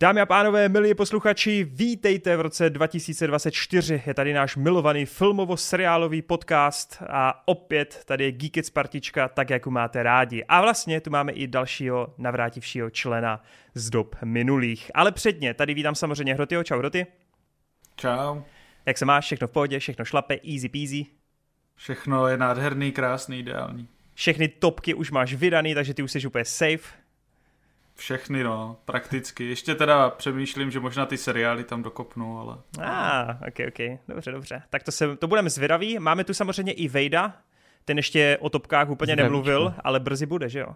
Dámy a pánové, milí posluchači, vítejte v roce 2024. Je tady náš milovaný filmovo-seriálový podcast a opět tady je Geekec partička, tak jak máte rádi. A vlastně tu máme i dalšího navrátivšího člena z dob minulých. Ale předně, tady vítám samozřejmě Hrotyho. Čau Hroty. Čau. Jak se máš? Všechno v pohodě? Všechno šlape? Easy peasy? Všechno je nádherný, krásný, ideální. Všechny topky už máš vydaný, takže ty už jsi úplně safe. Všechny, no, prakticky. Ještě teda přemýšlím, že možná ty seriály tam dokopnu, ale... A, ah, ok, ok, dobře, dobře. Tak to, se, to budeme zvědaví. Máme tu samozřejmě i Vejda, ten ještě o topkách úplně Zdravíčko. nemluvil, ale brzy bude, že jo?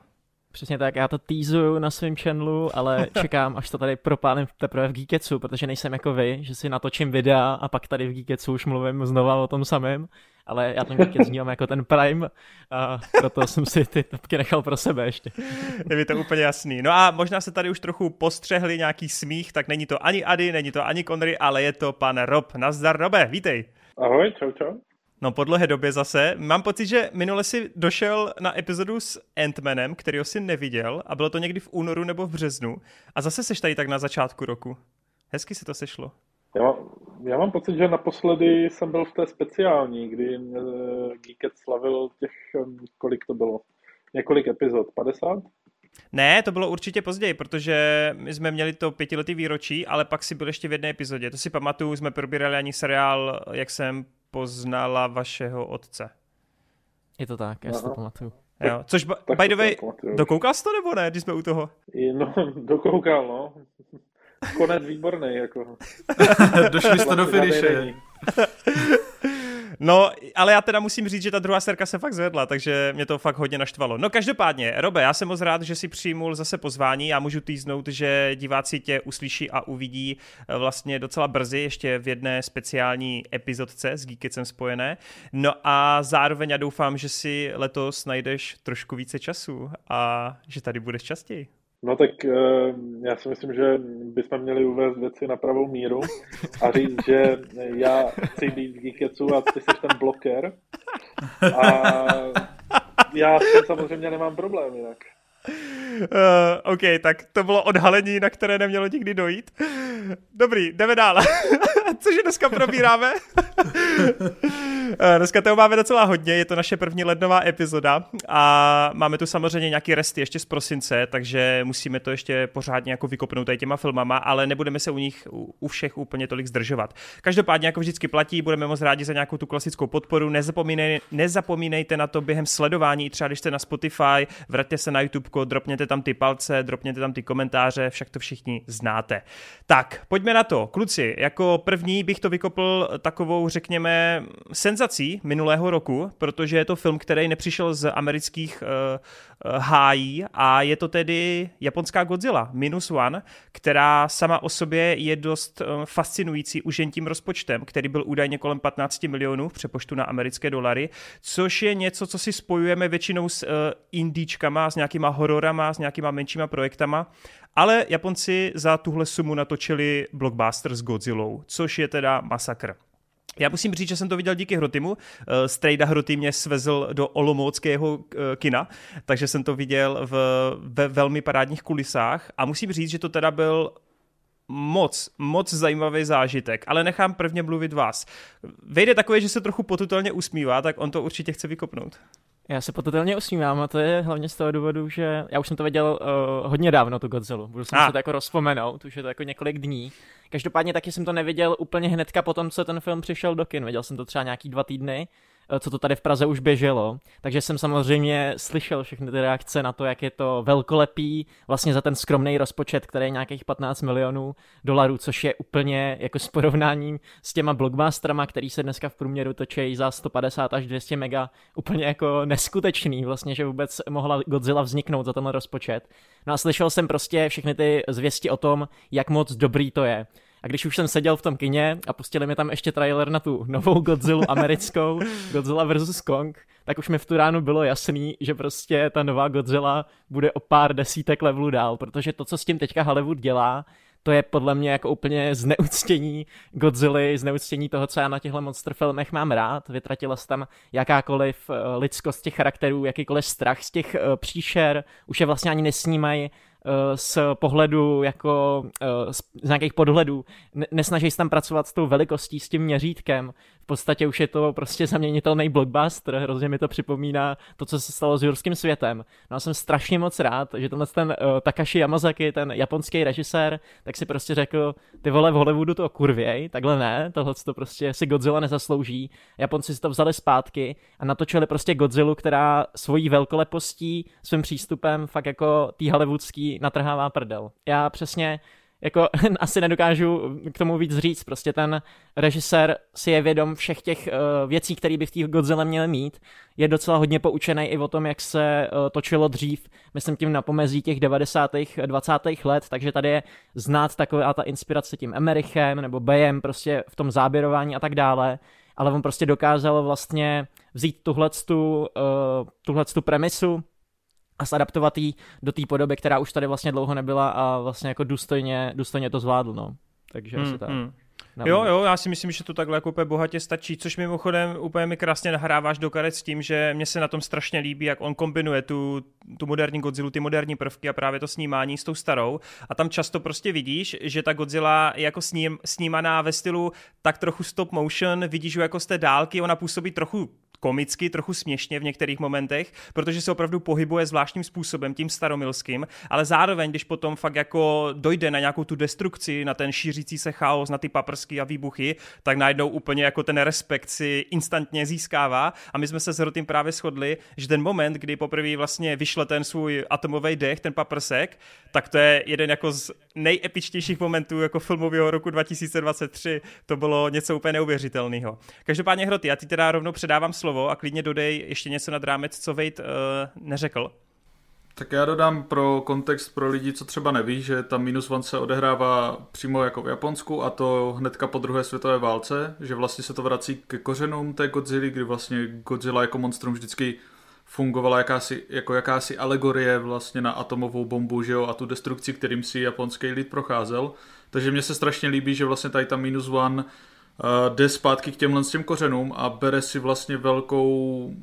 Přesně tak, já to teasuju na svém channelu, ale čekám, až to tady propálím teprve v Geeketsu, protože nejsem jako vy, že si natočím videa a pak tady v Geeketsu už mluvím znova o tom samém, ale já ten Geekets vnímám jako ten Prime a proto jsem si ty topky nechal pro sebe ještě. Je mi to úplně jasný. No a možná se tady už trochu postřehli nějaký smích, tak není to ani Ady, není to ani Conry, ale je to pan Rob. Nazdar, Robe, vítej. Ahoj, čau, čau. No po dlouhé době zase. Mám pocit, že minule si došel na epizodu s Ant-Manem, kterýho si neviděl a bylo to někdy v únoru nebo v březnu. A zase seš tady tak na začátku roku. Hezky si to sešlo. Já mám, já mám pocit, že naposledy jsem byl v té speciální, kdy uh, Geeket slavil těch, kolik to bylo, několik epizod, 50? Ne, to bylo určitě později, protože my jsme měli to pětiletý výročí, ale pak si byl ještě v jedné epizodě. To si pamatuju, jsme probírali ani seriál, jak jsem poznala vašeho otce. Je to tak, já si to pamatuju. Jo, což ba- by the way, dokoukal jsi to nebo ne, když jsme u toho? No, dokoukal, no. Konec výborný, jako. Došli jste do finiše. No, ale já teda musím říct, že ta druhá serka se fakt zvedla, takže mě to fakt hodně naštvalo. No každopádně, Robe, já jsem moc rád, že si přijmul zase pozvání. Já můžu týznout, že diváci tě uslyší a uvidí eh, vlastně docela brzy, ještě v jedné speciální epizodce s Geekicem spojené. No a zároveň já doufám, že si letos najdeš trošku více času a že tady budeš častěji. No tak eh, já si myslím, že bychom měli uvést věci na pravou míru a říct, že já chci být v Geeketsu a ty jsi ten bloker. A já s tím samozřejmě nemám problém jinak. Uh, OK, tak to bylo odhalení, na které nemělo nikdy dojít. Dobrý, jdeme dál. Cože dneska probíráme? Uh, dneska toho máme docela hodně, je to naše první lednová epizoda a máme tu samozřejmě nějaký resty ještě z prosince, takže musíme to ještě pořádně jako vykopnout tady těma filmama, ale nebudeme se u nich u, všech úplně tolik zdržovat. Každopádně jako vždycky platí, budeme moc rádi za nějakou tu klasickou podporu, Nezapomínej, nezapomínejte na to během sledování, třeba když jste na Spotify, vraťte se na YouTube dropněte tam ty palce, dropněte tam ty komentáře, však to všichni znáte. Tak, pojďme na to. Kluci, jako první bych to vykopl takovou, řekněme, senzací minulého roku, protože je to film, který nepřišel z amerických uh, hájí a je to tedy japonská Godzilla Minus One, která sama o sobě je dost uh, fascinující už jen tím rozpočtem, který byl údajně kolem 15 milionů v přepočtu na americké dolary, což je něco, co si spojujeme většinou s uh, indíčkama, s nějakýma hororama, s nějakýma menšíma projektama, ale Japonci za tuhle sumu natočili blockbuster s Godzillou, což je teda masakr. Já musím říct, že jsem to viděl díky Hrotimu. Eh, Strejda Hroty mě svezl do Olomouckého eh, kina, takže jsem to viděl v, ve velmi parádních kulisách a musím říct, že to teda byl moc, moc zajímavý zážitek, ale nechám prvně mluvit vás. Vejde takové, že se trochu potutelně usmívá, tak on to určitě chce vykopnout. Já se potutelně usmívám a to je hlavně z toho důvodu, že já už jsem to viděl uh, hodně dávno, tu Godzilla. Budu se ah. to jako rozpomenout, už je to jako několik dní. Každopádně taky jsem to neviděl úplně hnedka po tom, co ten film přišel do kin. Viděl jsem to třeba nějaký dva týdny Eh, co to tady v Praze už běželo, takže jsem samozřejmě slyšel všechny ty reakce na to, jak je to velkolepý, vlastně za ten skromný rozpočet, který je nějakých 15 milionů dolarů, což je úplně jako s porovnáním s těma blockbusterama, který se dneska v průměru točí za 150 až 200 mega, úplně jako neskutečný vlastně, že vůbec mohla Godzilla vzniknout za ten rozpočet. No a slyšel jsem prostě všechny ty zvěsti o tom, jak moc dobrý to je. A když už jsem seděl v tom kině a pustili mi tam ještě trailer na tu novou Godzilla americkou, Godzilla vs. Kong, tak už mi v tu ránu bylo jasný, že prostě ta nová Godzilla bude o pár desítek levelů dál, protože to, co s tím teďka Hollywood dělá, to je podle mě jako úplně zneuctění Godzilla, zneuctění toho, co já na těchto monster filmech mám rád. Vytratila se tam jakákoliv eh, lidskost těch charakterů, jakýkoliv strach z těch uh, příšer, už je vlastně ani nesnímají z pohledu jako z nějakých podhledů, nesnaží se tam pracovat s tou velikostí, s tím měřítkem, v podstatě už je to prostě zaměnitelný blockbuster, hrozně mi to připomíná to, co se stalo s Jurským světem. No a jsem strašně moc rád, že tenhle ten uh, Takashi Yamazaki, ten japonský režisér, tak si prostě řekl, ty vole v Hollywoodu to kurvěj, takhle ne, tohle to prostě si Godzilla nezaslouží. Japonci si to vzali zpátky a natočili prostě Godzilla, která svojí velkolepostí, svým přístupem fakt jako tý hollywoodský natrhává prdel. Já přesně jako asi nedokážu k tomu víc říct, prostě ten režisér si je vědom všech těch uh, věcí, které by v té Godzilla měly mít, je docela hodně poučený i o tom, jak se uh, točilo dřív, myslím tím na pomezí těch 90. 20. let, takže tady je znát taková ta inspirace tím Emerichem nebo Bayem prostě v tom záběrování a tak dále, ale on prostě dokázal vlastně vzít tuhletu, uh, premisu, a zadaptovat ji do té podoby, která už tady vlastně dlouho nebyla a vlastně jako důstojně, důstojně to zvládl, no. Takže hmm, asi tak. Hmm. Jo, jo, já si myslím, že to takhle jako úplně bohatě stačí, což mimochodem úplně mi krásně nahráváš do karet s tím, že mě se na tom strašně líbí, jak on kombinuje tu, tu moderní Godzilla, ty moderní prvky a právě to snímání s tou starou. A tam často prostě vidíš, že ta Godzilla je jako sním, snímaná ve stylu tak trochu stop motion, vidíš ju jako z té dálky, ona působí trochu komicky, trochu směšně v některých momentech, protože se opravdu pohybuje zvláštním způsobem, tím staromilským, ale zároveň, když potom fakt jako dojde na nějakou tu destrukci, na ten šířící se chaos, na ty paprsky a výbuchy, tak najednou úplně jako ten respekt si instantně získává. A my jsme se s Hrotým právě shodli, že ten moment, kdy poprvé vlastně vyšle ten svůj atomový dech, ten paprsek, tak to je jeden jako z nejepičtějších momentů jako filmového roku 2023. To bylo něco úplně neuvěřitelného. Každopádně Hroty, já ti teda rovnou předávám slovo slovo a klidně dodej ještě něco nad rámec, co Wade uh, neřekl. Tak já dodám pro kontext pro lidi, co třeba neví, že ta Minus One se odehrává přímo jako v Japonsku a to hnedka po druhé světové válce, že vlastně se to vrací ke kořenům té Godzilla, kdy vlastně Godzilla jako monstrum vždycky fungovala jakási, jako jakási alegorie vlastně na atomovou bombu že jo, a tu destrukci, kterým si japonský lid procházel. Takže mně se strašně líbí, že vlastně tady ta Minus One jde zpátky k těmhle těm kořenům a bere si vlastně velkou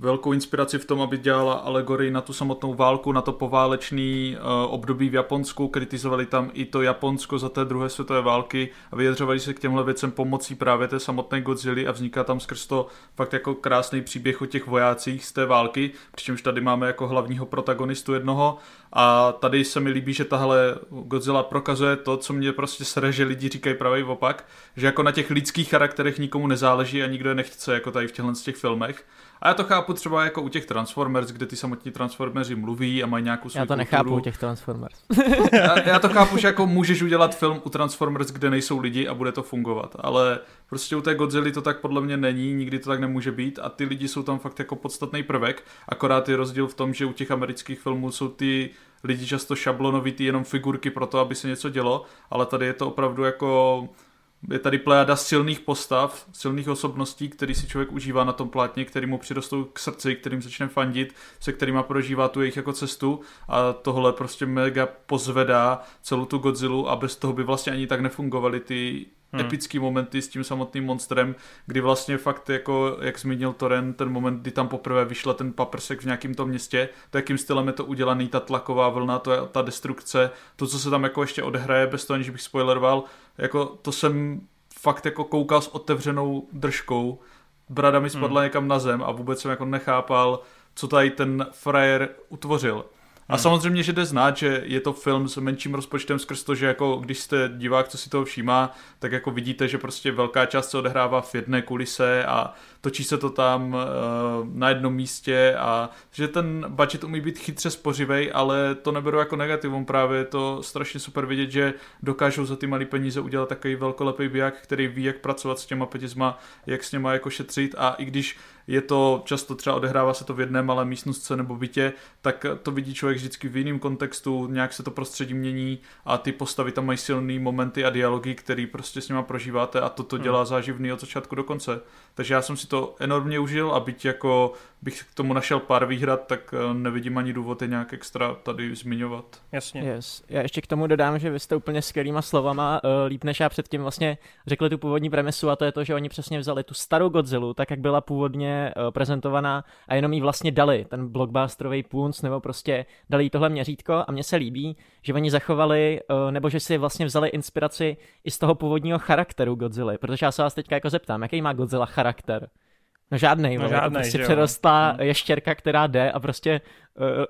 velkou inspiraci v tom, aby dělala alegorii na tu samotnou válku, na to poválečný uh, období v Japonsku, kritizovali tam i to Japonsko za té druhé světové války a vyjadřovali se k těmhle věcem pomocí právě té samotné Godzilla a vzniká tam skrz to fakt jako krásný příběh o těch vojácích z té války, přičemž tady máme jako hlavního protagonistu jednoho a tady se mi líbí, že tahle Godzilla prokazuje to, co mě prostě sere, že lidi říkají pravý opak, že jako na těch lidských charakterech nikomu nezáleží a nikdo je nechce, jako tady v těchto těch filmech. A já to chápu třeba jako u těch Transformers, kde ty samotní Transformeři mluví a mají nějakou svou Já to kulturu. nechápu u těch Transformers. já, já to chápu, že jako můžeš udělat film u Transformers, kde nejsou lidi a bude to fungovat, ale prostě u té Godzilla to tak podle mě není, nikdy to tak nemůže být a ty lidi jsou tam fakt jako podstatný prvek, akorát je rozdíl v tom, že u těch amerických filmů jsou ty lidi často šablonovitý jenom figurky pro to, aby se něco dělo, ale tady je to opravdu jako je tady plejada silných postav, silných osobností, který si člověk užívá na tom plátně, který mu přirostou k srdci, kterým začne fandit, se kterýma prožívá tu jejich jako cestu. A tohle prostě mega pozvedá celou tu Godzilla a bez toho by vlastně ani tak nefungovaly ty hmm. epický momenty s tím samotným monstrem, kdy vlastně fakt jako, jak zmínil Toren, ten moment, kdy tam poprvé vyšla ten paprsek v nějakém tom městě, to jakým stylem je to udělaný, ta tlaková vlna, to je ta destrukce, to, co se tam jako ještě odehraje, bez toho, aniž bych spoileroval, jako to jsem fakt jako koukal s otevřenou držkou, brada mi spadla hmm. někam na zem a vůbec jsem jako nechápal, co tady ten frajer utvořil. A hmm. samozřejmě, že jde znát, že je to film s menším rozpočtem skrz to, že jako když jste divák, co si toho všímá, tak jako vidíte, že prostě velká část se odehrává v jedné kulise a točí se to tam uh, na jednom místě a že ten budget umí být chytře spořivej, ale to neberu jako negativum, právě je to strašně super vidět, že dokážou za ty malé peníze udělat takový velkolepý biják, který ví, jak pracovat s těma penězma, jak s něma jako šetřit a i když je to často třeba odehrává se to v jedné malé místnosti nebo bytě, tak to vidí člověk vždycky v jiném kontextu, nějak se to prostředí mění a ty postavy tam mají silné momenty a dialogy, který prostě s nima prožíváte a to to dělá hmm. záživný od začátku do konce. Takže já jsem si to enormně užil a byť jako bych k tomu našel pár výhrad, tak eh, nevidím ani důvod je nějak extra tady zmiňovat. Jasně. Yes. Já ještě k tomu dodám, že vy jste úplně skvělýma slovama, uh, líp než já předtím vlastně řekli tu původní premisu a to je to, že oni přesně vzali tu starou Godzilla, tak jak byla původně uh, prezentovaná a jenom jí vlastně dali ten blockbusterový punc nebo prostě dali jí tohle měřítko a mně se líbí, že oni zachovali, uh, nebo že si vlastně vzali inspiraci i z toho původního charakteru Godzilla, protože já se vás teďka jako zeptám, jaký má Godzilla charakter? No žádnej, no, žádnej, prostě přerostla hmm. ještěrka, která jde a prostě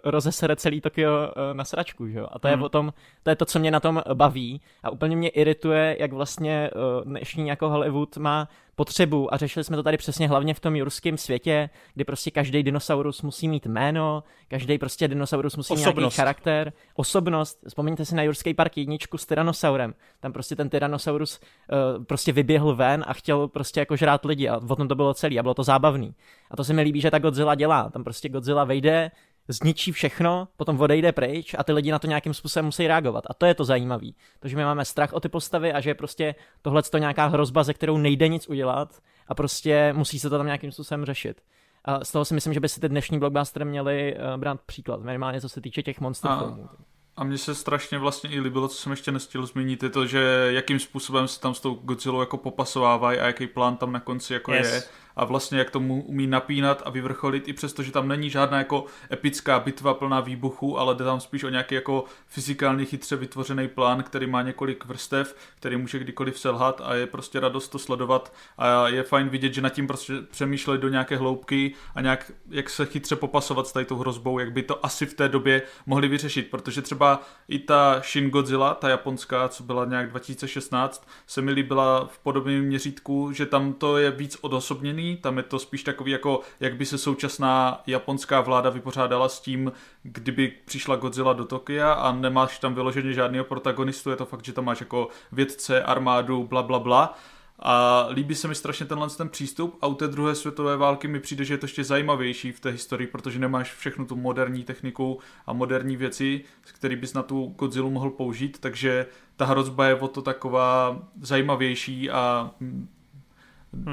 rozesere celý Tokio uh, na sračku, že jo? A to hmm. je o tom, to je to, co mě na tom baví a úplně mě irituje, jak vlastně uh, dnešní jako Hollywood má potřebu a řešili jsme to tady přesně hlavně v tom jurském světě, kdy prostě každý dinosaurus musí mít jméno, každý prostě dinosaurus musí mít nějaký charakter, osobnost. Vzpomeňte si na Jurský park jedničku s Tyrannosaurem. Tam prostě ten Tyrannosaurus uh, prostě vyběhl ven a chtěl prostě jako žrát lidi a o tom to bylo celý a bylo to zábavný. A to se mi líbí, že ta Godzilla dělá. Tam prostě Godzilla vejde, zničí všechno, potom odejde pryč a ty lidi na to nějakým způsobem musí reagovat. A to je to zajímavé. To, že my máme strach o ty postavy a že je prostě tohle to nějaká hrozba, ze kterou nejde nic udělat a prostě musí se to tam nějakým způsobem řešit. A z toho si myslím, že by si ty dnešní blockbustery měli uh, brát příklad, minimálně co se týče těch monster a, filmů. A mně se strašně vlastně i líbilo, co jsem ještě nestihl zmínit, je to, že jakým způsobem se tam s tou Godzillou jako popasovávají a jaký plán tam na konci jako yes. je a vlastně jak tomu umí napínat a vyvrcholit, i přesto, že tam není žádná jako epická bitva plná výbuchu, ale jde tam spíš o nějaký jako fyzikálně chytře vytvořený plán, který má několik vrstev, který může kdykoliv selhat a je prostě radost to sledovat. A je fajn vidět, že nad tím prostě přemýšleli do nějaké hloubky a nějak, jak se chytře popasovat s tady tou hrozbou, jak by to asi v té době mohli vyřešit, protože třeba i ta Shin Godzilla, ta japonská, co byla nějak 2016, se mi líbila v podobném měřítku, že tam to je víc odosobněný, tam je to spíš takový jako, jak by se současná japonská vláda vypořádala s tím, kdyby přišla Godzilla do Tokia a nemáš tam vyloženě žádného protagonistu, je to fakt, že tam máš jako vědce, armádu, bla, bla, bla. A líbí se mi strašně tenhle ten přístup a u té druhé světové války mi přijde, že je to ještě zajímavější v té historii, protože nemáš všechnu tu moderní techniku a moderní věci, který bys na tu Godzilla mohl použít, takže ta hrozba je o to taková zajímavější a hmm.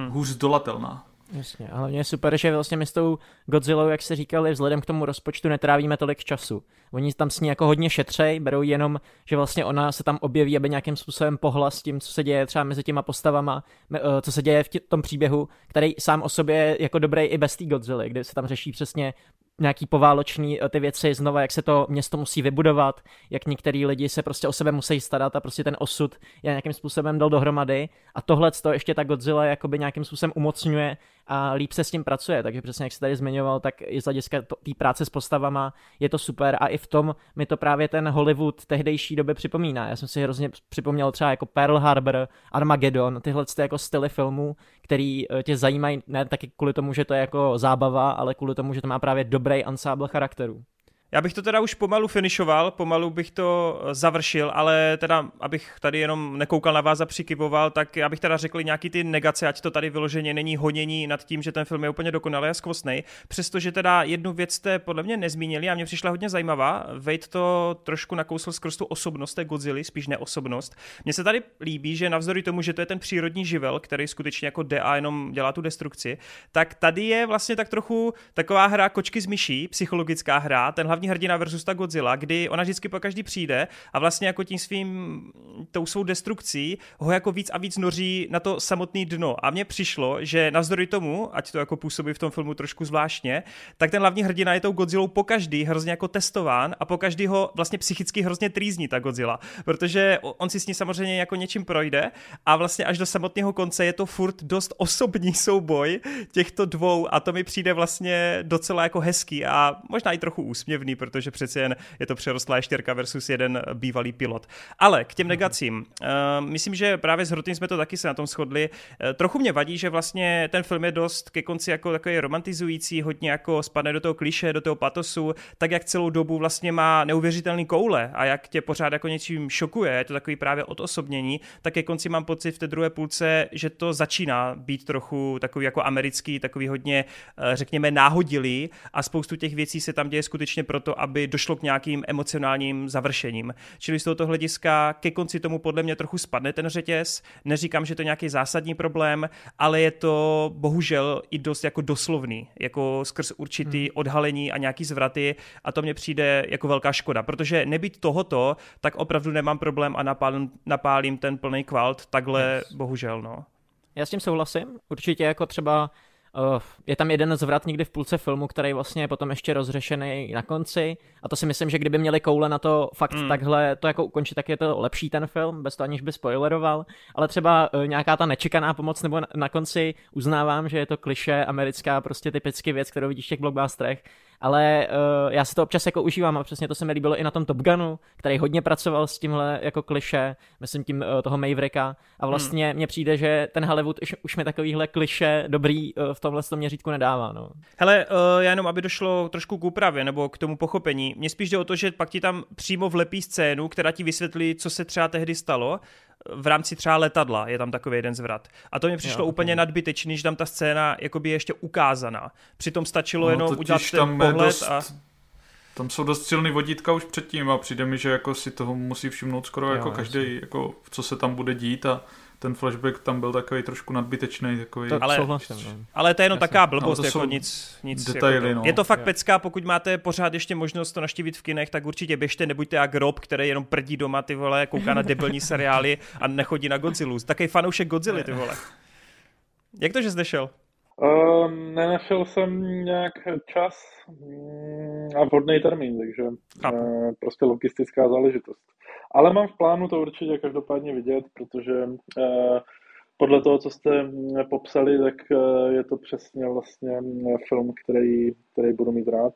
hůř zdolatelná. Jasně, a hlavně je super, že vlastně my s tou Godzillou, jak se říkali, vzhledem k tomu rozpočtu netrávíme tolik času. Oni tam s ní jako hodně šetřej, berou jenom, že vlastně ona se tam objeví, aby nějakým způsobem pohla s tím, co se děje třeba mezi těma postavama, eh, co se děje v tom příběhu, který sám o sobě je jako dobrý i bez té Godzilla, kde se tam řeší přesně nějaký pováloční eh, ty věci, znova jak se to město musí vybudovat, jak některý lidi se prostě o sebe musí starat a prostě ten osud je nějakým způsobem dal dohromady a tohle to ještě ta Godzilla jakoby nějakým způsobem umocňuje a líp se s tím pracuje, takže přesně jak se tady zmiňoval, tak i z hlediska té práce s postavama je to super a i v tom mi to právě ten Hollywood tehdejší doby připomíná. Já jsem si hrozně připomněl třeba jako Pearl Harbor, Armageddon, tyhle ty jako styly filmů, který eh, tě zajímají ne taky kvůli tomu, že to je jako zábava, ale kvůli tomu, že to má právě dobrý ansábl charakterů. Já bych to teda už pomalu finišoval, pomalu bych to eh, završil, ale teda, abych tady jenom nekoukal na vás a přikyvoval, tak já bych teda řekl nějaký ty negace, ať to tady vyloženě není honění nad tím, že ten film je úplně dokonalý a skvostný. Přestože teda jednu věc jste podle mě nezmínili a mě přišla hodně zajímavá. Vejt to trošku nakousl skrz tu osobnost té Godzilla, spíš neosobnost. Mně se tady líbí, že navzdory tomu, že to je ten přírodní živel, který skutečně jako jde a jenom dělá tu destrukci, tak tady je vlastně tak trochu taková hra kočky z myší, psychologická hra. Ten hlavní hrdina versus ta Godzilla, kdy ona vždycky po každý přijde a vlastně jako tím svým, tou svou destrukcí ho jako víc a víc noří na to samotné dno. A mně přišlo, že navzdory tomu, ať to jako působí v tom filmu trošku zvláštně, tak ten hlavní hrdina je tou Godzillou po každý hrozně jako testován a po každý ho vlastně psychicky hrozně trýzní ta Godzilla, protože on si s ní samozřejmě jako něčím projde a vlastně až do samotného konce je to furt dost osobní souboj těchto dvou a to mi přijde vlastně docela jako hezký a možná i trochu úsměvný, protože přece jen je to přerostlá štěrka versus jeden bývalý pilot. Ale k těm negacím. Uh, myslím, že právě s Hrotým jsme to taky se na tom shodli. Uh, trochu mě vadí, že vlastně ten film je dost ke konci jako takový romantizující, hodně jako spadne do toho kliše, do toho patosu, tak jak celou dobu vlastně má neuvěřitelný koule a jak tě pořád jako něčím šokuje, je to takový právě odosobnění, tak ke konci mám pocit v té druhé půlce, že to začíná být trochu takový jako americký, takový hodně, eh, řekněme, náhodilý a spoustu těch věcí se tam děje skutečně proto, aby došlo k nějakým emocionálním završením. Čili z tohoto hlediska ke konci tomu podle mě trochu spadne ten řetěz. Neříkám, že to je nějaký zásadní problém, ale je to bohužel i dost jako doslovný, jako skrz určitý hmm. odhalení a nějaký zvraty a to mně přijde jako velká škoda, protože nebýt tohoto, tak opravdu nemám problém a napálím, napálím ten plný kvalt, takhle yes. bohužel, no. Já s tím souhlasím, určitě jako třeba je tam jeden zvrat někdy v půlce filmu, který vlastně je potom ještě rozřešený na konci. A to si myslím, že kdyby měli koule na to fakt mm. takhle to jako ukončit, tak je to lepší ten film, bez toho aniž by spoileroval, ale třeba uh, nějaká ta nečekaná pomoc nebo na, na konci uznávám, že je to kliše americká prostě typicky věc, kterou vidíš v těch blockbusterech, ale uh, já si to občas jako užívám a přesně to se mi líbilo i na tom Top Gunu, který hodně pracoval s tímhle jako kliše, myslím tím uh, toho Mavericka a vlastně hmm. mně přijde, že ten Hollywood už, už mi takovýhle kliše dobrý uh, v tomhle tom měřítku nedává. No. Hele, uh, já jenom, aby došlo trošku k úpravě nebo k tomu pochopení, mně spíš jde o to, že pak ti tam přímo vlepí scénu, která ti vysvětlí, co se třeba tehdy stalo v rámci třeba letadla je tam takový jeden zvrat. A to mi přišlo jo, úplně okay. nadbytečný, že tam ta scéna jakoby je ještě ukázaná. Přitom stačilo no, jenom udělat ten tam pohled dost, a... Tam jsou dost silný vodítka už předtím a přijde mi, že jako si toho musí všimnout skoro jo, jako každý, jako co se tam bude dít a ten flashback tam byl takový trošku nadbytečný. Takový... To, ale, souhlasím, no. ale to je jenom taková blbost, jako nic, nic detaily, jako no. Je to fakt pecka, pokud máte pořád ještě možnost to naštívit v kinech, tak určitě běžte, nebuďte jak Rob, který jenom prdí doma, ty vole, kouká na debilní seriály a nechodí na Godzilla. Taký fanoušek Godzilla, ty vole. Jak to, že jsi nešel? Uh, nenašel jsem nějak čas mm, a vhodný termín, takže uh, prostě logistická záležitost. Ale mám v plánu to určitě každopádně vidět, protože uh, podle toho, co jste mm, popsali, tak uh, je to přesně vlastně film, který, který budu mít rád.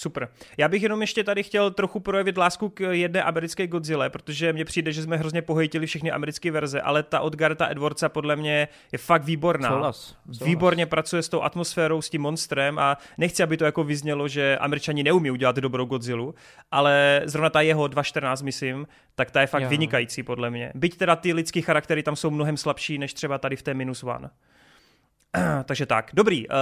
Super. Já bych jenom ještě tady chtěl trochu projevit lásku k jedné americké Godzilla, protože mně přijde, že jsme hrozně pohejtili všechny americké verze, ale ta od Garta Edwardsa podle mě je fakt výborná. Souhlas. Souhlas. Výborně pracuje s tou atmosférou, s tím monstrem a nechci, aby to jako vyznělo, že američani neumí udělat dobrou Godzilla, ale zrovna ta jeho 2.14, myslím, tak ta je fakt jo. vynikající podle mě. Byť teda ty lidský charaktery tam jsou mnohem slabší, než třeba tady v té minus one. Takže tak, dobrý. Uh,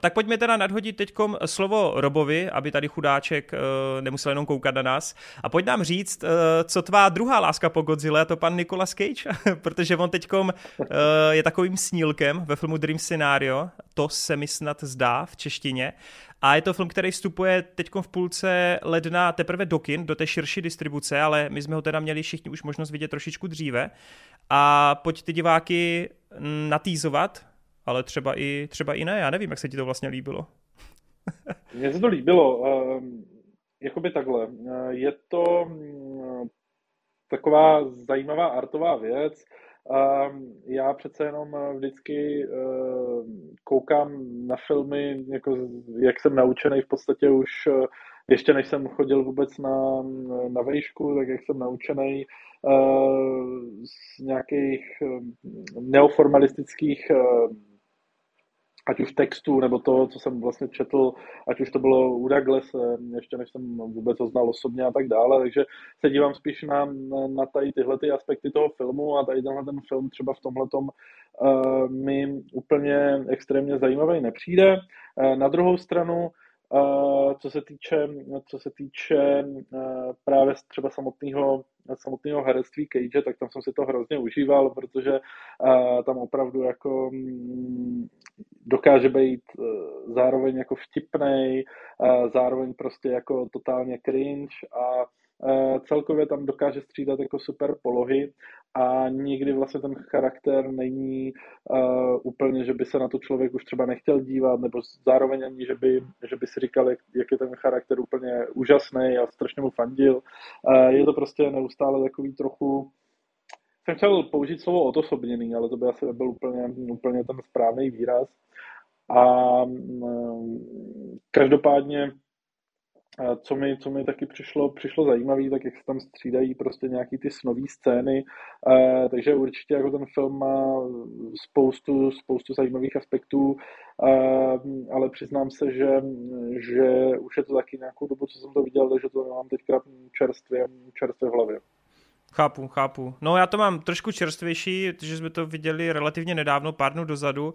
tak pojďme teda nadhodit teď slovo Robovi, aby tady chudáček uh, nemusel jenom koukat na nás. A pojď nám říct, uh, co tvá druhá láska po Godzilla, to pan Nicolas Cage, protože on teď je takovým snílkem ve filmu Dream Scenario, to se mi snad zdá v češtině. A je to film, který vstupuje teď v půlce ledna teprve do kin, do té širší distribuce, ale my jsme ho teda měli všichni už možnost vidět trošičku dříve. A pojď ty diváky natýzovat, ale třeba i, třeba i ne, já nevím, jak se ti to vlastně líbilo. Mně se to líbilo, um, jakoby takhle. Je to um, taková zajímavá artová věc. Um, já přece jenom vždycky uh, koukám na filmy, jako, jak jsem naučený v podstatě už uh, ještě než jsem chodil vůbec na, na vejšku, tak jak jsem naučený z nějakých neoformalistických ať už textu, nebo to, co jsem vlastně četl, ať už to bylo u Douglas, ještě než jsem vůbec ho znal osobně a tak dále, takže se dívám spíš na, na tady tyhle ty aspekty toho filmu a tady tenhle ten film třeba v tomhle uh, mi úplně extrémně zajímavý nepřijde. Uh, na druhou stranu, co se týče, co se týče právě třeba samotného samotného herectví Cage, tak tam jsem si to hrozně užíval, protože tam opravdu jako um, dokáže být uh, zároveň jako vtipnej, zároveň prostě jako totálně cringe a celkově tam dokáže střídat jako super polohy a nikdy vlastně ten charakter není uh, úplně, že by se na to člověk už třeba nechtěl dívat, nebo zároveň ani, že by, že by si říkal, jak, jak je ten charakter úplně úžasný a strašně mu fandil. Uh, je to prostě neustále takový trochu jsem chtěl použít slovo odosobněný, ale to by asi nebyl úplně, úplně ten správný výraz. A um, každopádně co mi, co mi taky přišlo, přišlo zajímavé, tak jak se tam střídají prostě nějaký ty snový scény, takže určitě jako ten film má spoustu, spoustu zajímavých aspektů, ale přiznám se, že, že už je to taky nějakou dobu, co jsem to viděl, takže to mám teďka čerstvě, čerstvě v hlavě. Chápu, chápu. No já to mám trošku čerstvější, protože jsme to viděli relativně nedávno, pár dnů dozadu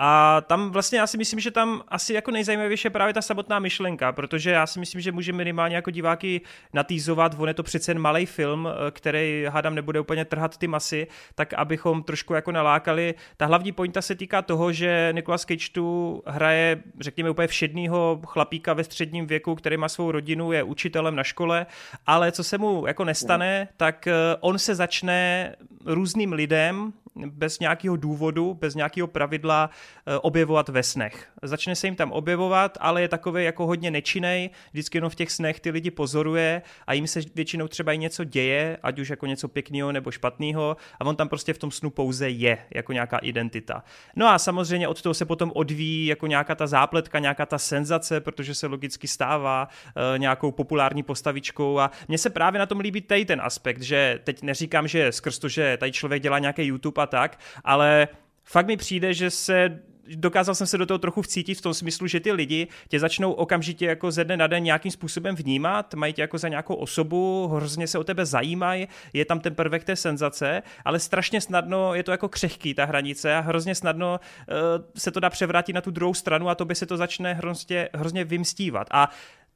a tam vlastně já si myslím, že tam asi jako nejzajímavější je právě ta samotná myšlenka, protože já si myslím, že může minimálně jako diváky natýzovat, on je to přece jen malý film, eh, který hádám nebude úplně trhat ty masy, tak abychom trošku jako nalákali. Ta hlavní pointa se týká toho, že Nicolas Cage tu hraje, řekněme, úplně všedního chlapíka ve středním věku, který má svou rodinu, je učitelem na škole, ale co se mu jako nestane, tak eh, on se začne různým lidem bez nějakého důvodu, bez nějakého pravidla eh, objevovat ve snech. Začne se jim tam objevovat, ale je takový jako hodně nečinej, vždycky jenom v těch snech ty lidi pozoruje a jim se většinou třeba i něco děje, ať už jako něco pěkného nebo špatného a on tam prostě v tom snu pouze je, jako nějaká identita. No a samozřejmě od toho se potom odvíjí jako nějaká ta zápletka, nějaká ta senzace, protože se logicky stává uh, nějakou populární postavičkou a mně se právě na tom líbí tady ten aspekt, že teď neříkám, že skrz to, že tady člověk dělá nějaký YouTube a tak, ale fakt mi přijde, že se dokázal jsem se do toho trochu vcítit v tom smyslu, že ty lidi tě začnou okamžitě jako ze dne na den nějakým způsobem vnímat, mají tě jako za nějakou osobu, hrozně se o tebe zajímají, je tam ten prvek té senzace, ale strašně snadno je to jako křehký ta hranice a hrozně snadno uh, se to dá převrátit na tu druhou stranu a to by se to začne hrozně, hrozně vymstívat. A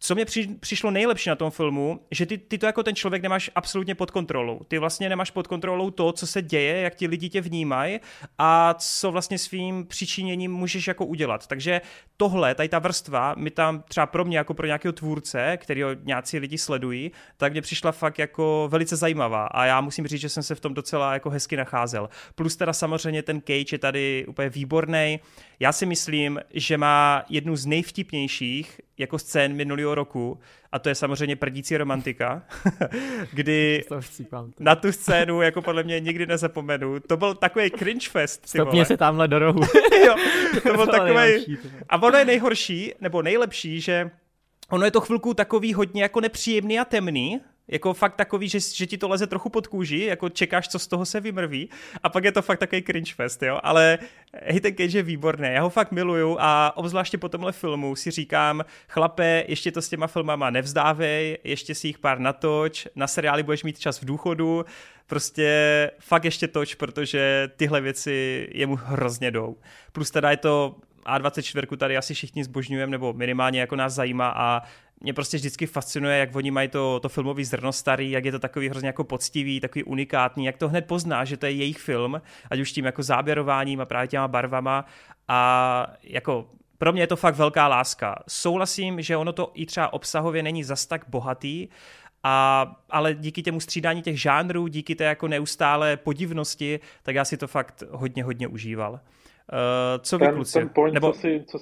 co mě při, přišlo nejlepší na tom filmu, že ty, ty to jako ten člověk nemáš absolutně pod kontrolou. Ty vlastně nemáš pod kontrolou to, co se děje, jak ti lidi tě vnímají a co vlastně svým přičiněním můžeš jako udělat. Takže tohle, tady ta vrstva, mi tam třeba pro mě jako pro nějakého tvůrce, který nějací lidi sledují, tak mě přišla fakt jako velice zajímavá a já musím říct, že jsem se v tom docela jako hezky nacházel. Plus teda samozřejmě ten Cage je tady úplně výborný. Já si myslím, že má jednu z nejvtipnějších jako scén minulého roku a to je samozřejmě prdící romantika, kdy na tu scénu jako podle mě nikdy nezapomenu. To byl takový cringe fest. Stopně se tamhle do rohu. jo, to byl takový. A ono je nejhorší, nebo nejlepší, že ono je to chvilku takový hodně jako nepříjemný a temný, jako fakt takový, že, že ti to leze trochu pod kůži, jako čekáš, co z toho se vymrví. A pak je to fakt takový cringe fest, jo, ale Hayden Cage je výborný, já ho fakt miluju a obzvláště po tomhle filmu si říkám, chlape, ještě to s těma filmama nevzdávej, ještě si jich pár natoč, na seriály budeš mít čas v důchodu, prostě fakt ještě toč, protože tyhle věci jemu hrozně jdou. Plus teda je to a24 tady asi všichni zbožňujeme, nebo minimálně jako nás zajímá a mě prostě vždycky fascinuje, jak oni mají to, to filmový zrno starý, jak je to takový hrozně jako poctivý, takový unikátní, jak to hned pozná, že to je jejich film, ať už tím jako záběrováním a právě těma barvama a jako pro mě je to fakt velká láska. Souhlasím, že ono to i třeba obsahově není zas tak bohatý, a, ale díky těmu střídání těch žánrů, díky té jako neustále podivnosti, tak já si to fakt hodně, hodně užíval. Uh, co ten, vy, kluci? Ten point, Nebo... co, si, co,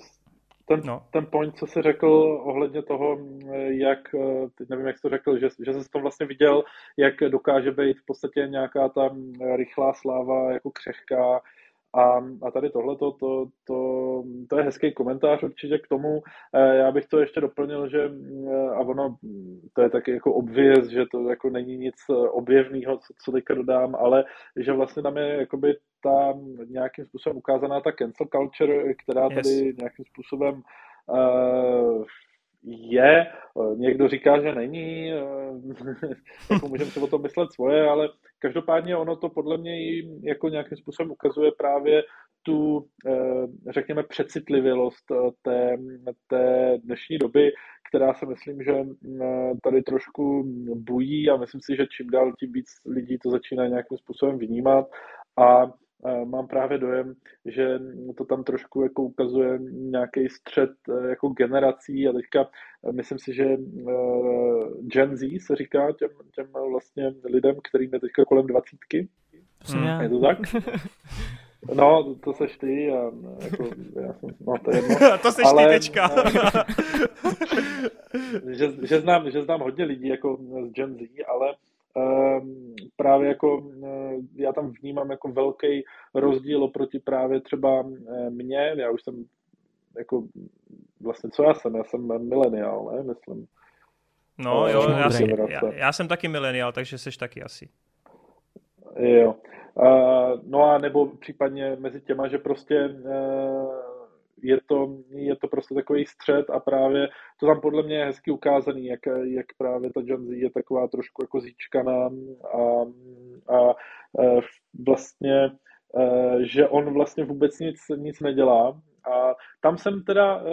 ten, no. ten point, co jsi řekl ohledně toho, jak, teď nevím, jak jsi to řekl, že, že jsi to vlastně viděl, jak dokáže být v podstatě nějaká ta rychlá sláva jako křehká, a, a tady tohle, to, to, to, to je hezký komentář určitě k tomu. Eh, já bych to ještě doplnil, že eh, a ono, to je taky jako obvěz, že to jako není nic objevného, co, co teďka dodám, ale že vlastně tam je jakoby ta nějakým způsobem ukázaná ta cancel culture, která tady yes. nějakým způsobem uh, je, někdo říká, že není, jako můžeme si o tom myslet svoje, ale každopádně ono to podle mě jako nějakým způsobem ukazuje právě tu, řekněme, přecitlivělost té, té dnešní doby, která se myslím, že tady trošku bují a myslím si, že čím dál tím víc lidí to začíná nějakým způsobem vnímat a mám právě dojem, že to tam trošku jako ukazuje nějaký střed e, jako generací a teďka e, myslím si, že e, Gen Z se říká těm, těm vlastně lidem, kterým je teďka kolem dvacítky. Hmm. Je to tak? No, to seš ty a jako, já jsem, no to je jedno. to seš Ale, ty tečka. že, že, znám, že znám hodně lidí jako z Gen Z, ale právě jako eh, já tam vnímám jako velký rozdíl oproti právě třeba eh, mně, já už jsem jako vlastně co já jsem, já jsem mileniál, ne, myslím. No jo, já, jsem, já, já jsem taky mileniál, takže jsi taky asi. Jo. Uh, no a nebo případně mezi těma, že prostě uh, je to, je to prostě takový střed a právě to tam podle mě je hezky ukázaný, jak, jak právě ta John Z je taková trošku jako zíčkaná a, a e, vlastně, e, že on vlastně vůbec nic, nic nedělá. A tam jsem teda e,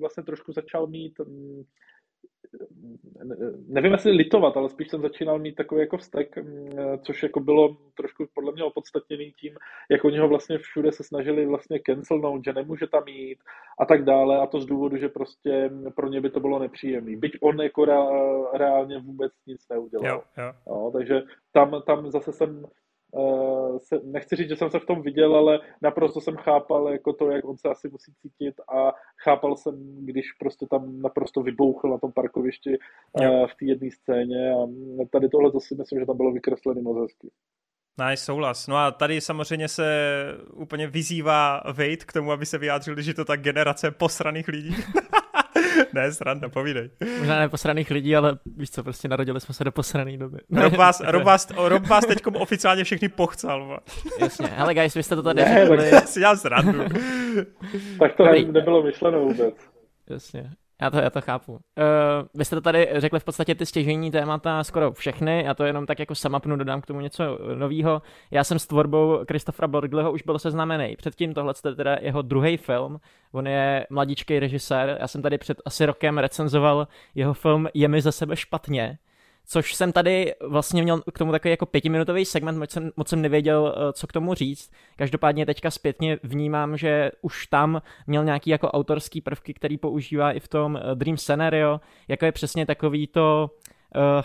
vlastně trošku začal mít nevím, jestli litovat, ale spíš jsem začínal mít takový jako vztek, mm, což jako bylo trošku podle mě opodstatněný tím, jak oni ho vlastně všude se snažili vlastně cancelnout, že nemůže tam jít a tak dále a to z důvodu, že prostě pro ně by to bylo nepříjemný. Byť on jako reálně vůbec nic neudělal. Jo, jo. No, takže tam, tam zase jsem se, nechci říct, že jsem se v tom viděl, ale naprosto jsem chápal jako to, jak on se asi musí cítit a chápal jsem, když prostě tam naprosto vybouchl na tom parkovišti jo. v té jedné scéně a tady tohle to si myslím, že tam bylo vykreslené moc hezky. Nice, souhlas. No a tady samozřejmě se úplně vyzývá Wade k tomu, aby se vyjádřil, že to tak generace posraných lidí. ne, sranda, povídej. Možná ne posraných lidí, ale víš co, prostě narodili jsme se do posraný doby. Rob vás, Rob vás, Rob vás teďkom oficiálně všechny pochcal. Jasně, ale guys, vy jste to tady ne, řekli. Já si dělám srandu. tak to Dobrý. nebylo myšleno vůbec. Jasně. Já to, já to chápu. Uh, vy jste to tady řekli v podstatě ty stěžení témata skoro všechny, já to jenom tak jako samapnu, dodám k tomu něco nového. Já jsem s tvorbou Christophera Borgleho už byl seznámený. Předtím tohle je teda jeho druhý film, on je mladíčký režisér, já jsem tady před asi rokem recenzoval jeho film Je mi za sebe špatně, což jsem tady vlastně měl k tomu takový jako pětiminutový segment, moc jsem, moc jsem nevěděl, eh, co k tomu říct. Každopádně teďka zpětně vnímám, že už tam měl nějaký jako autorský prvky, který používá i v tom eh, Dream Scenario, jako je přesně takový to... Uh,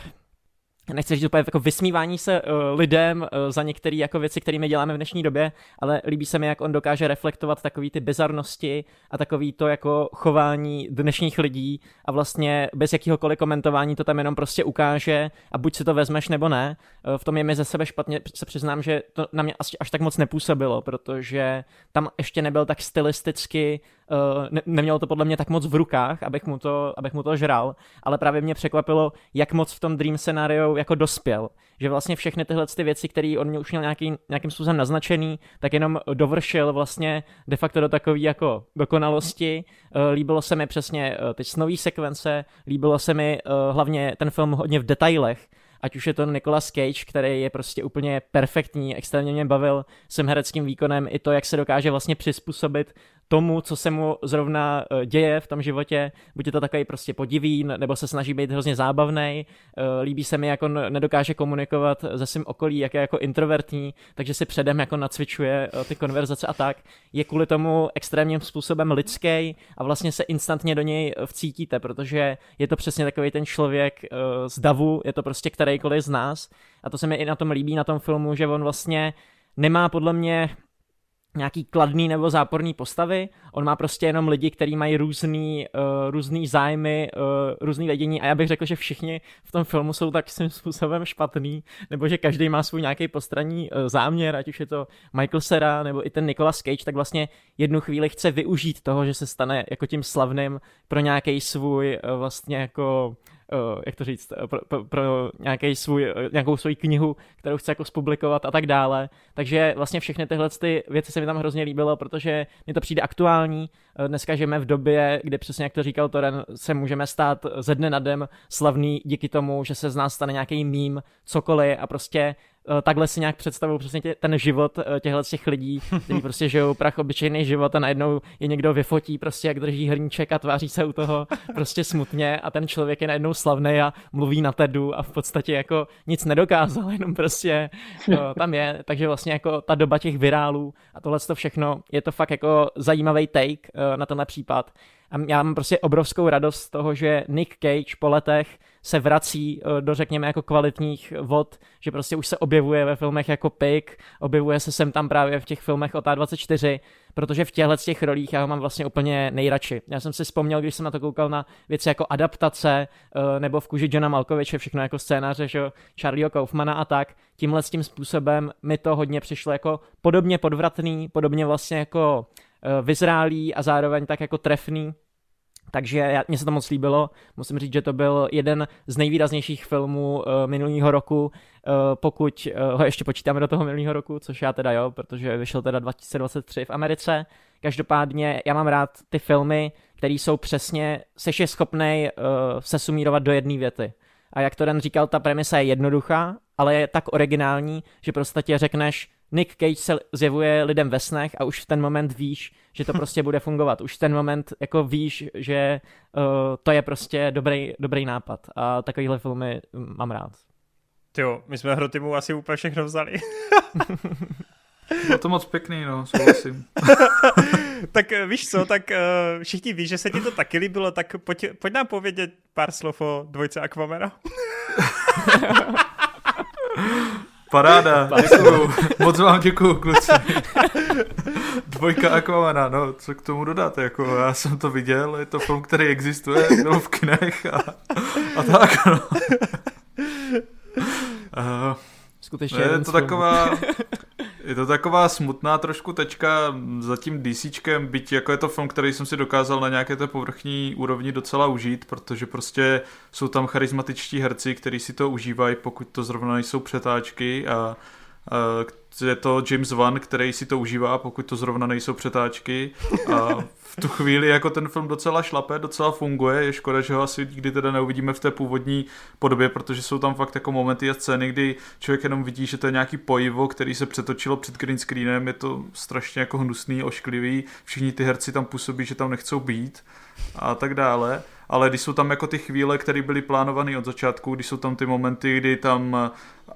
nechci říct úplně jako vysmívání se uh, lidem uh, za některé jako věci, které my děláme v dnešní době, ale líbí se mi, jak on dokáže reflektovat takový ty bizarnosti a takový to jako chování dnešních lidí a vlastně bez jakýhokoliv komentování to tam jenom prostě ukáže a buď si to vezmeš nebo ne. Uh, v tom je mi ze sebe špatně, se přiznám, že to na mě až, až tak moc nepůsobilo, protože tam ještě nebyl tak stylisticky ne, nemělo to podle mě tak moc v rukách, abych mu, to, abych mu to žral, ale právě mě překvapilo, jak moc v tom Dream scenario jako dospěl. Že vlastně všechny tyhle ty věci, které on mě už měl nějaký, nějakým způsobem naznačený, tak jenom dovršil vlastně de facto do takové jako dokonalosti. Uh, líbilo se mi přesně uh, ty snový sekvence, líbilo se mi hlavně ten film hodně v detailech, ať už je to Nicolas Cage, který je prostě úplně perfektní, extrémně mě bavil svým hereckým výkonem i to, jak se dokáže vlastně přizpůsobit tomu, co se mu zrovna eh, děje v tom životě, buď je to takový prostě podivý, nebo se snaží být hrozně zábavný. Eh, líbí se mi, jak on nedokáže komunikovat ze svým okolí, jak je jako introvertní, takže si předem jako nacvičuje eh, ty konverzace a tak. Je kvůli tomu extrémním způsobem lidský a vlastně se instantně do něj vcítíte, protože je to přesně takový ten člověk z davu, je to prostě kterýkoliv z nás. A to se mi i na tom líbí, na tom filmu, že on vlastně nemá podle mě nějaký kladný nebo záporný postavy, on má prostě jenom lidi, kteří mají různý, uh, různý zájmy, uh, různý vědění. A já bych řekl, že všichni v tom filmu jsou tak svým způsobem špatný, nebo že každý má svůj nějaký postranní uh, záměr, ať už je to Michael Cera nebo i ten Nicolas Cage, tak vlastně jednu chvíli chce využít toho, že se stane jako tím slavným pro nějaký svůj uh, vlastně jako jak to říct, pro, pro, pro nějaký svůj, nějakou svoji knihu, kterou chce jako spublikovat a tak dále. Takže vlastně všechny tyhle ty věci se mi tam hrozně líbilo, protože mi to přijde aktuální. Dneska žijeme v době, kdy přesně jak to říkal Toren, se můžeme stát ze dne na den slavný díky tomu, že se z nás stane nějaký mím, cokoliv a prostě Eh, takhle si nějak představuju přesně tě, ten život eh, těchto těch lidí, kteří prostě žijou prach obyčejný život a najednou je někdo vyfotí prostě jak drží hrníček a tváří se u toho prostě smutně a ten člověk je najednou slavný a mluví na tedu a v podstatě jako nic nedokázal, jenom prostě eh, tam je, takže vlastně jako ta doba těch virálů a tohle to všechno, je to fakt jako zajímavý take na tenhle případ a já mám prostě obrovskou radost z toho, že Nick Cage po letech se vrací eh, do, řekněme, jako kvalitních vod, že prostě už se objevuje ve filmech jako Pig, objevuje se sem tam právě v těch filmech od A24, protože v těchto těch rolích já ho mám vlastně úplně nejradši. Já jsem si vzpomněl, když jsem na to koukal na věci jako adaptace, eh, nebo v kůži Johna Malkoviče, všechno jako scénáře, že Charlieho Kaufmana a tak, tímhle s tím způsobem mi to hodně přišlo jako podobně podvratný, podobně vlastně jako vyzrálý a zároveň tak jako trefný, takže mně se to moc líbilo. Musím říct, že to byl jeden z nejvýraznějších filmů uh, minulého roku, uh, pokud uh, ho ještě počítáme do toho minulého roku, což já teda jo, protože vyšel teda 2023 v Americe. Každopádně já mám rád ty filmy, které jsou přesně, seš je schopnej se sumírovat do jedné věty. A jak to Den říkal, ta premisa je jednoduchá, ale je tak originální, že prostě řekneš, Nick Cage se zjevuje lidem ve snech a už v ten moment víš, že to prostě bude fungovat. Už v ten moment jako víš, že uh, to je prostě dobrý, dobrý nápad a takovýhle filmy mám rád. Jo, my jsme Hrotimu asi úplně všechno vzali. Bylo to moc pěkný, no, souhlasím. tak eh, víš co, tak uh, všichni ví, že se ti to taky líbilo, tak pojď, pojď nám povědět pár slov o dvojce Aquamera. Paráda, děkuju. Moc vám děkuju, kluci. Dvojka Aquamana, no, co k tomu dodat, jako já jsem to viděl, je to film, který existuje, byl v kinech a, a tak, no. Uh, Skutečně je to taková, je to taková smutná trošku tečka za tím DCčkem, byť jako je to film, který jsem si dokázal na nějaké té povrchní úrovni docela užít, protože prostě jsou tam charismatičtí herci, kteří si to užívají, pokud to zrovna nejsou přetáčky a je to James Wan, který si to užívá, pokud to zrovna nejsou přetáčky. A v tu chvíli jako ten film docela šlape, docela funguje, je škoda, že ho asi nikdy teda neuvidíme v té původní podobě, protože jsou tam fakt jako momenty a scény, kdy člověk jenom vidí, že to je nějaký pojivo, který se přetočilo před green screenem, je to strašně jako hnusný, ošklivý, všichni ty herci tam působí, že tam nechcou být a tak dále ale když jsou tam jako ty chvíle, které byly plánovány od začátku, když jsou tam ty momenty, kdy tam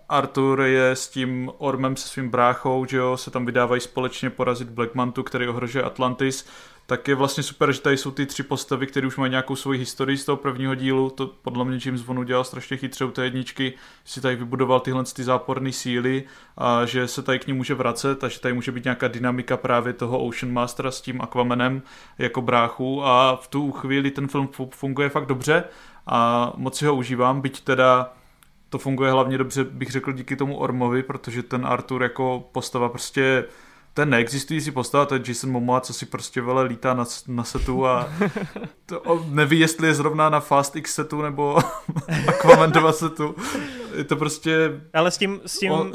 Arthur je s tím Ormem se svým bráchou, že jo, se tam vydávají společně porazit Black Mantu, který ohrožuje Atlantis, tak je vlastně super, že tady jsou ty tři postavy, které už mají nějakou svoji historii z toho prvního dílu. To podle mě James Bond udělal strašně chytře u té jedničky, si tady vybudoval tyhle ty záporné síly a že se tady k ní může vracet a že tady může být nějaká dynamika právě toho Ocean Mastera s tím Aquamanem jako bráchu a v tu chvíli ten film funguje fakt dobře a moc si ho užívám, byť teda to funguje hlavně dobře, bych řekl, díky tomu Ormovi, protože ten Arthur jako postava prostě ten neexistující postava, to je Jason Momoa, co si prostě vele lítá na, na setu a to, neví, jestli je zrovna na Fast X setu nebo Aquaman 2 setu. Je to prostě... Ale s tím, s tím o,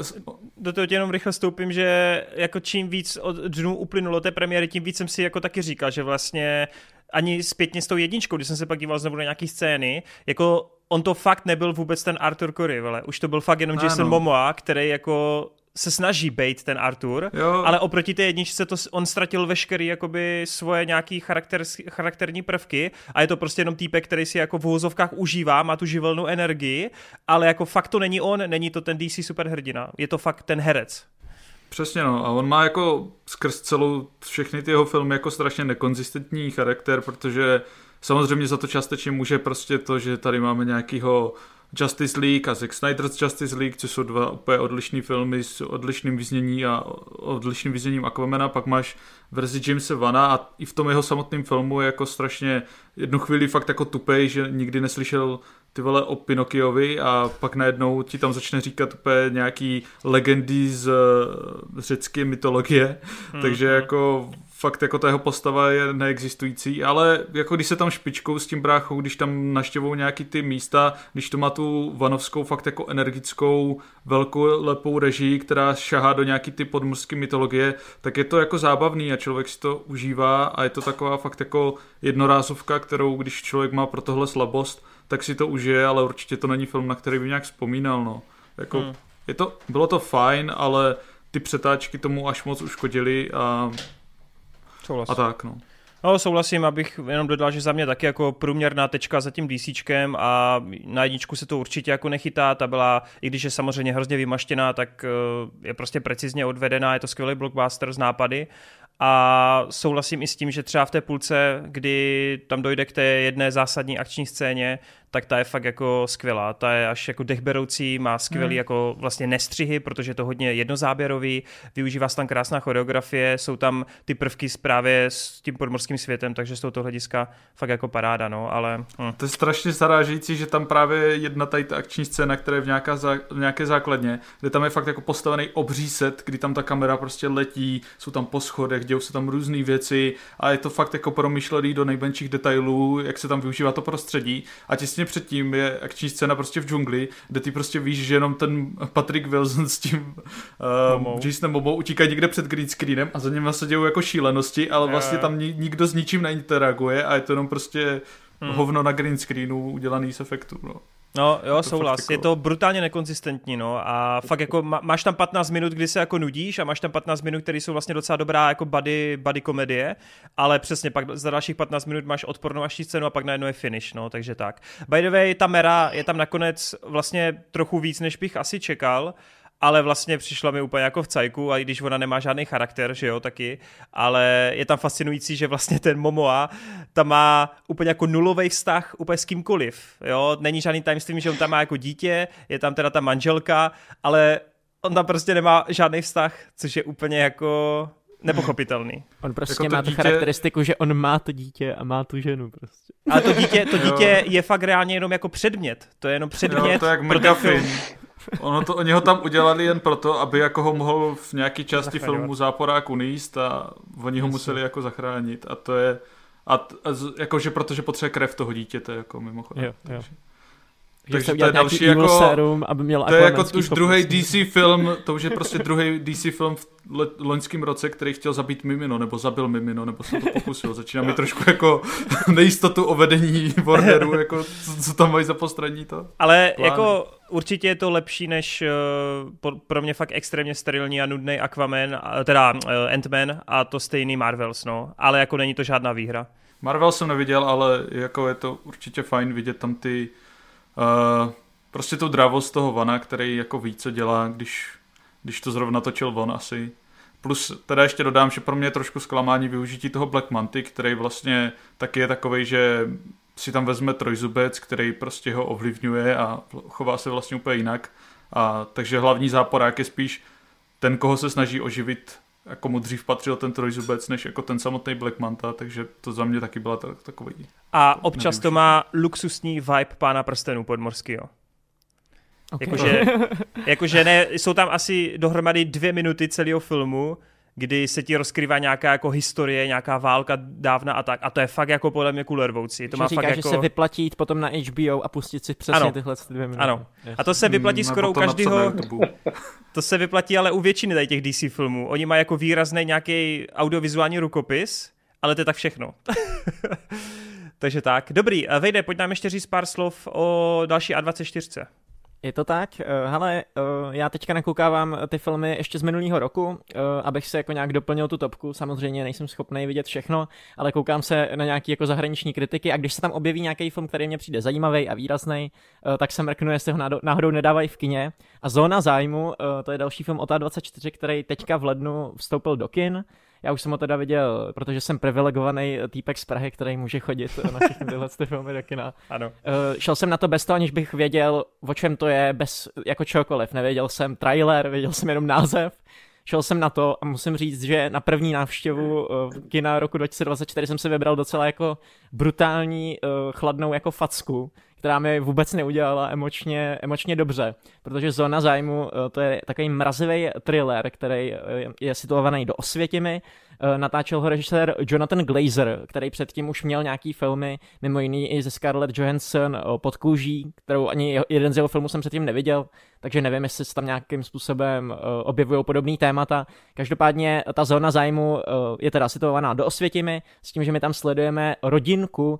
do toho tě jenom rychle stoupím, že jako čím víc od dnů uplynulo té premiéry, tím víc jsem si jako taky říkal, že vlastně ani zpětně s tou jedničkou, když jsem se pak díval znovu na nějaký scény, jako on to fakt nebyl vůbec ten Arthur Curry, vele. Už to byl fakt jenom ano. Jason Momoa, který jako se snaží být ten Arthur, jo. ale oproti té jedničce to on ztratil veškerý jakoby svoje nějaký charakter, charakterní prvky a je to prostě jenom týpek, který si jako v úvozovkách užívá, má tu živelnou energii, ale jako fakt to není on, není to ten DC superhrdina, je to fakt ten herec. Přesně no, a on má jako skrz celou všechny ty jeho filmy jako strašně nekonzistentní charakter, protože samozřejmě za to částečně může prostě to, že tady máme nějakýho Justice League a Zack Snyder's Justice League, což jsou dva úplně odlišné filmy s odlišným vyznění a odlišným vyzněním Aquamana, pak máš verzi Jamesa Vana a i v tom jeho samotném filmu je jako strašně jednu chvíli fakt jako tupej, že nikdy neslyšel ty vole o Pinokiovi a pak najednou ti tam začne říkat úplně nějaký legendy z řecké mytologie, hmm. takže hmm. jako fakt jako ta jeho postava je neexistující, ale jako když se tam špičkou s tím bráchou, když tam naštěvou nějaký ty místa, když to má tu vanovskou fakt jako energickou, velkou lepou režii, která šahá do nějaký ty podmorské mytologie, tak je to jako zábavný a člověk si to užívá a je to taková fakt jako jednorázovka, kterou když člověk má pro tohle slabost, tak si to užije, ale určitě to není film, na který by nějak vzpomínal, no. Jako, hmm. je to, bylo to fajn, ale ty přetáčky tomu až moc uškodily a Souhlas. A tak, no. No, souhlasím, abych jenom dodal, že za mě taky jako průměrná tečka za tím DCčkem a na jedničku se to určitě jako nechytá, ta byla, i když je samozřejmě hrozně vymaštěná, tak eh, je prostě precizně odvedená, je to skvělý blockbuster z nápady a souhlasím i s tím, že třeba v té půlce, kdy tam dojde k té jedné zásadní akční scéně, tak ta je fakt jako skvělá. Ta je až jako dechberoucí, má skvělý hmm. jako vlastně nestřihy, protože je to hodně jednozáběrový, využívá se tam krásná choreografie, jsou tam ty prvky právě s tím podmorským světem, takže z tohoto hlediska fakt jako paráda, no, ale... Hm. To je strašně zarážející, že tam právě jedna tady ta akční scéna, která je v, nějaká zá, v nějaké základně, kde tam je fakt jako postavený obří set, kdy tam ta kamera prostě letí, jsou tam po schodech, dějou se tam různé věci a je to fakt jako promyšlený do nejmenších detailů, jak se tam využívá to prostředí a těsně těsně předtím je akční scéna prostě v džungli, kde ty prostě víš, že jenom ten Patrick Wilson s tím uh, Jasonem Momo utíká někde před green screenem a za něm se dějou jako šílenosti, ale vlastně tam nikdo s ničím neinteraguje a je to jenom prostě hmm. hovno na green screenu udělaný z efektu. No. No jo, souhlas. Jako... Je to brutálně nekonzistentní, no. A fakt jako má, máš tam 15 minut, kdy se jako nudíš a máš tam 15 minut, které jsou vlastně docela dobrá jako buddy, buddy komedie, ale přesně pak za dalších 15 minut máš odpornou až scénu a pak najednou je finish, no, takže tak. By the way, ta mera je tam nakonec vlastně trochu víc, než bych asi čekal, ale vlastně přišla mi úplně jako v cajku, a i když ona nemá žádný charakter, že jo, taky, ale je tam fascinující, že vlastně ten Momoa tam má úplně jako nulový vztah úplně s kýmkoliv, jo, není žádný tajemství, že on tam má jako dítě, je tam teda ta manželka, ale on tam prostě nemá žádný vztah, což je úplně jako nepochopitelný. On prostě jako má tu dítě... charakteristiku, že on má to dítě a má tu ženu prostě. Ale to dítě, to dítě je fakt reálně jenom jako předmět. To je jenom předmět. Jo, to je jak McGuffin. Ono to, oni ho tam udělali jen proto, aby jako ho mohl v nějaké části filmu záporák uníst a oni ho museli jako zachránit a to je a, a jakože protože potřebuje krev toho dítěte jako mimochodem. Jo, jo. Takže to je další jako, serum, aby měl to je jako už druhý DC film, to už je prostě druhý DC film v loňském roce, který chtěl zabít Mimino, nebo zabil Mimino, nebo se to pokusil. Začíná mi trošku jako nejistotu o vedení Warneru, jako co, co tam mají za postranní to. Ale plány. jako určitě je to lepší než uh, pro mě fakt extrémně sterilní a nudný Aquaman, teda uh, Ant-Man a to stejný Marvels, no. Ale jako není to žádná výhra. Marvel jsem neviděl, ale jako je to určitě fajn vidět tam ty Uh, prostě tu dravost toho Vana, který jako ví, co dělá, když, když to zrovna točil von asi. Plus teda ještě dodám, že pro mě je trošku zklamání využití toho Black Manty, který vlastně taky je takový, že si tam vezme trojzubec, který prostě ho ovlivňuje a chová se vlastně úplně jinak. A, takže hlavní záporák je spíš ten, koho se snaží oživit jako mu dřív patřil ten trojzubec, než jako ten samotný Black Manta, takže to za mě taky byla takový. A občas to má luxusní vibe pána prstenů podmorského. Okay. Jakože, jakože ne, jsou tam asi dohromady dvě minuty celého filmu, kdy se ti rozkrývá nějaká jako historie, nějaká válka dávna a tak. A to je fakt jako podle mě kulervoucí. To má říká, fakt že jako... se vyplatí potom na HBO a pustit si přesně ano. tyhle dvě minuty. Ano. A to se vyplatí hmm, skoro u každého. to se vyplatí ale u většiny tady těch DC filmů. Oni mají jako výrazný nějaký audiovizuální rukopis, ale to je tak všechno. Takže tak. Dobrý, Vejde, pojď nám ještě říct pár slov o další A24. Je to tak? Uh, hele, uh, já teďka nakoukávám ty filmy ještě z minulého roku, abych se jako nějak doplnil tu topku. Samozřejmě nejsem schopný vidět všechno, ale koukám se na nějaké jako zahraniční kritiky a když se tam objeví nějaký film, který mě přijde zajímavý a výrazný, tak se mrknu, jestli ho náhodou nedávají v kině. A Zóna zájmu, to je další film OTA 24, který teďka v lednu vstoupil do kin. Já už jsem ho teda viděl, protože jsem privilegovaný týpek z Prahy, který může chodit na všechny tyhle ty filmy do kina. Ano. Uh, šel jsem na to bez toho, aniž bych věděl, o čem to je, bez jako čokoliv. Nevěděl jsem trailer, věděl jsem jenom název. Šel jsem na to a musím říct, že na první návštěvu uh, kina roku 2024 jsem si vybral docela jako brutální, uh, chladnou jako facku, která mi vůbec neudělala emočně, emočně dobře, protože Zóna zájmu to je takový mrazivý thriller, který je situovaný do Osvětimi, Eh, natáčel ho režisér Jonathan Glazer, který předtím už měl nějaký filmy, mimo jiný i ze Scarlett Johansson pod kůží, kterou ani jeden z jeho filmů jsem předtím neviděl, takže nevím, jestli se tam nějakým způsobem eh, objevují podobné témata. Každopádně ta zóna zájmu eh, je teda situovaná do Osvětimi, s tím, že my tam sledujeme rodinku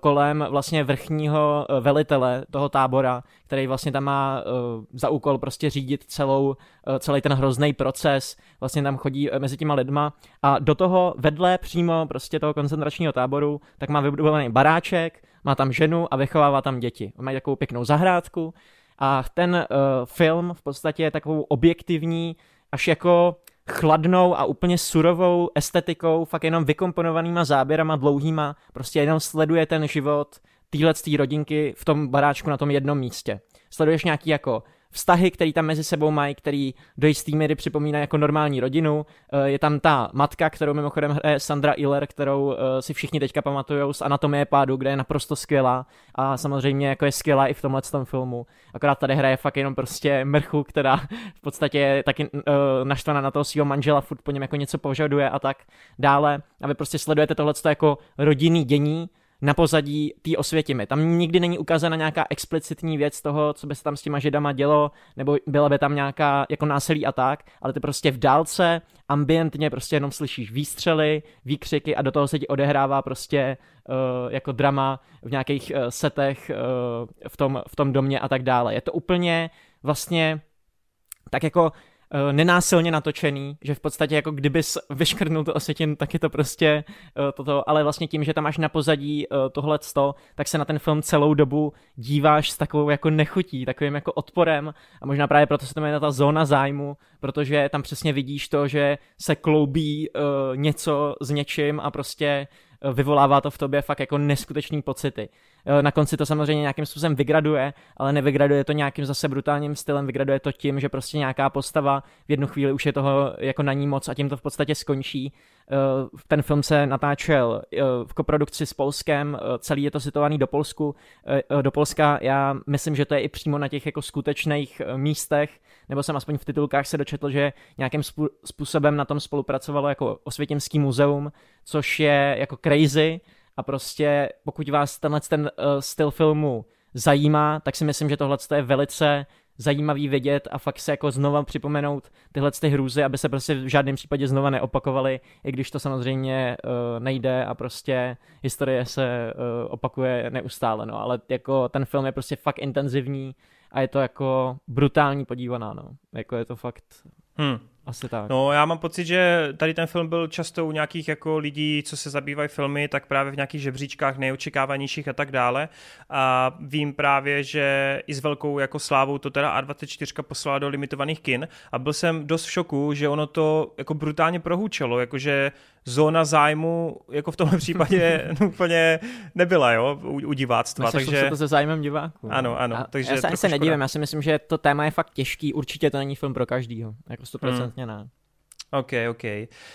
kolem vlastně vrchního velitele toho tábora, který vlastně tam má za úkol prostě řídit celou, celý ten hrozný proces, vlastně tam chodí mezi těma lidma a do toho vedle přímo prostě toho koncentračního táboru, tak má vybudovaný baráček, má tam ženu a vychovává tam děti. Mají takovou pěknou zahrádku a ten uh, film v podstatě je takovou objektivní, až jako chladnou a úplně surovou estetikou, fakt jenom vykomponovanýma záběrama dlouhýma, prostě jenom sleduje ten život téhle rodinky v tom baráčku na tom jednom místě. Sleduješ nějaký jako vztahy, které tam mezi sebou mají, který do jistý míry připomíná jako normální rodinu. Eh, je tam ta matka, kterou mimochodem hraje Sandra Iller, kterou eh, si všichni teďka pamatují z Anatomie pádu, kde je naprosto skvělá a samozřejmě jako je skvělá i v tomhle tom filmu. Akorát tady hraje fakt jenom prostě mrchu, která v podstatě je taky uh, naštvaná na toho svého manžela, furt po něm jako něco požaduje a tak dále. A vy prostě sledujete tohle jako rodinný dění, na pozadí té osvětimi. Tam nikdy není ukázána nějaká explicitní věc toho, co by se tam s těma židama dělo, nebo byla by tam nějaká jako násilí a tak, ale ty prostě v dálce, ambientně prostě jenom slyšíš výstřely, výkřiky a do toho se ti odehrává prostě uh, jako drama v nějakých uh, setech uh, v, tom, v tom domě a tak dále. Je to úplně vlastně tak jako uh, nenásilně natočený, že v podstatě jako kdybys vyškrtnul to osvětin, tak je to prostě uh, toto, ale vlastně tím, že tam máš na pozadí uh, tohle tak se na ten film celou dobu díváš s takovou jako nechutí, takovým jako odporem. A možná právě proto se to jmenuje ta zóna zájmu, protože tam přesně vidíš to, že se kloubí uh, něco s něčím a prostě vyvolává to v tobě fakt jako neskutečný pocity. Na konci to samozřejmě nějakým způsobem vygraduje, ale nevygraduje to nějakým zase brutálním stylem, vygraduje to tím, že prostě nějaká postava v jednu chvíli už je toho jako na ní moc a tím to v podstatě skončí. Ten film se natáčel v koprodukci s Polskem, celý je to situovaný do Polsku, do Polska. Já myslím, že to je i přímo na těch jako skutečných místech, nebo jsem aspoň v titulkách se dočetl, že nějakým způsobem na tom spolupracovalo jako Osvětimský muzeum, což je jako crazy a prostě pokud vás tenhle ten styl filmu zajímá, tak si myslím, že tohle je velice zajímavý vidět a fakt se jako znova připomenout tyhle ty hrůzy, aby se prostě v žádném případě znova neopakovaly, i když to samozřejmě uh, nejde a prostě historie se uh, opakuje neustále, no, ale jako ten film je prostě fakt intenzivní a je to jako brutální podívaná, no. Jako je to fakt hmm. Asi tak. No já mám pocit, že tady ten film byl často u nějakých jako lidí, co se zabývají filmy, tak právě v nějakých žebříčkách nejočekávanějších a tak dále. A vím právě, že i s velkou jako slávou to teda A24 poslala do limitovaných kin a byl jsem dost v šoku, že ono to jako brutálně prohůčelo, jakože zóna zájmu jako v tomhle případě úplně nebyla, jo, u, u diváctva. Myslím, takže... to se zájmem diváků. Ano, ano. A takže já se, se nedívím, já si myslím, že to téma je fakt těžký, určitě to není film pro každýho, jako stoprocentně hmm. ne. OK, OK.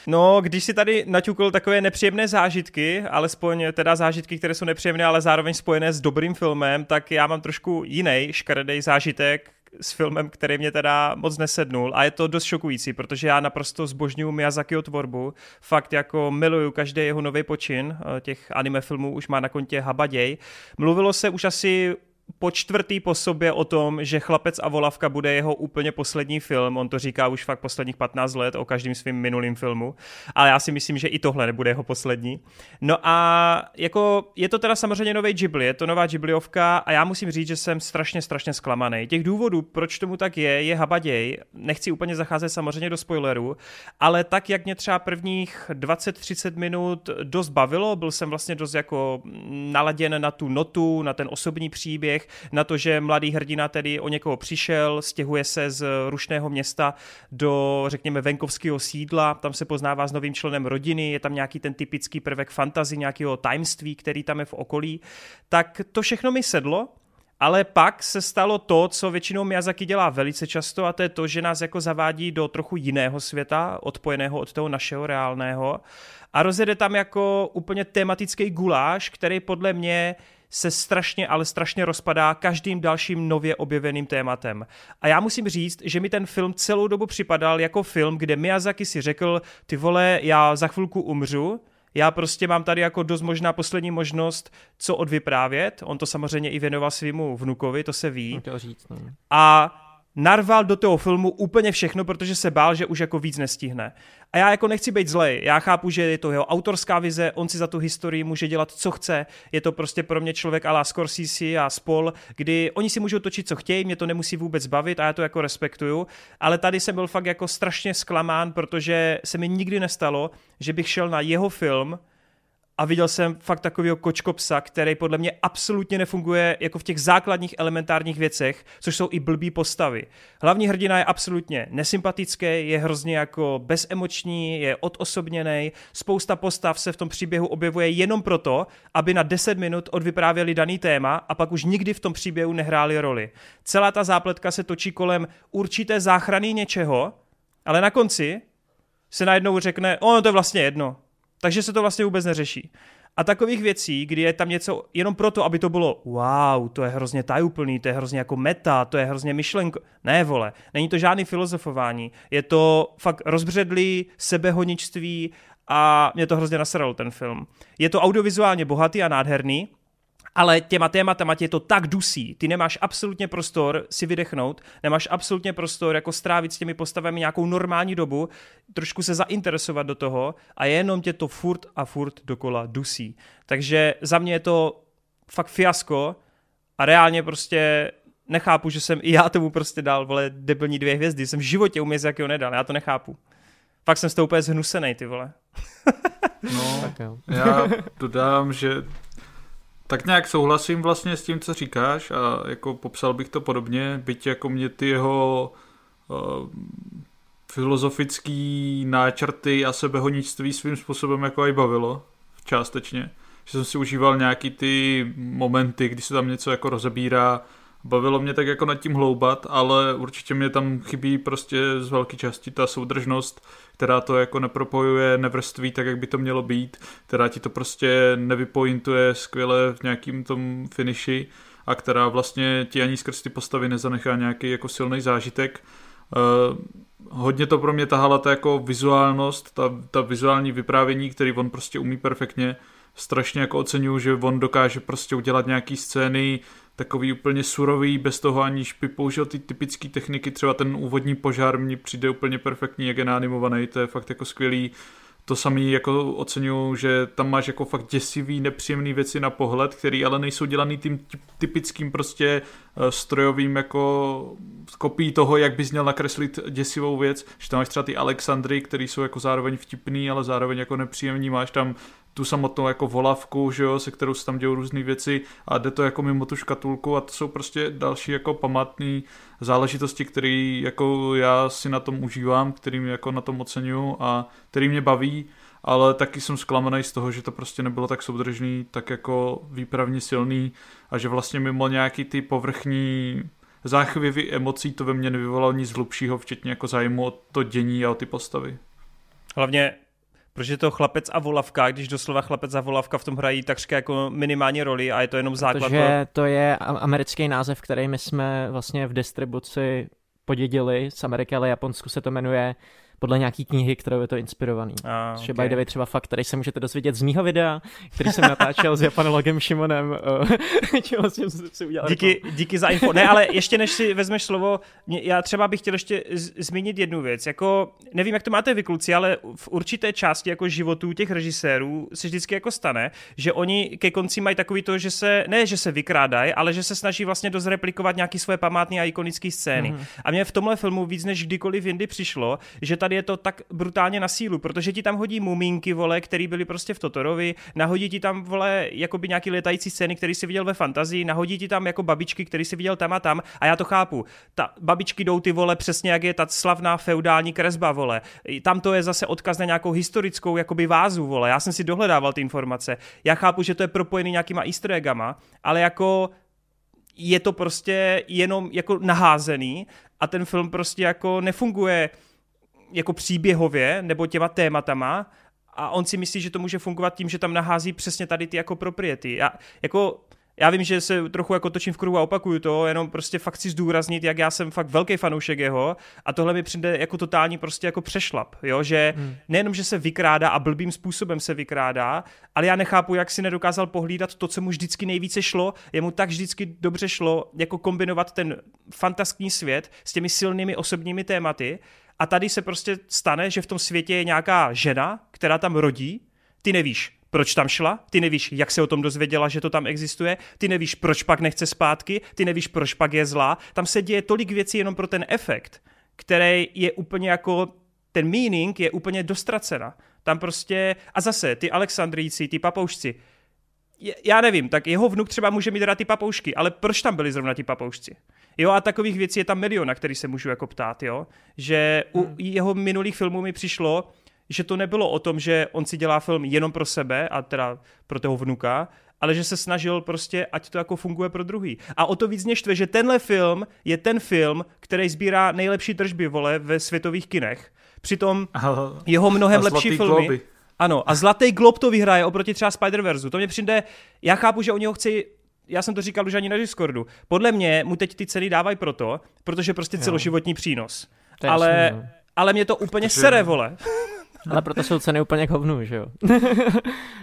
No, když si tady naťukl takové nepříjemné zážitky, alespoň teda zážitky, které jsou nepříjemné, ale zároveň spojené s dobrým filmem, tak já mám trošku jiný škaredý zážitek, s filmem, který mě teda moc nesednul a je to dost šokující, protože já naprosto zbožňuju Miyazakiho tvorbu, fakt jako miluju každý jeho nový počin, eh, těch anime filmů už má na kontě habaděj. Mluvilo se už asi po čtvrtý po sobě o tom, že Chlapec a volavka bude jeho úplně poslední film. On to říká už fakt posledních 15 let o každém svým minulým filmu. Ale já si myslím, že i tohle nebude jeho poslední. No a jako je to teda samozřejmě nový Ghibli, je to nová Ghibliovka a já musím říct, že jsem strašně, strašně zklamaný. Těch důvodů, proč tomu tak je, je habaděj. Nechci úplně zacházet samozřejmě do spoilerů, ale tak, jak mě třeba prvních 20-30 minut dost bavilo, byl jsem vlastně dost jako naladěn na tu notu, na ten osobní příběh, příběh na to, že mladý hrdina tedy o někoho přišel, stěhuje se z rušného města do, řekněme, venkovského sídla, tam se poznává s novým členem rodiny, je tam nějaký ten typický prvek fantazy, nějakého tajemství, který tam je v okolí, tak to všechno mi sedlo, ale pak se stalo to, co většinou Miyazaki dělá velice často a to je to, že nás jako zavádí do trochu jiného světa, odpojeného od toho našeho reálného a rozjede tam jako úplně tematický guláš, který podle mě se strašně, ale strašně rozpadá každým dalším nově objeveným tématem. A já musím říct, že mi ten film celou dobu připadal jako film, kde Miyazaki si řekl, ty vole, já za chvilku umřu, já prostě mám tady jako dost možná poslední možnost, co odvyprávět. On to samozřejmě i věnoval svýmu vnukovi, to se ví. To říct, no. A narval do toho filmu úplně všechno, protože se bál, že už jako víc nestihne. A já jako nechci být zlej, já chápu, že je to jeho autorská vize, on si za tu historii může dělat, co chce, je to prostě pro mě člověk ala Scorsese a spol, kdy oni si můžou točit, co chtějí, mě to nemusí vůbec bavit a já to jako respektuju, ale tady jsem byl fakt jako strašně zklamán, protože se mi nikdy nestalo, že bych šel na jeho film, a viděl jsem fakt takového kočkopsa, který podle mě absolutně nefunguje jako v těch základních elementárních věcech, což jsou i blbý postavy. Hlavní hrdina je absolutně nesympatický, je hrozně jako bezemoční, je odosobněný, spousta postav se v tom příběhu objevuje jenom proto, aby na 10 minut odvyprávěli daný téma a pak už nikdy v tom příběhu nehráli roli. Celá ta zápletka se točí kolem určité záchrany něčeho, ale na konci se najednou řekne, ono to je vlastně jedno, takže se to vlastně vůbec neřeší. A takových věcí, kdy je tam něco jenom proto, aby to bylo wow, to je hrozně tajuplný, to je hrozně jako meta, to je hrozně myšlenko. Ne, vole, není to žádný filozofování. Je to fakt rozbředlý sebehoničství a mě to hrozně nasralo ten film. Je to audiovizuálně bohatý a nádherný, ale těma tématama tě to tak dusí, ty nemáš absolutně prostor si vydechnout, nemáš absolutně prostor jako strávit s těmi postavami nějakou normální dobu, trošku se zainteresovat do toho a jenom tě to furt a furt dokola dusí. Takže za mě je to fakt fiasko a reálně prostě nechápu, že jsem i já tomu prostě dal, vole, debilní dvě hvězdy, jsem v životě uměz, jakého nedal, já to nechápu. Fakt jsem s tou úplně zhnusený, ty vole. no, tak jo. já dodám, že tak nějak souhlasím vlastně s tím, co říkáš a jako popsal bych to podobně, byť jako mě ty jeho uh, filozofický náčrty a sebehonictví svým způsobem jako i bavilo částečně. Že jsem si užíval nějaký ty momenty, kdy se tam něco jako rozebírá, bavilo mě tak jako nad tím hloubat, ale určitě mě tam chybí prostě z velké části ta soudržnost, která to jako nepropojuje, nevrství tak, jak by to mělo být, která ti to prostě nevypointuje skvěle v nějakým tom finiši a která vlastně ti ani skrz ty postavy nezanechá nějaký jako silný zážitek. Uh, hodně to pro mě tahala ta jako vizuálnost, ta, ta vizuální vyprávění, který on prostě umí perfektně. Strašně jako oceňuju, že on dokáže prostě udělat nějaký scény takový úplně surový, bez toho aniž by použil ty typické techniky, třeba ten úvodní požár mi přijde úplně perfektní, jak je animovaný, to je fakt jako skvělý. To samý jako oceňuju, že tam máš jako fakt děsivý, nepříjemný věci na pohled, který ale nejsou dělaný tím typickým prostě eh, strojovým jako kopií toho, jak bys měl nakreslit děsivou věc, že tam máš třeba ty Alexandry, který jsou jako zároveň vtipný, ale zároveň jako nepříjemný, máš tam tu samotnou jako volavku, že jo, se kterou se tam dějou různé věci a jde to jako mimo tu škatulku a to jsou prostě další jako památné záležitosti, které jako já si na tom užívám, kterým jako na tom oceňuju a který mě baví, ale taky jsem zklamaný z toho, že to prostě nebylo tak soudržný, tak jako výpravně silný a že vlastně mimo nějaký ty povrchní záchvěvy emocí to ve mně nevyvolalo nic hlubšího, včetně jako zájmu o to dění a o ty postavy. Hlavně protože to chlapec a volavka, když doslova chlapec a volavka v tom hrají takřka jako minimální roli a je to jenom základ. Protože pro... to je americký název, který my jsme vlastně v distribuci podědili z Ameriky, ale Japonsku se to jmenuje podle nějaký knihy, kterou je to inspirovaný. A, okay. by the way třeba fakt, který se můžete dozvědět z mýho videa, který jsem natáčel s japanologem Šimonem. Uh, vlastně si udělal díky, díky za info. Ne, ale ještě než si vezmeš slovo, já třeba bych chtěl ještě zmínit jednu věc. Jako, nevím, jak to máte vy kluci, ale v určité části jako životů těch režisérů se vždycky jako stane, že oni ke konci mají takový to, že se, ne, že se vykrádají, ale že se snaží vlastně dozreplikovat nějaké svoje památné a ikonické scény. Mm-hmm. A mě v tomhle filmu víc než kdykoliv jindy přišlo, že ta tady je to tak brutálně na sílu, protože ti tam hodí mumínky, vole, který byly prostě v Totorovi, nahodí ti tam, vole, jakoby nějaký letající scény, který si viděl ve fantazii, nahodí ti tam jako babičky, který si viděl tam a tam a já to chápu. Ta babičky jdou ty vole přesně jak je ta slavná feudální kresba, vole. Tam to je zase odkaz na nějakou historickou jakoby vázu, vole. Já jsem si dohledával ty informace. Já chápu, že to je propojený nějakýma easter eggama, ale jako je to prostě jenom jako naházený a ten film prostě jako nefunguje jako příběhově nebo těma tématama a on si myslí, že to může fungovat tím, že tam nahází přesně tady ty jako propriety. Já, jako, já vím, že se trochu jako točím v kruhu a opakuju to, jenom prostě fakt chci zdůraznit, jak já jsem fakt velký fanoušek jeho a tohle mi přijde jako totální prostě jako přešlap, jo, že hmm. nejenom, že se vykrádá a blbým způsobem se vykrádá, ale já nechápu, jak si nedokázal pohlídat to, co mu vždycky nejvíce šlo, jemu tak vždycky dobře šlo, jako kombinovat ten fantastický svět s těmi silnými osobními tématy a tady se prostě stane, že v tom světě je nějaká žena, která tam rodí, ty nevíš, proč tam šla, ty nevíš, jak se o tom dozvěděla, že to tam existuje, ty nevíš, proč pak nechce zpátky, ty nevíš, proč pak je zlá. Tam se děje tolik věcí jenom pro ten efekt, který je úplně jako, ten meaning je úplně dostracena. Tam prostě, a zase, ty Alexandrijci, ty papoušci, já nevím, tak jeho vnuk třeba může mít rád ty papoušky, ale proč tam byli zrovna ti papoušci? Jo, a takových věcí je tam milion, na který se můžu jako ptát, jo. Že u hmm. jeho minulých filmů mi přišlo, že to nebylo o tom, že on si dělá film jenom pro sebe a teda pro toho vnuka, ale že se snažil prostě, ať to jako funguje pro druhý. A o to víc mě štve, že tenhle film je ten film, který sbírá nejlepší tržby, vole, ve světových kinech. Přitom jeho mnohem lepší filmy... Globy. Ano, a Zlatý glob to vyhraje oproti třeba Spider-Verse. To mě přijde, já chápu, že oni ho chci já jsem to říkal už ani na Discordu. Podle mě mu teď ty ceny dávají proto, protože prostě celoživotní přínos. Ale, no. ale mě to úplně Protože... sere, vole. Ale proto jsou ceny úplně k hovnu, že jo?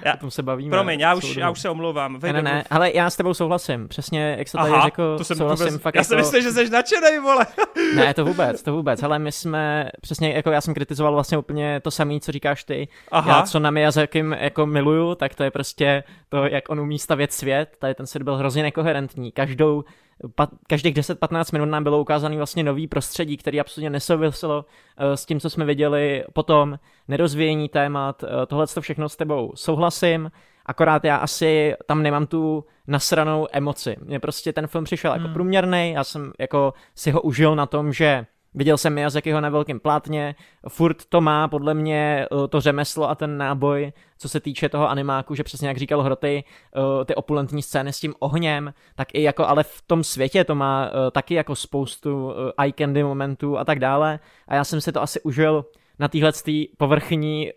já, o tom se bavíme. Promiň, já už, já už se omlouvám. ne, ne, ne, ale já s tebou souhlasím. Přesně, jak se tady Aha, řekl, to jsem souhlasím vůbec, fakt Já jako... myslím, že jsi nadšený, vole. ne, to vůbec, to vůbec. Ale my jsme, přesně, jako já jsem kritizoval vlastně úplně to samé, co říkáš ty. Aha. Já, co na Miyazakim jako miluju, tak to je prostě to, jak on umí stavět svět. Tady ten svět byl hrozně nekoherentní. Každou každých 10-15 minut nám bylo ukázaný vlastně nový prostředí, který absolutně nesouviselo uh, s tím, co jsme viděli potom, nerozvíjení témat, uh, tohle to všechno s tebou souhlasím, akorát já asi tam nemám tu nasranou emoci. Mně prostě ten film přišel jako hmm. jako průměrný, já jsem jako si ho užil na tom, že Viděl jsem Miyazakiho na velkém plátně, furt to má podle mě eh, to řemeslo a ten náboj, co se týče toho animáku, že přesně jak říkal Hroty, eh, ty opulentní scény s tím ohněm, tak i jako ale v tom světě to má eh, taky jako spoustu eye candy momentů a tak dále. A já jsem si to asi užil na téhle povrchní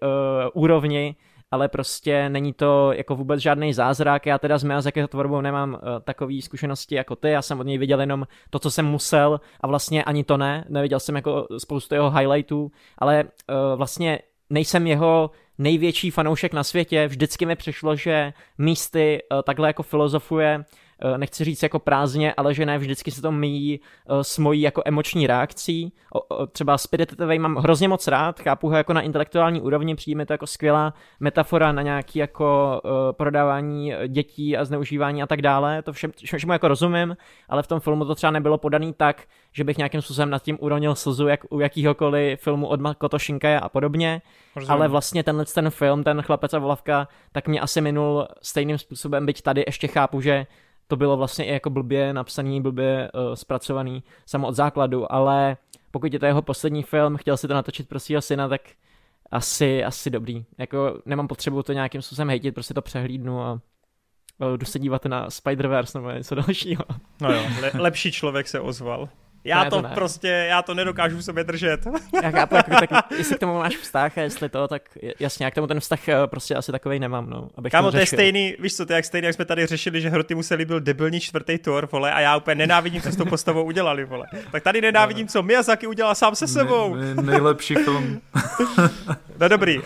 úrovni, ale prostě není to jako vůbec žádný zázrak. Já teda s Miyazakiho tvorbou nemám uh, takové zkušenosti jako ty, já jsem od něj viděl jenom to, co jsem musel a vlastně ani to ne, neviděl jsem jako spoustu jeho highlightů, ale uh, vlastně nejsem jeho největší fanoušek na světě, vždycky mi přišlo, že místy uh, takhle jako filozofuje Eh, nechci říct jako prázdně, ale že ne vždycky se to míjí eh, s mojí jako emoční reakcí. Třeba Spirit Away mám hrozně moc rád, chápu ho jako na intelektuální úrovni, přijde mi to jako skvělá metafora na nějaký jako eh, prodávání dětí a zneužívání a tak dále, to všem, všemu jako rozumím, ale v tom filmu to třeba nebylo podaný tak, že bych nějakým způsobem nad tím uronil slzu jak u jakýhokoliv filmu od Makoto Shinkai a podobně, Rozumím. ale vlastně tenhle ten film, ten Chlapec a volavka, tak mě asi minul stejným způsobem, byť tady ještě chápu, že to bylo vlastně i jako blbě napsaný, blbě uh, zpracovaný samo od základu, ale pokud je to jeho poslední film, chtěl si to natočit pro svého syna, tak asi, asi dobrý. Jako nemám potřebu to nějakým způsobem hejtit, prostě to přehlídnu a uh, jdu se dívat na Spider-Verse nebo něco dalšího. No jo, le- lepší člověk se ozval. Já ne, to, to prostě, já to nedokážu v sobě držet. Já chápu, jako, tak, jestli k tomu máš vztah a jestli to, tak jasně, jak k tomu ten vztah eh, prostě asi takový nemám, no. Abych Kámo, to je stejný, víš co, to je jak stejný, jak jsme tady řešili, že Hroty mu se líbil debilní čtvrtý tour, vole, a já úplně nenávidím, co s tou postavou udělali, vole. Tak tady nenávidím, co Miyazaki udělal sám se sebou. Ne, ne, nejlepší film. no dobrý, uh,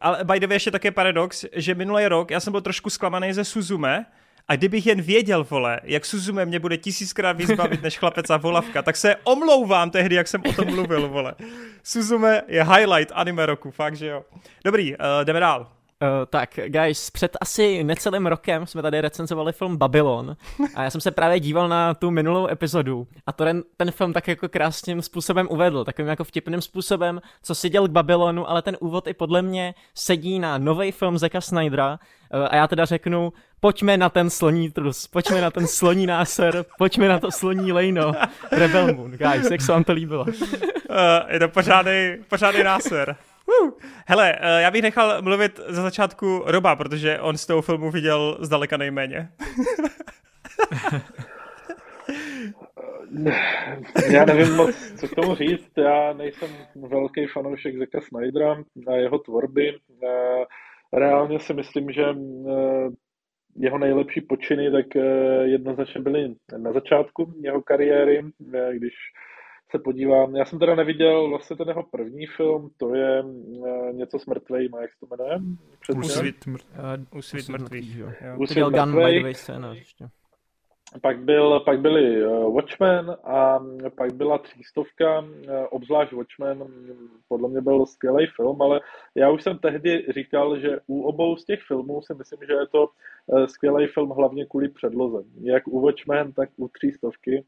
ale by the way, ještě také paradox, že minulý rok já jsem byl trošku zklamaný ze Suzume, a kdybych jen věděl, vole, jak Suzume mě bude tisíckrát víc bavit než chlapec a volavka, tak se omlouvám tehdy, jak jsem o tom mluvil, vole. Suzume je highlight anime roku, fakt, že jo. Dobrý, uh, jdeme dál. Uh, tak, guys, před asi necelým rokem jsme tady recenzovali film Babylon a já jsem se právě díval na tu minulou epizodu a to ten, ten film tak jako krásným způsobem uvedl, takovým jako vtipným způsobem, co si děl k Babylonu, ale ten úvod i podle mě sedí na nový film Zeka Snydera a já teda řeknu, pojďme na ten sloní trus, pojďme na ten sloní náser, pojďme na to sloní lejno, Rebel Moon, guys, jak se vám to líbilo? uh, je to pořádný, pořádný náser. Uh. Hele, uh, já bych nechal mluvit za začátku Roba, protože on z toho filmu viděl zdaleka nejméně. já nevím moc, co k tomu říct. Já nejsem velký fanoušek Zeka Snydera a jeho tvorby. Uh, reálně si myslím, že jeho nejlepší počiny tak jednoznačně byly na začátku jeho kariéry, když se podívám. Já jsem teda neviděl vlastně ten jeho první film, to je něco s mrtvejma, jak se to jmenuje? Úsvit, mrt, uh, úsvit mrtvých. Jo. Úsvit mrtvých. ještě. Pak, byl, pak byli uh, Watchmen a pak byla třístovka, uh, obzvlášť Watchmen, podle mě byl skvělý film, ale já už jsem tehdy říkal, že u obou z těch filmů si myslím, že je to uh, skvělý film hlavně kvůli předloze. Jak u Watchmen, tak u třístovky.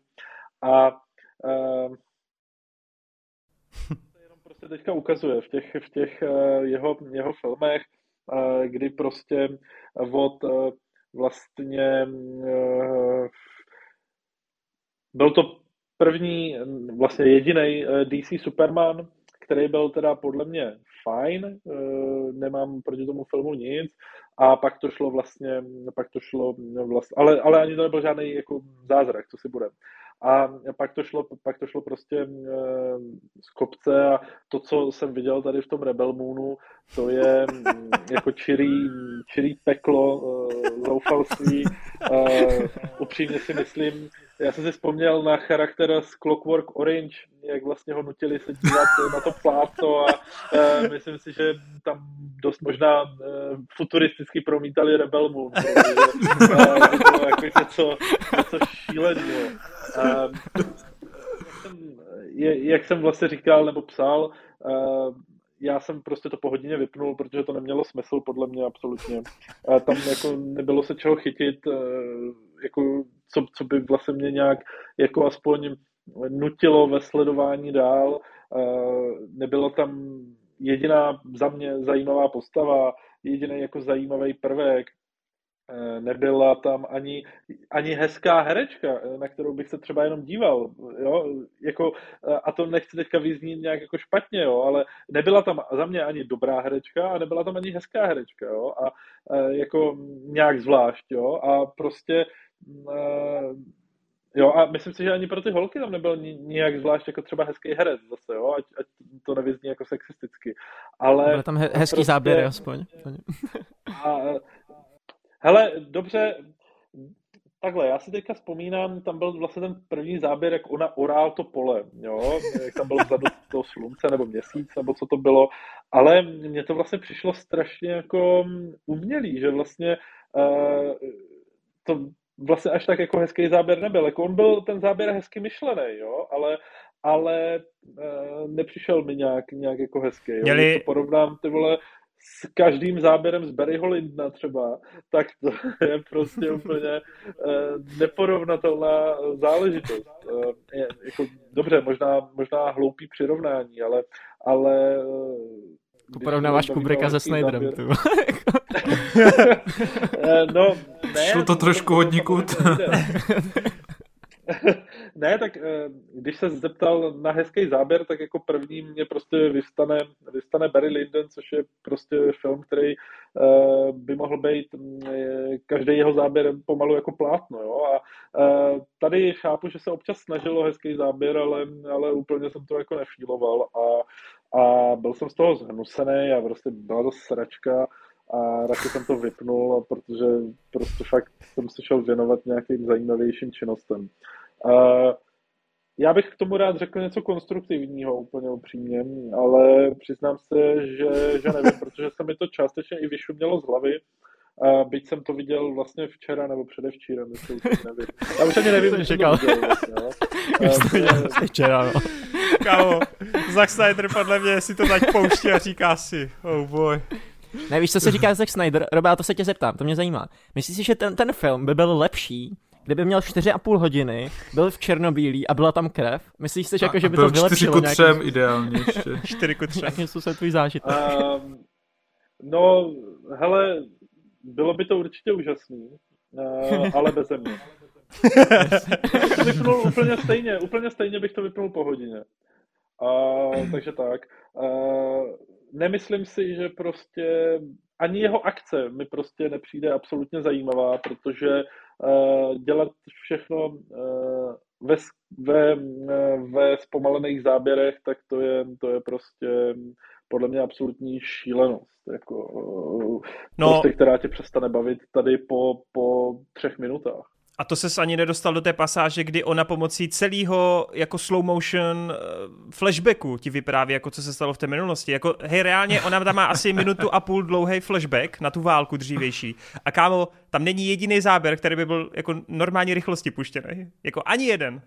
A uh, jenom prostě teďka ukazuje v těch, v těch jeho, jeho filmech, kdy prostě od vlastně uh, byl to první, vlastně jediný DC Superman, který byl teda podle mě fajn, nemám proti tomu filmu nic, a pak to šlo vlastně, pak to šlo vlastně, ale, ale ani to nebyl žádný jako zázrak, co si budeme. A pak to šlo, pak to šlo prostě eh, z kopce a to, co jsem viděl tady v tom Rebel Moonu, to je mm, jako čirý, čirý peklo, eh, zoufalství. Eh, upřímně si myslím, já jsem si vzpomněl na charakter z Clockwork Orange, jak vlastně ho nutili se dívat na to plátno a uh, myslím si, že tam dost možná uh, futuristicky promítali Rebel Moon, uh, to bylo jako něco, něco šíleného. Uh, je, jak jsem vlastně říkal nebo psal, uh, já jsem prostě to po hodině vypnul, protože to nemělo smysl podle mě absolutně. A tam jako nebylo se čeho chytit, jako co, co by vlastně mě nějak jako aspoň nutilo ve sledování dál. Nebylo tam jediná za mě zajímavá postava, jediný jako zajímavý prvek. Eh, nebyla tam ani, ani hezká herečka, eh, na kterou bych se třeba jenom díval, jo, jako, eh, a to nechci teďka vyznít nějak jako špatně, jo, ale nebyla tam za mě ani dobrá herečka a nebyla tam ani hezká herečka, jo, a jako nějak zvlášť, jo, a prostě Jo, a myslím si, že ani pro ty holky tam nebyl nijak zvlášť jako třeba hezký herec zase, jo, ať, ať to nevyzní jako sexisticky. Ale Byl tam he- hezký prostě... záběr aspoň. A, hele, dobře, takhle, já si teďka vzpomínám, tam byl vlastně ten první záběr, jak ona orál to pole, jo, jak tam byl vzadu to slunce nebo měsíc, nebo co to bylo, ale mně to vlastně přišlo strašně jako umělý, že vlastně uh, to vlastně až tak jako hezký záběr nebyl. Jako on byl ten záběr hezky myšlený, jo, ale, ale uh, nepřišel mi nějak, nějak jako hezký. Jo. Měli... To porovnám, ty vole, s každým záběrem z Barryho Lindna třeba, tak to je prostě úplně uh, neporovnatelná záležitost. Uh, je, jako, dobře, možná, možná hloupý přirovnání, ale, ale uh, Porovnáváš Kubricka se Snyderem. no, ne. Šlo to trošku hodně kut. ne, tak eh, když se zeptal na hezký záběr, tak jako první mě prostě vystane, vystane Barry Lyndon, což je prostě film, který uh, by mohl být mm, každý jeho záběr pomalu jako plátno, jo, a tady chápu, že se občas snažilo hezký záběr, ale, ale úplně jsem to jako nefíloval a, a byl jsem z toho zhnusený a prostě byla to sračka a radši jsem to vypnul, protože prostě fakt jsem se šel věnovat nějakým zajímavějším činnostem. Uh, já bych k tomu rád řekl něco konstruktivního, úplně upřímně, ale přiznám se, že, že nevím, protože se mi to částečně i vyšumělo z hlavy. A byť jsem to viděl vlastně včera nebo předevčírem, myslím, už nevím. Já už ani nevím, co to viděl vlastně, no. Už včera, no. Kámo, Zack Snyder podle mě si to tak pouští a říká si, oh boy. Ne, víš, co se říká Zack Snyder? Robá, to se tě zeptám, to mě zajímá. Myslíš si, že ten, ten film by byl lepší, kdyby měl 4,5 hodiny, byl v černobílý a byla tam krev? Myslíš si, že, jako, že by to vylepšilo? 4 ku 3 nějaký... ideálně ještě. 4 ku 3. Jakým způsobem tvůj zážitek? Um, no, hele, bylo by to určitě úžasný, uh, ale bez mě. bych to vypnul úplně stejně, úplně stejně bych to vypnul po hodině. Uh, takže tak. Uh, nemyslím si, že prostě ani jeho akce mi prostě nepřijde absolutně zajímavá, protože uh, dělat všechno uh, ve, ve, ve zpomalených záběrech, tak to je, to je prostě podle mě absolutní šílenost, jako, no. prostě, která tě přestane bavit tady po, po třech minutách. A to se ani nedostal do té pasáže, kdy ona pomocí celého jako slow motion eh, flashbacku ti vypráví, jako co se stalo v té minulosti. Jako, hej, reálně ona tam má asi minutu a půl dlouhý flashback na tu válku dřívější. A kámo, tam není jediný záběr, který by byl jako normální rychlosti puštěný. Jako ani jeden.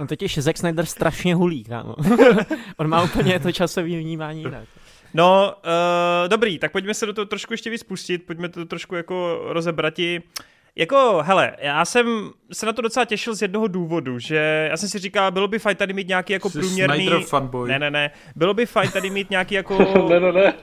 On totiž Zack Snyder strašně hulí, kámo. On má úplně to časové vnímání jinak. No, uh, dobrý, tak pojďme se do toho trošku ještě vyspustit, pojďme to trošku jako rozebrati. Uh, jako, hele, já jsem se na to docela těšil z jednoho důvodu, že já jsem si říkal, bylo by fajn tady mít nějaký jako Jsi průměrný... fanboy. Ne, ne, ne. Bylo by fajn tady mít nějaký jako... ne, ne, ne.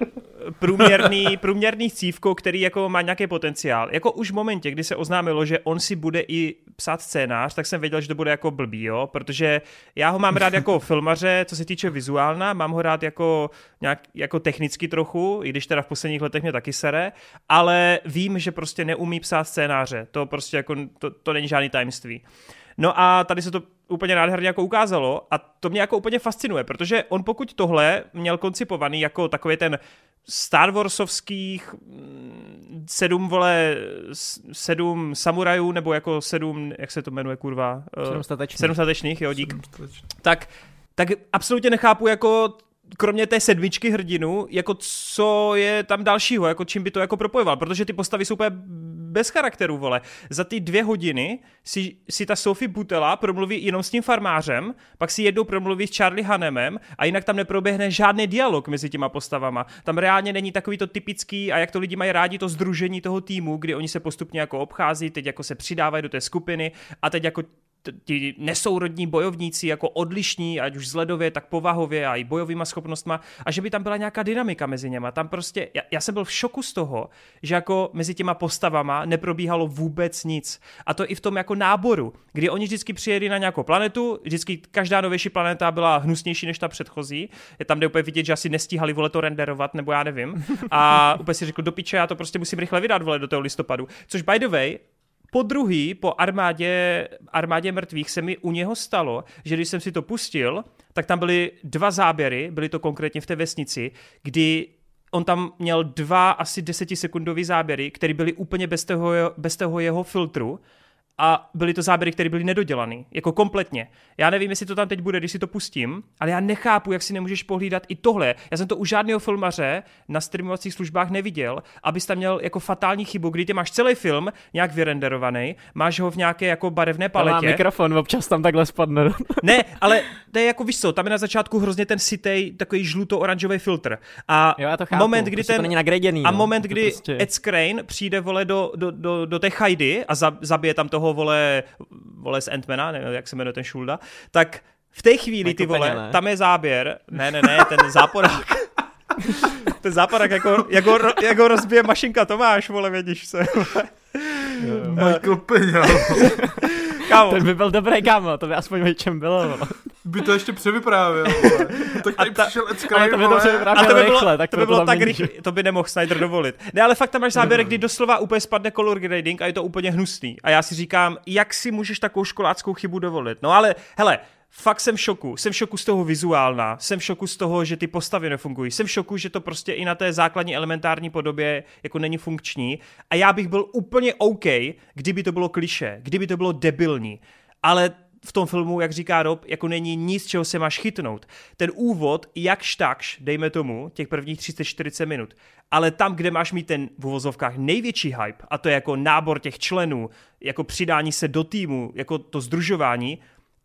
průměrný, průměrný cívko, který jako má nějaký potenciál. Jako už v momentě, kdy se oznámilo, že on si bude i psát scénář, tak jsem věděl, že to bude jako blbý, jo, protože já ho mám rád jako filmaře, co se týče vizuálna, mám ho rád jako, nějak, jako technicky trochu, i když teda v posledních letech mě taky sere, ale vím, že prostě neumí psát scénáře, to prostě jako, to, to není žádný tajemství. No a tady se to úplně nádherně jako ukázalo a to mě jako úplně fascinuje, protože on pokud tohle měl koncipovaný jako takový ten Star Warsovských mm, sedm, vole, sedm samurajů, nebo jako sedm, jak se to jmenuje, kurva? Eh, sedm statečných. Sedm statečných, jo, dík. Tak, tak absolutně nechápu, jako kromě té sedmičky hrdinu, jako co je tam dalšího, jako čím by to jako propojoval, protože ty postavy jsou úplně bez charakteru, vole. Za ty dvě hodiny si, si ta Sophie Butela promluví jenom s tím farmářem, pak si jednou promluví s Charlie Hanemem a jinak tam neproběhne žádný dialog mezi těma postavama. Tam reálně není takový to typický a jak to lidi mají rádi, to združení toho týmu, kdy oni se postupně jako obchází, teď jako se přidávají do té skupiny a teď jako ti nesourodní bojovníci jako odlišní, ať už vzhledově, tak povahově a i bojovýma schopnostma a že by tam byla nějaká dynamika mezi něma. Tam prostě, já, já jsem byl v šoku z toho, že jako mezi těma postavama neprobíhalo vůbec nic. A to i v tom jako náboru, kdy oni vždycky přijeli na nějakou planetu, vždycky každá novější planeta byla hnusnější než ta předchozí. Je tam, kde úplně vidět, že asi nestíhali vole to renderovat, nebo já nevím. A úplně si řekl, do piče, já to prostě musím rychle vydat vole do toho listopadu. Což by the way, po druhý, po armádě, armádě mrtvých se mi u něho stalo, že když jsem si to pustil, tak tam byly dva záběry, byly to konkrétně v té vesnici, kdy on tam měl dva asi desetisekundový záběry, které byly úplně bez toho, bez toho jeho filtru a byly to záběry, které byly nedodělané, jako kompletně. Já nevím, jestli to tam teď bude, když si to pustím, ale já nechápu, jak si nemůžeš pohlídat i tohle. Já jsem to u žádného filmaře na streamovacích službách neviděl, abys tam měl jako fatální chybu, kdy ty máš celý film nějak vyrenderovaný, máš ho v nějaké jako barevné paletě. Má mikrofon, občas tam takhle spadne. ne, ale to je jako víš co, tam je na začátku hrozně ten sitej, takový žluto-oranžový filtr. A jo, já to chápu, moment, kdy prostě ten, to není nagraděný, a no. moment, kdy prostě... Ed Skrein přijde vole do, do, do, do té chajdy a zabije tam toho vole, vole z Antmana, nevím, jak se jmenuje ten Šulda, tak v té chvíli, ty vole, ne? tam je záběr, ne, ne, ne, ten záporák, ten záporák, jako, jako, jako rozbije mašinka Tomáš, vole, vědíš se. Michael Peňa. Kámo. Ten by byl dobrý, kámo, to by aspoň o čem bylo. By to ještě převyprávěl, Tak tady ta, přišel Ed Ale to by to převyprávěl to by bylo, rychle, tak to by bylo tak rychle, to by nemohl Snyder dovolit. Ne, ale fakt tam máš záběr, kdy doslova úplně spadne color grading a je to úplně hnusný. A já si říkám, jak si můžeš takovou školáckou chybu dovolit. No ale, hele, fakt jsem v šoku. Jsem v šoku z toho vizuálna, jsem v šoku z toho, že ty postavy nefungují, jsem v šoku, že to prostě i na té základní elementární podobě jako není funkční a já bych byl úplně OK, kdyby to bylo kliše, kdyby to bylo debilní, ale v tom filmu, jak říká Rob, jako není nic, čeho se máš chytnout. Ten úvod, jakž takž, dejme tomu, těch prvních 30-40 minut, ale tam, kde máš mít ten v uvozovkách největší hype, a to je jako nábor těch členů, jako přidání se do týmu, jako to združování,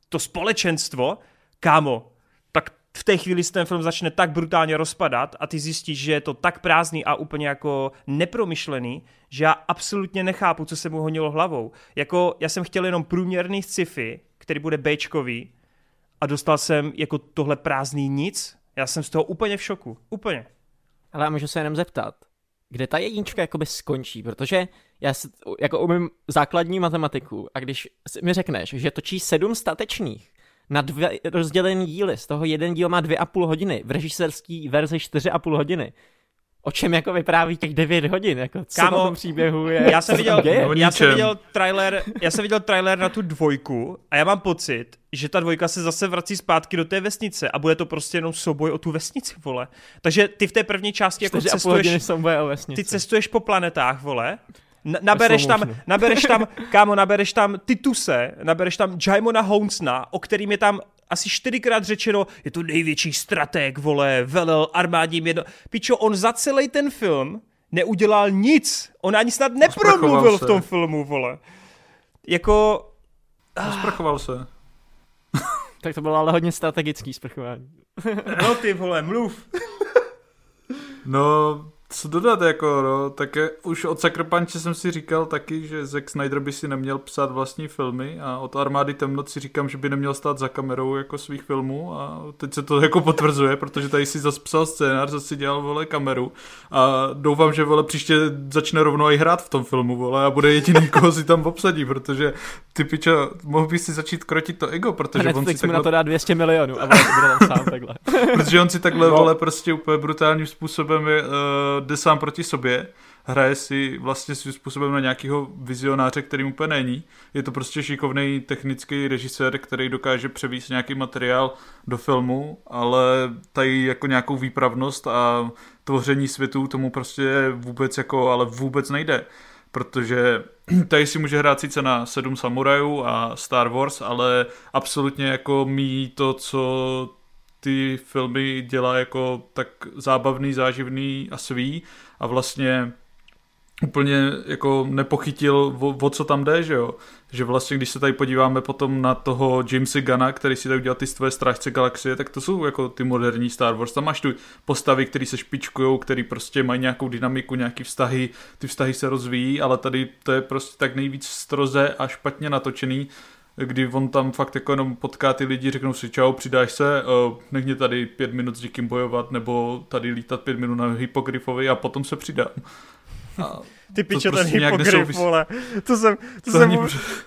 to společenstvo, kámo, tak v té chvíli se ten film začne tak brutálně rozpadat a ty zjistíš, že je to tak prázdný a úplně jako nepromyšlený, že já absolutně nechápu, co se mu honilo hlavou. Jako já jsem chtěl jenom průměrný sci-fi, který bude Bčkový a dostal jsem jako tohle prázdný nic. Já jsem z toho úplně v šoku. Úplně. Ale já můžu se jenom zeptat, kde ta jednička jakoby skončí, protože já si, jako umím základní matematiku a když mi řekneš, že točí sedm statečných na dvě rozdělené díly, z toho jeden díl má dvě a půl hodiny, v režisérský verzi čtyři a půl hodiny, o čem jako vypráví těch 9 hodin, jako co Kámo, tom příběhu je, já jsem viděl, já jsem viděl trailer, já jsem viděl trailer na tu dvojku a já mám pocit, že ta dvojka se zase vrací zpátky do té vesnice a bude to prostě jenom souboj o tu vesnici, vole. Takže ty v té první části jako cestuješ, ty cestuješ po planetách, vole, nabereš tam, nabereš tam, kámo, nabereš tam Tituse, nabereš tam Jaimona Houndsna, o kterým je tam asi čtyřikrát řečeno, je to největší strateg, vole, velel armádním jedno... Pičo, on za celý ten film neudělal nic. On ani snad nepromluvil v tom filmu, vole. Jako... Sprchoval se. tak to bylo ale hodně strategický sprchování. no ty vole, mluv. no, co dodat, jako, no, tak je, už od Punch jsem si říkal taky, že Zack Snyder by si neměl psát vlastní filmy a od Armády temnot si říkám, že by neměl stát za kamerou jako svých filmů a teď se to jako potvrzuje, protože tady si zase psal scénář, zase si dělal, vole, kameru a doufám, že, vole, příště začne rovnou i hrát v tom filmu, vole, a bude jediný, koho si tam obsadí, protože ty piča, mohl by si začít krotit to ego, protože on si takhle... na to dá 200 milionů a bude tam sám takhle. protože on si takhle, no. vole, prostě úplně brutálním způsobem je, uh, jde sám proti sobě, hraje si vlastně svým způsobem na nějakého vizionáře, který úplně není. Je to prostě šikovný technický režisér, který dokáže převíst nějaký materiál do filmu, ale tady jako nějakou výpravnost a tvoření světů tomu prostě vůbec jako, ale vůbec nejde protože tady si může hrát sice na sedm samurajů a Star Wars, ale absolutně jako mí to, co ty filmy dělá jako tak zábavný, záživný a svý a vlastně úplně jako nepochytil, o, o co tam jde, že jo. Že vlastně, když se tady podíváme potom na toho Jamesa Gana, který si tady udělal ty tvoje strážce galaxie, tak to jsou jako ty moderní Star Wars. Tam máš tu postavy, které se špičkují, které prostě mají nějakou dynamiku, nějaký vztahy, ty vztahy se rozvíjí, ale tady to je prostě tak nejvíc stroze a špatně natočený, kdy on tam fakt jako jenom potká ty lidi, řeknou si čau, přidáš se, uh, nech mě tady pět minut s někým bojovat, nebo tady lítat pět minut na hypogryfovi a potom se přidám. A ty piče, prostě ten hypogryf, souvis... vole. To jsem, to, to, jsem, ani...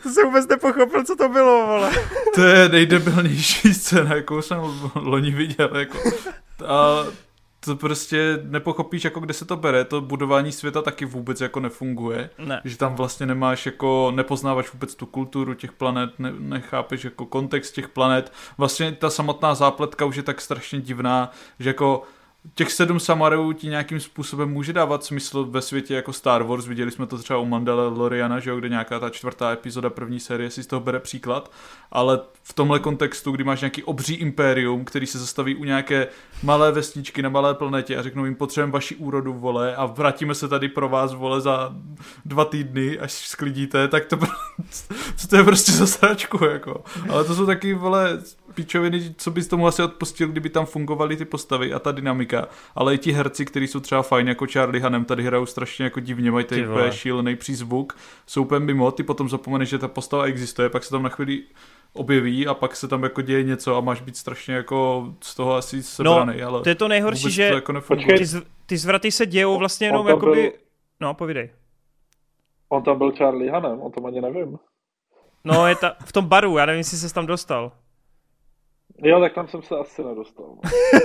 to jsem vůbec nepochopil, co to bylo, vole. To je nejdebilnější scéna, jakou jsem loni viděl, jako. A to prostě nepochopíš, jako kde se to bere, to budování světa taky vůbec jako nefunguje, ne. že tam vlastně nemáš jako, nepoznáváš vůbec tu kulturu těch planet, ne, nechápeš jako kontext těch planet, vlastně ta samotná zápletka už je tak strašně divná, že jako těch sedm samarů ti nějakým způsobem může dávat smysl ve světě jako Star Wars. Viděli jsme to třeba u Mandaloriana, že jo, kde nějaká ta čtvrtá epizoda první série si z toho bere příklad, ale v tomhle kontextu, kdy máš nějaký obří impérium, který se zastaví u nějaké malé vesničky na malé planetě a řeknou jim potřebujeme vaši úrodu, vole, a vrátíme se tady pro vás, vole, za dva týdny, až sklidíte, tak to, to je prostě za sračku, jako. Ale to jsou taky, vole, pičoviny, co bys tomu asi odpustil, kdyby tam fungovaly ty postavy a ta dynamika, ale i ti herci, kteří jsou třeba fajn, jako Charlie Hanem, tady hrajou strašně jako divně, mají tady úplně šílený přízvuk, jsou úplně mimo, ty potom zapomeneš, že ta postava existuje, pak se tam na chvíli objeví a pak se tam jako děje něco a máš být strašně jako z toho asi sebraný, no, ale to je to nejhorší, že to jako ty, z, ty zvraty se dějou vlastně jenom jakoby... Byl... No, povídej. On tam byl Charlie Hanem, o tom ani nevím. No, je ta, v tom baru, já nevím, jestli se tam dostal. Jo, tak tam jsem se asi nedostal.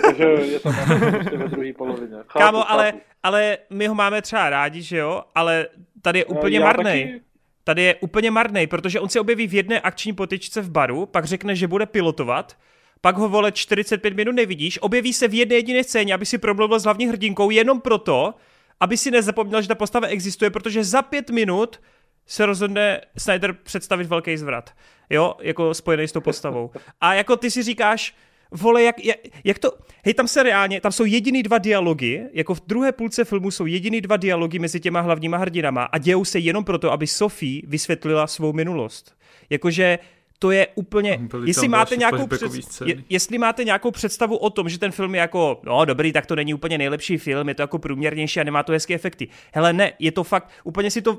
Takže je to prostě ve druhé polovině. Chápu, Kámo, ale, ale my ho máme třeba rádi, že jo? Ale tady je úplně Já marnej. Taky... Tady je úplně marnej, protože on se objeví v jedné akční potyčce v baru, pak řekne, že bude pilotovat, pak ho vole 45 minut nevidíš, objeví se v jedné jediné scéně, aby si promluvil s hlavní hrdinkou jenom proto, aby si nezapomněl, že ta postava existuje, protože za pět minut se rozhodne Snyder představit velký zvrat. Jo, jako spojený s tou postavou. A jako ty si říkáš, vole, jak, jak, jak to, hej, tam se reálně, tam jsou jediný dva dialogy, jako v druhé půlce filmu jsou jediný dva dialogy mezi těma hlavníma hrdinama a dějou se jenom proto, aby Sophie vysvětlila svou minulost. Jakože to je úplně, jestli máte, nějakou před, je, jestli máte nějakou představu o tom, že ten film je jako, no dobrý, tak to není úplně nejlepší film, je to jako průměrnější a nemá to hezké efekty. Hele ne, je to fakt, úplně si to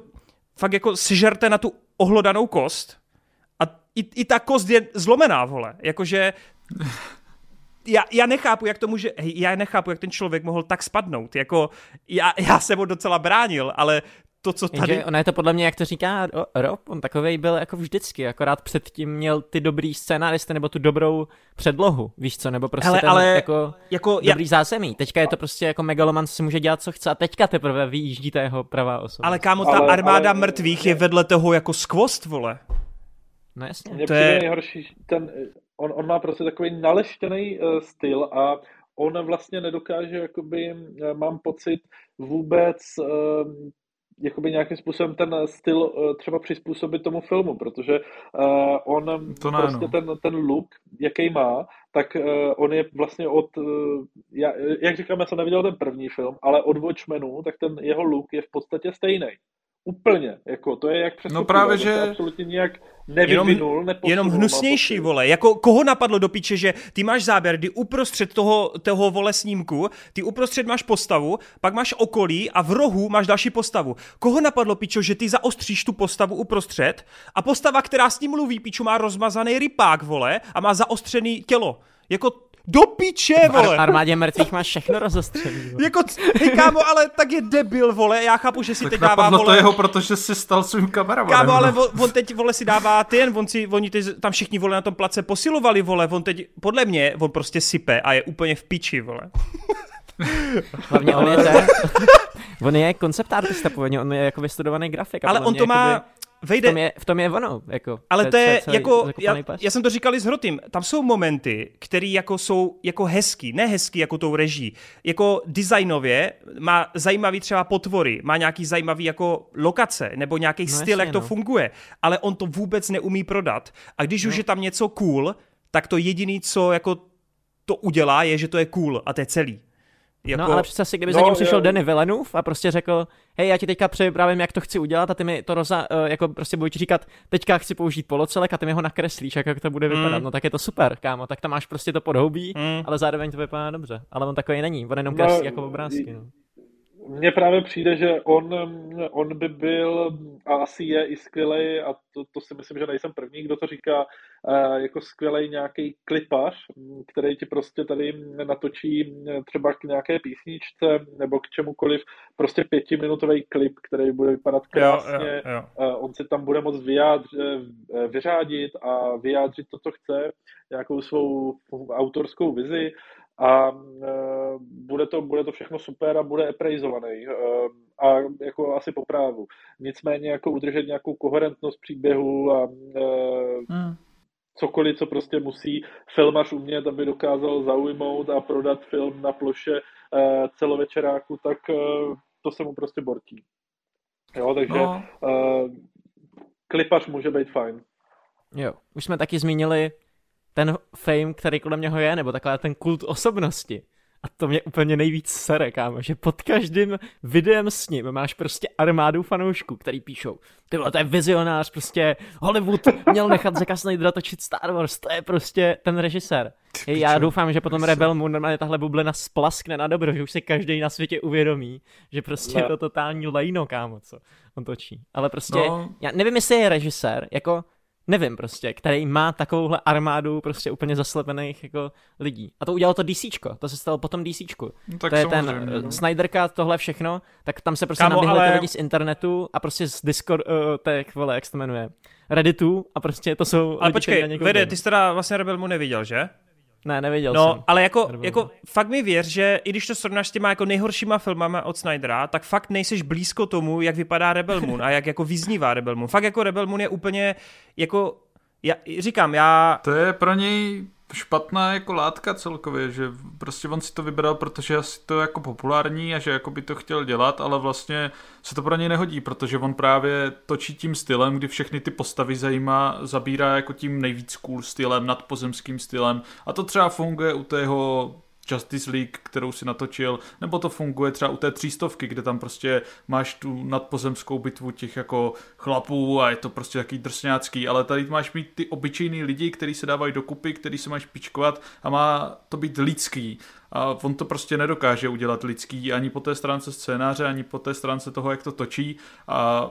fakt jako sežerte na tu ohlodanou kost a i, i ta kost je zlomená, vole. Jakože já, já nechápu, jak to může, já nechápu, jak ten člověk mohl tak spadnout. Jako, já, já jsem ho docela bránil, ale to, co tady... Jenže ona je to podle mě, jak to říká Rob, on takovej byl jako vždycky, akorát předtím měl ty dobrý scénáristy nebo tu dobrou předlohu, víš co, nebo prostě ale, ten ale, jako, jako dobrý já... zázemí. Teďka je to prostě jako megaloman, si může dělat, co chce a teďka teprve vyjíždí ta jeho pravá osoba. Ale kámo, ta ale, armáda ale, mrtvých je vedle toho jako skvost, vole. No jasně. Mně to je nejhorší, ten, on, on má prostě takový naleštěný uh, styl a on vlastně nedokáže, jakoby, eh, mám pocit, vůbec uh, jakoby nějakým způsobem ten styl uh, třeba přizpůsobit tomu filmu, protože uh, on to ne, prostě no. ten, ten look, jaký má, tak uh, on je vlastně od, uh, já, jak říkám, já jsem neviděl ten první film, ale od Watchmenu, tak ten jeho look je v podstatě stejný. Úplně, jako to je jak přes No právě, že... absolutně nějak nevyvinul, jenom, jenom hnusnější, vole. Jako koho napadlo do píče, že ty máš záběr, kdy uprostřed toho, toho vole snímku, ty uprostřed máš postavu, pak máš okolí a v rohu máš další postavu. Koho napadlo, píčo, že ty zaostříš tu postavu uprostřed a postava, která s tím mluví, píču, má rozmazaný rypák, vole, a má zaostřený tělo. Jako do piče, vole. V armádě mrtvých máš všechno rozostřený. jako, hej kámo, ale tak je debil, vole, já chápu, že si tak teď dává, vole. to jeho, protože si stal svým kamarádem. Kámo, ale on, on, teď, vole, si dává ten, on si, oni ty, tam všichni, vole, na tom place posilovali, vole, on teď, podle mě, on prostě sype a je úplně v piči, vole. Hlavně on je ten, on je koncept artista původně, on je jako vystudovaný grafik. Ale on to má, jakoby vejde... V tom je, v tom je ono, jako. Ale to je, jako, já, já, jsem to říkal i s Hrotým, tam jsou momenty, které jako jsou jako hezký, ne hezký jako tou reží, jako designově má zajímavý třeba potvory, má nějaký zajímavý jako lokace, nebo nějaký no styl, jasně, jak to no. funguje, ale on to vůbec neumí prodat. A když no. už je tam něco cool, tak to jediný, co jako to udělá, je, že to je cool a to je celý. Jako... No ale přece si, kdyby no, za ním přišel je... Danny Villeneuve a prostě řekl, hej, já ti teďka připravím, jak to chci udělat a ty mi to roza, uh, jako prostě budu ti říkat, teďka chci použít polocelek a ty mi ho nakreslíš, jak, jak to bude vypadat. Mm. No tak je to super, kámo, tak tam máš prostě to podhoubí, mm. ale zároveň to vypadá dobře. Ale on takový není, on jenom kreslí no, jako obrázky. No. Mně právě přijde, že on, on by byl a asi je i skvělý a to, to si myslím, že nejsem první, kdo to říká, eh, jako skvělý nějaký klipař, který ti prostě tady natočí třeba k nějaké písničce nebo k čemukoliv prostě pětiminutový klip, který bude vypadat krásně. Jo, jo, jo. Eh, on si tam bude moct vyjádřit, eh, vyřádit a vyjádřit to, co chce, nějakou svou autorskou vizi a uh, bude, to, bude to všechno super a bude eprejzovaný uh, a jako asi po právu. Nicméně jako udržet nějakou koherentnost příběhu a uh, hmm. cokoliv, co prostě musí filmař umět, aby dokázal zaujmout a prodat film na ploše celovečeráku, tak to se mu prostě bortí. Jo, takže no. klipař může být fajn. Jo, už jsme taky zmínili ten fame, který kolem něho je, nebo takhle ten kult osobnosti. A to mě úplně nejvíc sere, kámo, že pod každým videem s ním máš prostě armádu fanoušků, který píšou, ty vole, to je vizionář, prostě Hollywood měl nechat Zeka Snydera točit Star Wars, to je prostě ten režisér. Já doufám, že potom Rebel Moon normálně tahle bublina splaskne na dobro, že už se každý na světě uvědomí, že prostě je to totální lejno, kámo, co on točí. Ale prostě, no. já nevím, jestli je režisér, jako nevím prostě, který má takovouhle armádu prostě úplně zaslepených jako lidí. A to udělalo to DCčko, to se stalo potom DCčku. No, to je ten uh, no. Snyderka, tohle všechno, tak tam se prostě naběhly ale... ty lidi z internetu a prostě z Discord, uh, těch, vole, jak se to jmenuje, Redditu a prostě to jsou Ale lidi, počkej, Vede, ty jsi teda vlastně Rebel mu neviděl, že? Ne, neviděl no, jsem. ale jako, jako fakt mi věř, že i když to srovnáš s těma jako nejhoršíma filmama od Snydera, tak fakt nejseš blízko tomu, jak vypadá Rebel Moon a jak jako vyznívá Rebel Moon. Fakt jako Rebel Moon je úplně jako já, říkám, já... To je pro něj špatná jako látka celkově, že prostě on si to vybral, protože asi to je jako populární a že jako by to chtěl dělat, ale vlastně se to pro něj nehodí, protože on právě točí tím stylem, kdy všechny ty postavy zajímá, zabírá jako tím nejvíc cool stylem, nadpozemským stylem. A to třeba funguje u tého Justice League, kterou si natočil, nebo to funguje třeba u té třístovky, kde tam prostě máš tu nadpozemskou bitvu těch jako chlapů a je to prostě taký drsňácký, ale tady máš mít ty obyčejný lidi, kteří se dávají dokupy, který se máš pičkovat a má to být lidský. A on to prostě nedokáže udělat lidský ani po té stránce scénáře, ani po té stránce toho, jak to točí a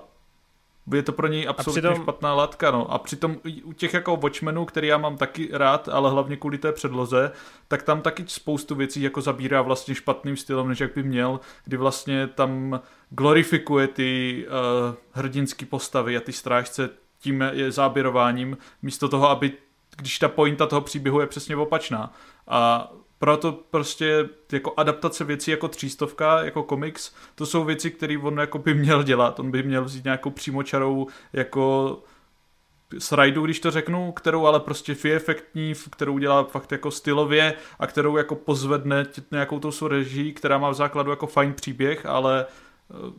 je to pro něj absolutně přitom... špatná látka, no. A přitom u těch jako Watchmenů, který já mám taky rád, ale hlavně kvůli té předloze, tak tam taky spoustu věcí jako zabírá vlastně špatným stylem, než jak by měl, kdy vlastně tam glorifikuje ty uh, hrdinské postavy a ty strážce tím je záběrováním, místo toho, aby když ta pointa toho příběhu je přesně opačná. A proto prostě jako adaptace věcí jako třístovka, jako komiks, to jsou věci, které on jako by měl dělat. On by měl vzít nějakou přímočarou jako s rajdu, když to řeknu, kterou ale prostě je efektní, kterou dělá fakt jako stylově a kterou jako pozvedne nějakou tou svou režii, která má v základu jako fajn příběh, ale eh,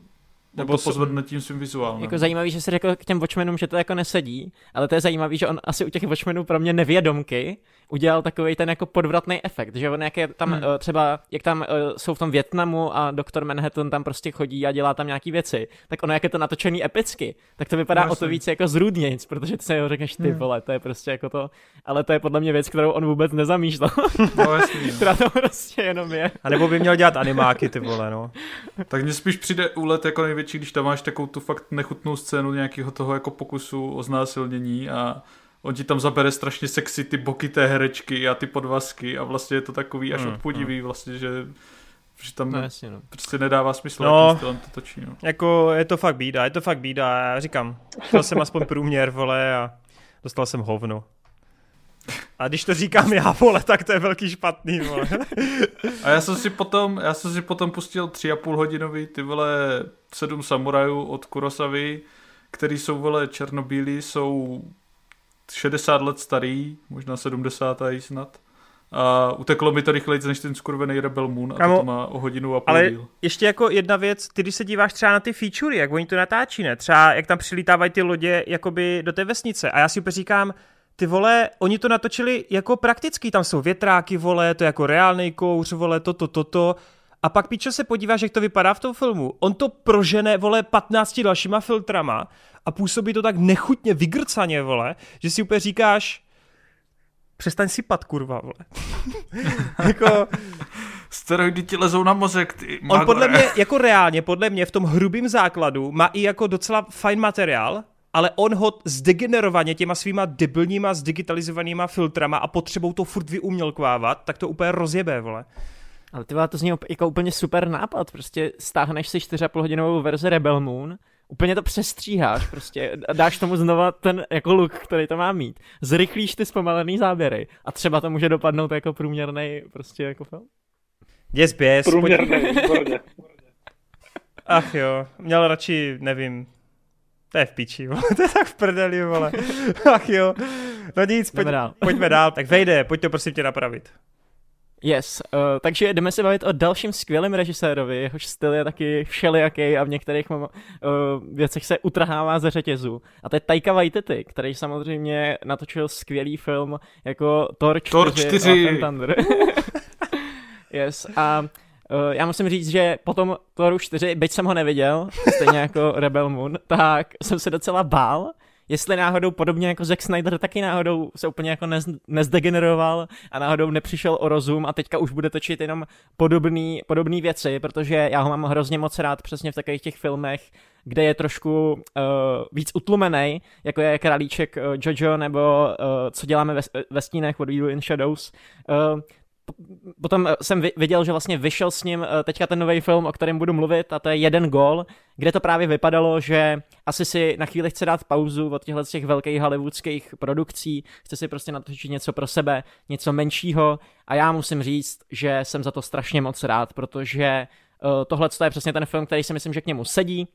nebo to pozvedne tím svým vizuálem. Jako zajímavý, že jsi řekl k těm Watchmenům, že to jako nesedí, ale to je zajímavý, že on asi u těch Watchmenů pro mě nevědomky udělal takový ten jako podvratný efekt, že on jak je tam hmm. uh, třeba, jak tam uh, jsou v tom Větnamu a doktor Manhattan tam prostě chodí a dělá tam nějaký věci, tak ono jak je to natočený epicky, tak to vypadá no, o to víc jako zrůdnějc, protože ty se jo řekneš ty hmm. vole, to je prostě jako to, ale to je podle mě věc, kterou on vůbec nezamýšlel. No, jasný, no. Která to prostě jenom je. A nebo by měl dělat animáky, ty vole, no. tak mně spíš přijde úlet jako největší, když tam máš takovou tu fakt nechutnou scénu nějakého toho jako pokusu o znásilnění a on ti tam zabere strašně sexy ty boky té herečky a ty podvazky a vlastně je to takový až hmm, odpudivý hmm. vlastně, že že tam no, jasně, no. prostě nedává smysl, no, jakým to točí. No. Jako je to fakt bída, je to fakt bída, já říkám, chtěl jsem aspoň průměr, vole, a dostal jsem hovno. A když to říkám já, vole, tak to je velký špatný, vole. A já jsem si potom, já jsem si potom pustil tři a půl hodinový, ty vole, sedm samurajů od Kurosavy, který jsou, vole, černobílí, jsou 60 let starý, možná 70 i snad. A uteklo mi to rychleji než ten skurvený Rebel Moon a Kamo, to má o hodinu a půl Ale díl. ještě jako jedna věc, ty když se díváš třeba na ty featurey, jak oni to natáčí, ne? Třeba jak tam přilítávají ty lodě jakoby do té vesnice a já si úplně říkám, ty vole, oni to natočili jako prakticky, tam jsou větráky, vole, to je jako reálný kouř, vole, toto, toto, to. a pak píčo se podíváš, jak to vypadá v tom filmu. On to prožene, vole, 15 dalšíma filtrama a působí to tak nechutně, vygrcaně, vole, že si úplně říkáš, přestaň si pat, kurva, vole. jako, Steroidy ti lezou na mozek, ty On podle mě, jako reálně, podle mě v tom hrubým základu má i jako docela fajn materiál, ale on ho zdegenerovaně těma svýma debilníma zdigitalizovanýma filtrama a potřebou to furt vyumělkvávat, tak to úplně rozjebe, vole. Ale ty to zní jako úplně super nápad, prostě stáhneš si 4,5 hodinovou verzi Rebel Moon, úplně to přestříháš, prostě dáš tomu znova ten jako look, který to má mít, zrychlíš ty zpomalený záběry a třeba to může dopadnout jako průměrný prostě jako film. Yes, yes. Průměrný, výborně. Ach jo, měl radši, nevím, to je v piči, vole. to je tak v prdeli, vole. Ach jo. No nic, pojď, dál. pojďme dál. Tak vejde, pojď to prosím tě napravit. Yes, uh, takže jdeme se bavit o dalším skvělém režisérovi, jehož styl je taky všelijaký a v některých uh, věcech se utrhává ze řetězu. A to je Taika Waititi, který samozřejmě natočil skvělý film jako Thor 4, Thor 4. Thunder. yes, a uh, já musím říct, že potom Thoru 4, byť jsem ho neviděl, stejně jako Rebel Moon, tak jsem se docela bál, jestli náhodou podobně jako Zack Snyder taky náhodou se úplně jako nez, nezdegeneroval a náhodou nepřišel o rozum a teďka už bude točit jenom podobný, podobný věci, protože já ho mám hrozně moc rád přesně v takových těch filmech, kde je trošku uh, víc utlumený, jako je Králíček uh, Jojo nebo uh, Co děláme ve, ve stínech, We Do in Shadows. Uh, potom jsem viděl, že vlastně vyšel s ním teďka ten nový film, o kterém budu mluvit, a to je Jeden gol, kde to právě vypadalo, že asi si na chvíli chce dát pauzu od těchto těch velkých hollywoodských produkcí, chce si prostě natočit něco pro sebe, něco menšího a já musím říct, že jsem za to strašně moc rád, protože tohle je přesně ten film, který si myslím, že k němu sedí,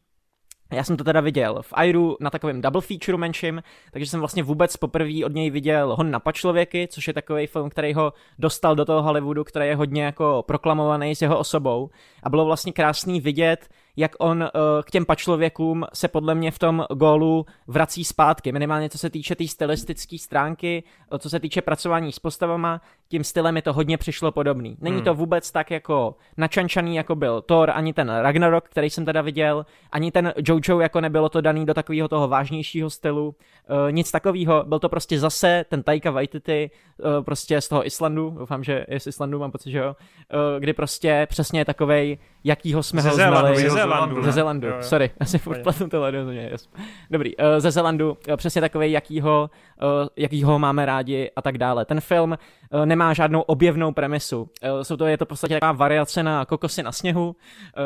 já jsem to teda viděl v Airu na takovém double feature menším, takže jsem vlastně vůbec poprvé od něj viděl Hon na pačlověky, což je takový film, který ho dostal do toho Hollywoodu, který je hodně jako proklamovaný s jeho osobou. A bylo vlastně krásný vidět, jak on uh, k těm pačlověkům se podle mě v tom gólu vrací zpátky, minimálně co se týče té tý stylistické stránky, uh, co se týče pracování s postavama, tím stylem mi to hodně přišlo podobný. Není hmm. to vůbec tak jako načančaný, jako byl Thor, ani ten Ragnarok, který jsem teda viděl, ani ten Jojo, jako nebylo to daný do takového toho vážnějšího stylu, uh, nic takového, byl to prostě zase ten Taika Waititi, uh, prostě z toho Islandu, doufám, že je z Islandu, mám pocit, že jo, uh, kdy prostě přesně takovej, jakýho jsme ze ho znali. Ze Zelandu. Ze Zelandu, jo, jo. sorry, asi furt platu to yes. Dobrý, uh, ze Zelandu, uh, přesně takový, jakýho, uh, jakýho máme rádi a tak dále. Ten film uh, nemá žádnou objevnou premisu. Uh, jsou to, je to v podstatě taková variace na kokosy na sněhu, uh,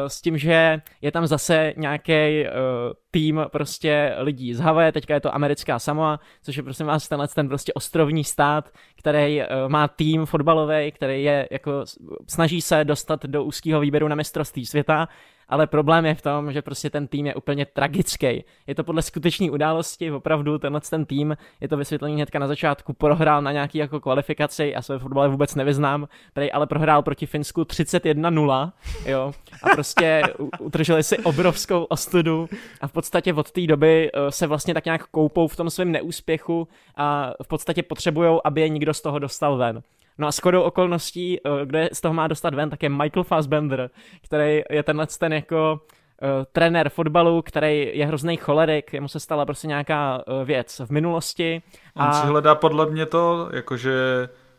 s tím, že je tam zase nějaký uh, tým prostě lidí z Havaje, teďka je to americká Samoa, což je prosím vás tenhle ten prostě ostrovní stát, který uh, má tým fotbalový, který je jako snaží se dostat do úzkého výběru na mistrovství světa ale problém je v tom, že prostě ten tým je úplně tragický. Je to podle skutečné události, opravdu tenhle ten tým, je to vysvětlení hnedka na začátku, prohrál na nějaký jako kvalifikaci, já se ve fotbale vůbec nevyznám, tady ale prohrál proti Finsku 31-0, jo, a prostě utrželi si obrovskou ostudu a v podstatě od té doby eh, se vlastně tak nějak koupou v tom svém neúspěchu a v podstatě potřebují, aby je někdo z toho dostal ven. No a shodou okolností, eh, kde z toho má dostat ven, tak je Michael Fassbender, který je tenhle ten jako uh, trenér fotbalu, který je hrozný cholerik, jemu se stala prostě nějaká uh, věc v minulosti. A... On si hledá podle mě to, jakože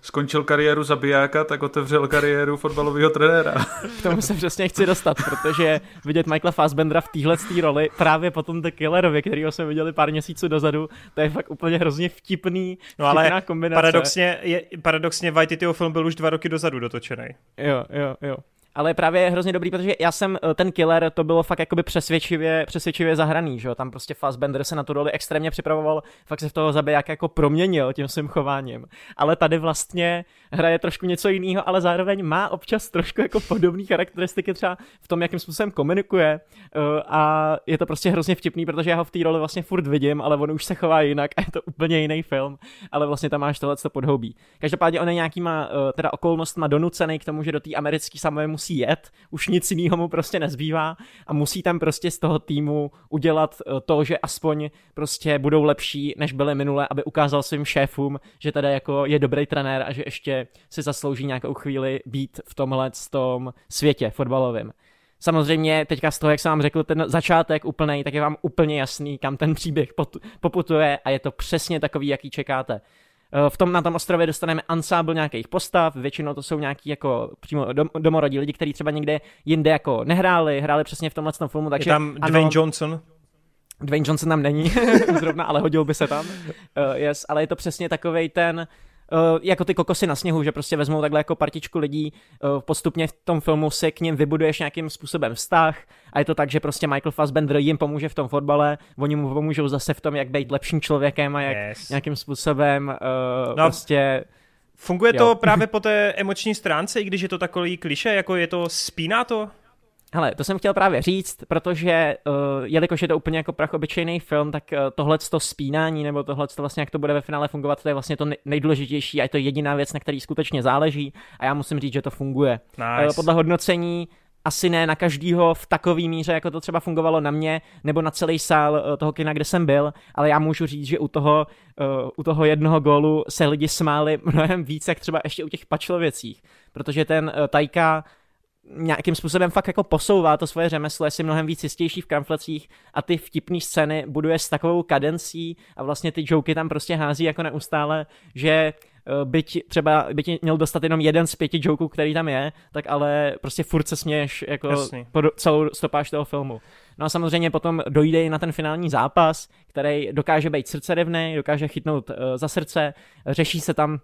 skončil kariéru zabijáka, tak otevřel kariéru fotbalového trenéra. K tomu se přesně chci dostat, protože vidět Michaela Fassbendera v téhle roli právě potom The Killerovi, kterýho jsme viděli pár měsíců dozadu, to je fakt úplně hrozně vtipný, no ale kombinace. Paradoxně, je, paradoxně Waititiho film byl už dva roky dozadu dotočený. Jo, jo, jo ale právě je hrozně dobrý, protože já jsem eh, ten killer, to bylo fakt jakoby přesvědčivě, přesvědčivě zahraný, že jo? tam prostě Fassbender se na tu roli extrémně připravoval, fakt se v toho zabiják jako proměnil tím svým chováním, ale tady vlastně hraje trošku něco jiného, ale zároveň má občas trošku jako podobné charakteristiky třeba v tom, jakým způsobem komunikuje uh, a je to prostě hrozně vtipný, protože já ho v té roli vlastně furt vidím, ale on už se chová jinak a je to úplně jiný film, ale vlastně tam máš tohle podhoubí. Každopádně on je nějakýma uh, teda okolnostma donucený k tomu, že do té americké samé musí jet, už nic jiného mu prostě nezbývá a musí tam prostě z toho týmu udělat uh, to, že aspoň prostě budou lepší, než byly minule, aby ukázal svým šéfům, že teda jako je dobrý trenér a že ještě si zaslouží nějakou chvíli být v tomhle tom světě fotbalovém. Samozřejmě teďka z toho, jak jsem vám řekl, ten začátek úplný, tak je vám úplně jasný, kam ten příběh poputuje a je to přesně takový, jaký čekáte. V tom, na tom ostrově dostaneme ansábl nějakých postav, většinou to jsou nějaký jako přímo dom, domorodí lidi, kteří třeba někde jinde jako nehráli, hráli přesně v tomhle filmu. Takže, Je tam Dwayne ano, Johnson. Dwayne Johnson tam není zrovna, ale hodil by se tam. Uh, yes, ale je to přesně takovej ten, Uh, jako ty kokosy na sněhu, že prostě vezmou takhle jako partičku lidí, uh, postupně v tom filmu si k ním vybuduješ nějakým způsobem vztah a je to tak, že prostě Michael Fassbender jim pomůže v tom fotbale, oni mu pomůžou zase v tom, jak být lepším člověkem a jak yes. nějakým způsobem uh, no, prostě... Funguje jo. to právě po té emoční stránce, i když je to takový kliše, jako je to, spíná to? Hele, to jsem chtěl právě říct, protože uh, jelikož je to úplně jako prach obyčejný film, tak uh, tohle to spínání nebo tohle to vlastně, jak to bude ve finále fungovat, to je vlastně to nejdůležitější a je to jediná věc, na který skutečně záleží a já musím říct, že to funguje. Nice. Uh, podle hodnocení asi ne na každýho v takový míře, jako to třeba fungovalo na mě, nebo na celý sál toho kina, kde jsem byl, ale já můžu říct, že u toho, uh, u toho jednoho gólu se lidi smáli mnohem víc, jak třeba ještě u těch pačlověcích, protože ten uh, Tajka nějakým způsobem fakt jako posouvá to svoje řemeslo, je si mnohem víc jistější v kramflecích a ty vtipné scény buduje s takovou kadencí a vlastně ty joky tam prostě hází jako neustále, že eh, byť třeba byť měl dostat jenom jeden z pěti joků, který tam je, tak ale prostě furt se směješ jako Jasný. po celou stopáž toho filmu. No a samozřejmě potom dojde i na ten finální zápas, který dokáže být srdcerivný, dokáže chytnout uh, za srdce, řeší se tam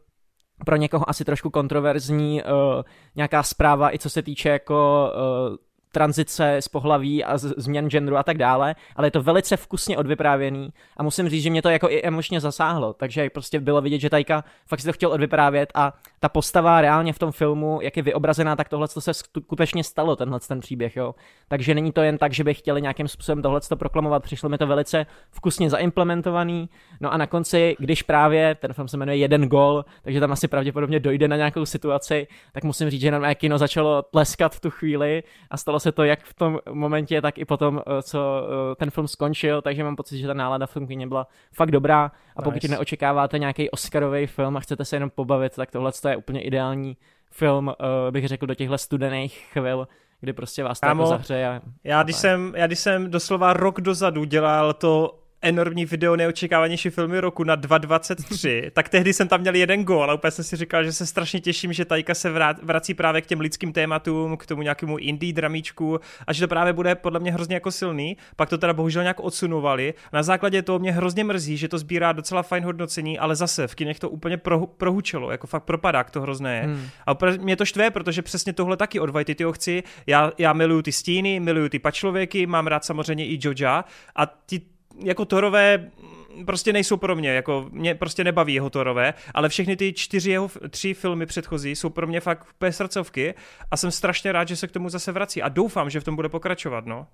pro někoho asi trošku kontroverzní uh, nějaká zpráva, i co se týče jako uh, tranzice z pohlaví a z, změn genderu a tak dále, ale je to velice vkusně odvyprávěný a musím říct, že mě to jako i emočně zasáhlo, takže prostě bylo vidět, že Tajka fakt si to chtěl odvyprávět a ta postava reálně v tom filmu, jak je vyobrazená, tak tohle se skutečně stalo, tenhle ten příběh, jo. Takže není to jen tak, že by chtěli nějakým způsobem tohle to proklamovat, přišlo mi to velice vkusně zaimplementovaný. No a na konci, když právě ten film se jmenuje Jeden gol, takže tam asi pravděpodobně dojde na nějakou situaci, tak musím říct, že na kino začalo tleskat v tu chvíli a stalo se to jak v tom momentě, tak i potom, eh, co eh, ten film skončil, takže mám pocit, že ta nálada v tom kině byla fakt dobrá a pokud nice. neočekáváte nějaký Oscarový film a chcete se jenom pobavit, tak tohle je úplně ideální film, uh, bych řekl, do těchto studených chvil, kdy prostě vás to jako zahřeje. A... Já, když jsem, já když jsem doslova rok dozadu dělal to enormní video neočekávanější filmy roku na 2.23, tak tehdy jsem tam měl jeden gól a úplně jsem si říkal, že se strašně těším, že Tajka se vrací právě k těm lidským tématům, k tomu nějakému indie dramíčku a že to právě bude podle mě hrozně jako silný. Pak to teda bohužel nějak odsunovali. Na základě toho mě hrozně mrzí, že to sbírá docela fajn hodnocení, ale zase v kinech to úplně pro, prohučelo, jako fakt propadák to hrozné je. Hmm. A mě to štve, protože přesně tohle taky od Whitey ty chci. Já, já miluju ty stíny, miluju ty pačlověky, mám rád samozřejmě i Joja a ty jako Torové prostě nejsou pro mě, jako mě prostě nebaví jeho Torové, ale všechny ty čtyři jeho tři filmy předchozí jsou pro mě fakt úplně srdcovky a jsem strašně rád, že se k tomu zase vrací a doufám, že v tom bude pokračovat, no.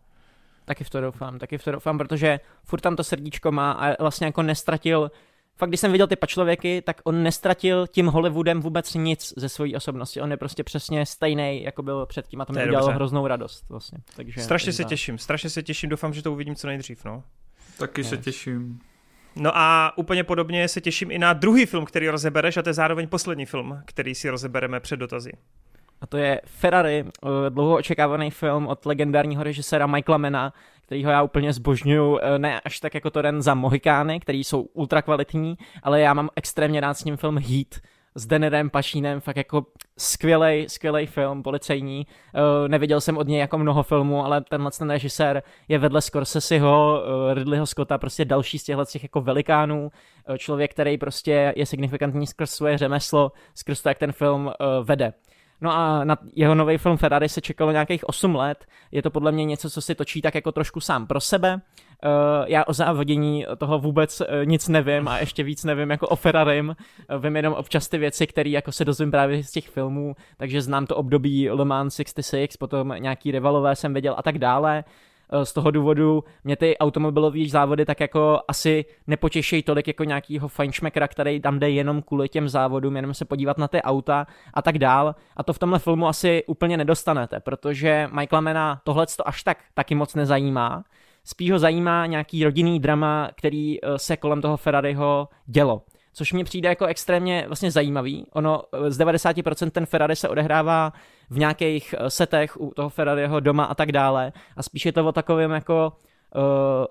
Taky v to doufám, taky v to doufám, protože furt tam to srdíčko má a vlastně jako nestratil fakt, když jsem viděl ty pačlověky, tak on nestratil tím Hollywoodem vůbec nic ze své osobnosti. On je prostě přesně stejný, jako byl předtím a to mi udělalo hroznou radost. Vlastně. Takže, strašně se těším, strašně se těším, doufám, že to uvidím co nejdřív. No. Taky yes. se těším. No a úplně podobně se těším i na druhý film, který rozebereš a to je zároveň poslední film, který si rozebereme před dotazy. A to je Ferrari, eh, dlouho očekávaný film od legendárního režiséra Michaela Mena, kterýho já úplně zbožňuju, eh, ne až tak jako to den za Mohikány, který jsou ultra kvalitní, ale já mám extrémně rád s ním film Heat, s Denerem Pašínem, fakt jako skvělej, skvělej film, policejní. Uh, neviděl jsem od něj jako mnoho filmů, ale tenhle ten režisér je vedle Scorseseho, uh, Ridleyho Scotta, prostě další z těchto těch jako velikánů. Uh, člověk, který prostě je signifikantní skrz svoje řemeslo, skrz to, jak ten film uh, vede. No a na jeho nový film Ferrari se čekalo nějakých 8 let. Je to podle mě něco, co si točí tak jako trošku sám pro sebe. Uh, já o závodění toho vůbec uh, nic nevím a ještě víc nevím jako o Ferrarim. Uh, vím jenom občas ty věci, které jako se dozvím právě z těch filmů, takže znám to období Le Mans 66, potom nějaký rivalové jsem viděl a tak dále. Eh, z toho důvodu mě ty automobilové závody tak jako asi nepotěšejí tolik jako nějakýho fajnšmekra, který tam jde jenom kvůli těm závodům, jenom se podívat na ty auta a tak dál. A to v tomhle filmu asi úplně nedostanete, protože Michaela Mana tohle to až tak taky moc nezajímá. Spíš ho zajímá nějaký rodinný drama, který eh, se kolem toho Ferrariho dělo což mě přijde jako extrémně vlastně zajímavý. Ono eh, z 90% ten Ferrari se odehrává v nějakých eh, setech u toho Ferrariho doma a tak dále. A spíš je to o takovém jako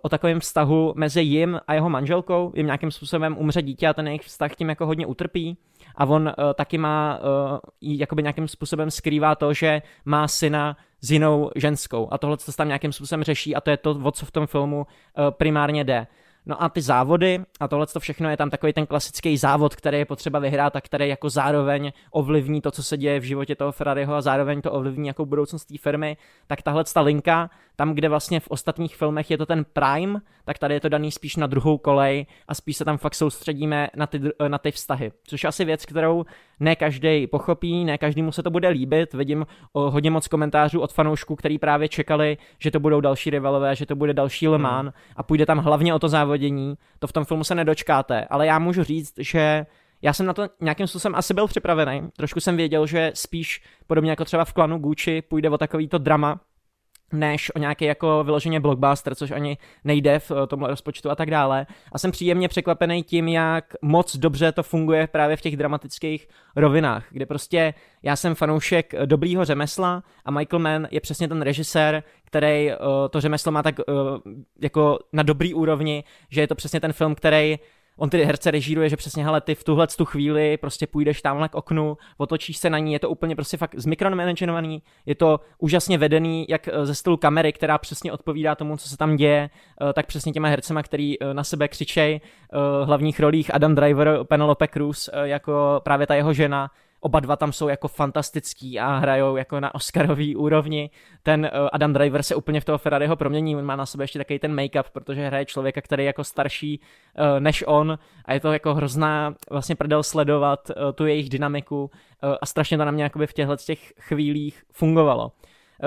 o takovém vztahu mezi jim a jeho manželkou, jim nějakým způsobem umře dítě a ten jejich vztah tím jako hodně utrpí. A on uh, taky má, uh, jakoby nějakým způsobem skrývá to, že má syna s jinou ženskou. A tohle se tam nějakým způsobem řeší a to je to, o co v tom filmu uh, primárně jde. No a ty závody a tohle to všechno je tam takový ten klasický závod, který je potřeba vyhrát a který jako zároveň ovlivní to, co se děje v životě toho Ferrariho a zároveň to ovlivní jako budoucnost té firmy, tak tahle ta linka, tam, kde vlastně v ostatních filmech je to ten prime, tak tady je to daný spíš na druhou kolej a spíš se tam fakt soustředíme na ty, na ty vztahy, což je asi věc, kterou ne každý pochopí, ne každému se to bude líbit. Vidím o, hodně moc komentářů od fanoušků, který právě čekali, že to budou další rivalové, že to bude další Le Mans hmm. a půjde tam hlavně o to závodění. To v tom filmu se nedočkáte, ale já můžu říct, že já jsem na to nějakým způsobem asi byl připravený. Trošku jsem věděl, že spíš podobně jako třeba v klanu Gucci půjde o takovýto drama, než o nějaký jako vyloženě blockbuster, což ani nejde v eh, tomhle rozpočtu a tak dále. A jsem příjemně překvapený tím, jak moc dobře to funguje právě v těch dramatických rovinách, kde prostě já jsem fanoušek dobrýho řemesla a Michael Mann je přesně ten režisér, který uh, to řemeslo má tak uh, jako na dobrý úrovni, že je to přesně ten film, který on ty herce režíruje, že přesně, hele, ty v tuhle tu chvíli prostě půjdeš tamhle k oknu, otočíš se na ní, je to úplně prostě fakt zmikromanagovaný, je to úžasně vedený, jak eh, ze stylu kamery, která přesně odpovídá tomu, co se tam děje, eh, tak přesně těma hercema, který eh, na sebe křičej, hlavních rolích Adam Driver, Penelope Cruz, jako právě ta jeho žena, Oba dva tam jsou jako fantastický a hrajou jako na Oscarový úrovni. Ten uh, Adam Driver se úplně v toho Ferrariho promění, on má na sobě ještě takový ten make-up, protože hraje člověka, který je jako starší uh, než on a je to jako hrozná vlastně prdel sledovat uh, tu jejich dynamiku a strašně to na mě jakoby v těchto těch chvílích fungovalo.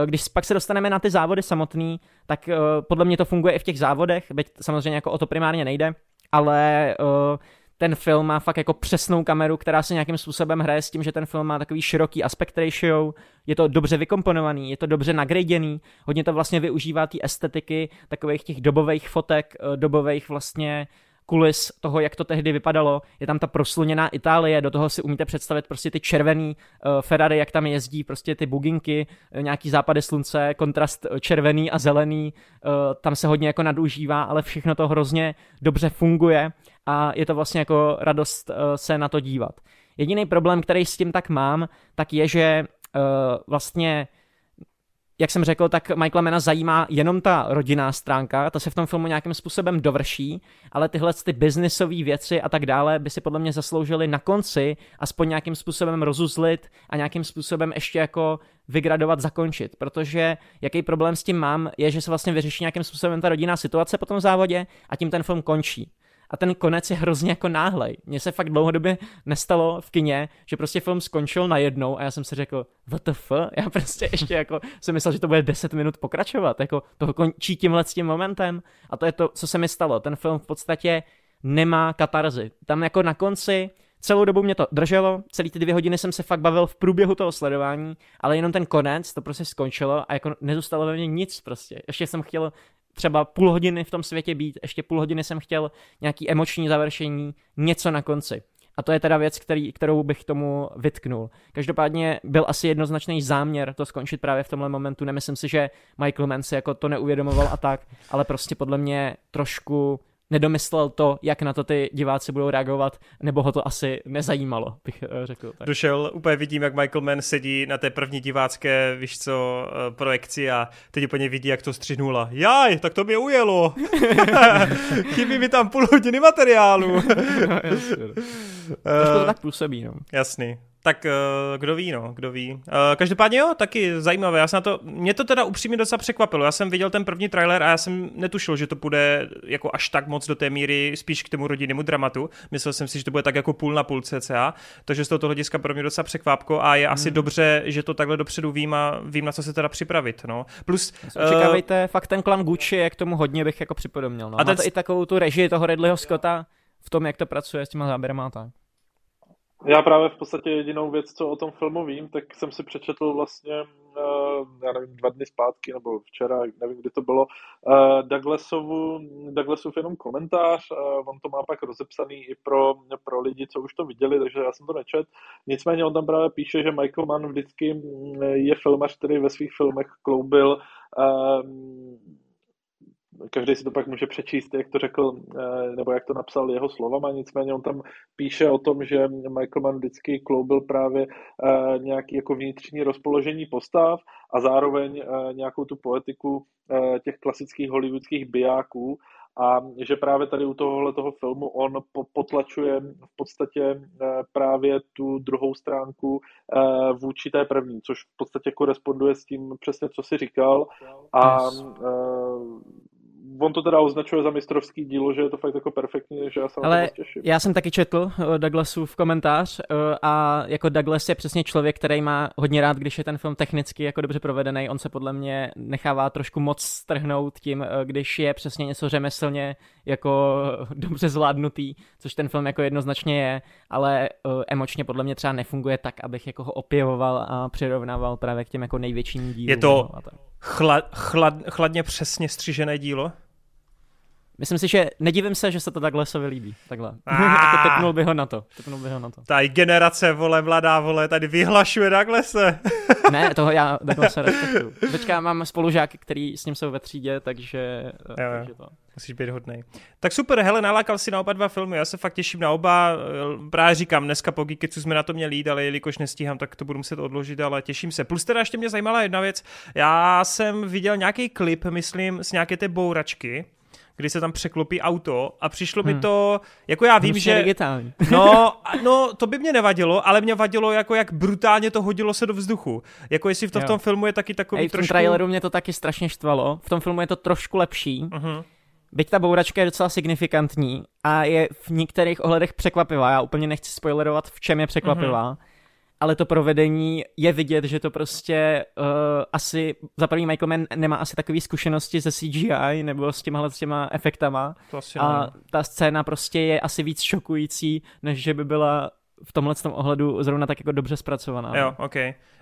Když pak se dostaneme na ty závody samotný, tak podle mě to funguje i v těch závodech, byť samozřejmě jako o to primárně nejde, ale uh, ten film má fakt jako přesnou kameru, která se nějakým způsobem hraje s tím, že ten film má takový široký aspect ratio, je to dobře vykomponovaný, je to dobře nagraděný, hodně to vlastně využívá té estetiky, takových těch dobových fotek, eh, dobových vlastně kulis toho, jak to tehdy vypadalo. Je tam ta prosluněná Itálie, do toho si umíte představit prostě ty červený uh, Ferrari, jak tam jezdí, prostě ty buginky, uh, nějaký západy slunce, kontrast červený a zelený, uh, tam se hodně jako nadužívá, ale všechno to hrozně dobře funguje a je to vlastně jako radost uh, se na to dívat. Jediný problém, který s tím tak mám, tak je, že uh, vlastně jak jsem řekl, tak Michaela Mena zajímá jenom ta rodinná stránka, ta se v tom filmu nějakým způsobem dovrší, ale tyhle ty biznisové věci a tak dále by si podle mě zasloužily na konci aspoň nějakým způsobem rozuzlit a nějakým způsobem ještě jako vygradovat, zakončit, protože jaký problém s tím mám, je, že se vlastně vyřeší nějakým způsobem ta rodinná situace po tom závodě a tím ten film končí a ten konec je hrozně jako náhlej. Mně se fakt dlouhodobě nestalo v kině, že prostě film skončil najednou a já jsem si řekl, WTF? Já prostě ještě jako jsem myslel, že to bude 10 minut pokračovat, jako to končí tímhle s tím momentem a to je to, co se mi stalo. Ten film v podstatě nemá katarzy. Tam jako na konci celou dobu mě to drželo, celý ty dvě hodiny jsem se fakt bavil v průběhu toho sledování, ale jenom ten konec, to prostě skončilo a jako nezůstalo ve mně nic prostě. Ještě jsem chtěl třeba půl hodiny v tom světě být, ještě půl hodiny jsem chtěl nějaký emoční završení, něco na konci. A to je teda věc, který, kterou bych tomu vytknul. Každopádně byl asi jednoznačný záměr to skončit právě v tomhle momentu. Nemyslím si, že Michael Mann si jako to neuvědomoval a tak, ale prostě podle mě trošku nedomyslel to, jak na to ty diváci budou reagovat, nebo ho to asi nezajímalo, bych eh, řekl. Tak. Došel, úplně vidím, jak Michael Mann sedí na té první divácké, víš co, eh, projekci a teď úplně vidí, jak to střihnula. Jaj, tak to mě ujelo. Chybí mi tam půl hodiny materiálu. no, jasně. to tak působí, no. Jasný. Tak uh, kdo ví, no, kdo ví. Uh, každopádně jo, taky zajímavé. Já jsem na to, mě to teda upřímně docela překvapilo. Já jsem viděl ten první trailer a já jsem netušil, že to půjde jako až tak moc do té míry spíš k tomu rodinnému dramatu. Myslel jsem si, že to bude tak jako půl na půl cca. Takže z toho hlediska pro mě docela překvapko a je hmm. asi dobře, že to takhle dopředu vím a vím, na co se teda připravit. No. Plus, Očekávejte, uh, fakt ten klan Gucci, jak tomu hodně bych jako připodobnil. No. A Má ten... to i takovou tu režii toho Ridleyho Scotta v tom, jak to pracuje s těma záběrama tak. Já právě v podstatě jedinou věc, co o tom filmu vím, tak jsem si přečetl vlastně, uh, já nevím, dva dny zpátky, nebo včera, nevím, kdy to bylo, uh, Douglasovu, Douglasův jenom komentář, uh, on to má pak rozepsaný i pro, pro lidi, co už to viděli, takže já jsem to nečet. Nicméně on tam právě píše, že Michael Mann vždycky mm, je filmař, který ve svých filmech kloubil každý si to pak může přečíst, jak to řekl, nebo jak to napsal jeho slovama, nicméně on tam píše o tom, že Michael Mann vždycky kloubil právě nějaký jako vnitřní rozpoložení postav a zároveň nějakou tu poetiku těch klasických hollywoodských bijáků a že právě tady u tohohle toho filmu on potlačuje v podstatě eh, právě tu druhou stránku eh, vůči té první, což v podstatě koresponduje s tím přesně, co si říkal. A on to teda označuje za mistrovský dílo, že je to fakt jako perfektní, že já se Ale na to těším. já jsem taky četl eh, Douglasův komentář eh, a jako Douglas je přesně člověk, který má hodně rád, když je ten film technicky jako dobře provedený. On se podle mě nechává trošku moc strhnout tím, eh, když je přesně něco řemeslně jako dobře zvládnutý, což ten film jako jednoznačně je, ale emočně podle mě třeba nefunguje tak, abych jako ho opěvoval a přirovnával právě k těm jako největším dílům. Je to chlad, chlad, chladně přesně střížené dílo? Myslím si, že nedivím se, že se to takhle se líbí. Takhle. Ah. Tepnul by ho na to. Tepnul by ho na to. Tady generace, vole, mladá, vole, tady vyhlašuje se. ne, toho já se respektuju. Teďka mám spolužáky, který s ním jsou ve třídě, takže, jo, takže to. Musíš být hodnej. Tak super, hele, nalákal si na oba dva filmy, já se fakt těším na oba. Právě říkám, dneska po Geeketsu jsme na to měli jít, ale jelikož nestíhám, tak to budu muset odložit, ale těším se. Plus teda ještě mě zajímala jedna věc. Já jsem viděl nějaký klip, myslím, z nějaké té bouračky, kdy se tam překlopí auto a přišlo hmm. mi to, jako já vím, že... digitální. No, no, to by mě nevadilo, ale mě vadilo, jako jak brutálně to hodilo se do vzduchu. Jako jestli v, to, v tom filmu je taky takový Ej, v trošku... traileru mě to taky strašně štvalo. V tom filmu je to trošku lepší. Uh-huh. Byť ta bouračka je docela signifikantní a je v některých ohledech překvapivá. Já úplně nechci spoilerovat, v čem je překvapivá. Uh-huh ale to provedení je vidět, že to prostě uh, asi, za první Michael Mann nemá asi takové zkušenosti se CGI nebo s těma, s těma efektama to asi a ne. ta scéna prostě je asi víc šokující, než že by byla v tomhle tom ohledu zrovna tak jako dobře zpracovaná. Jo, ok.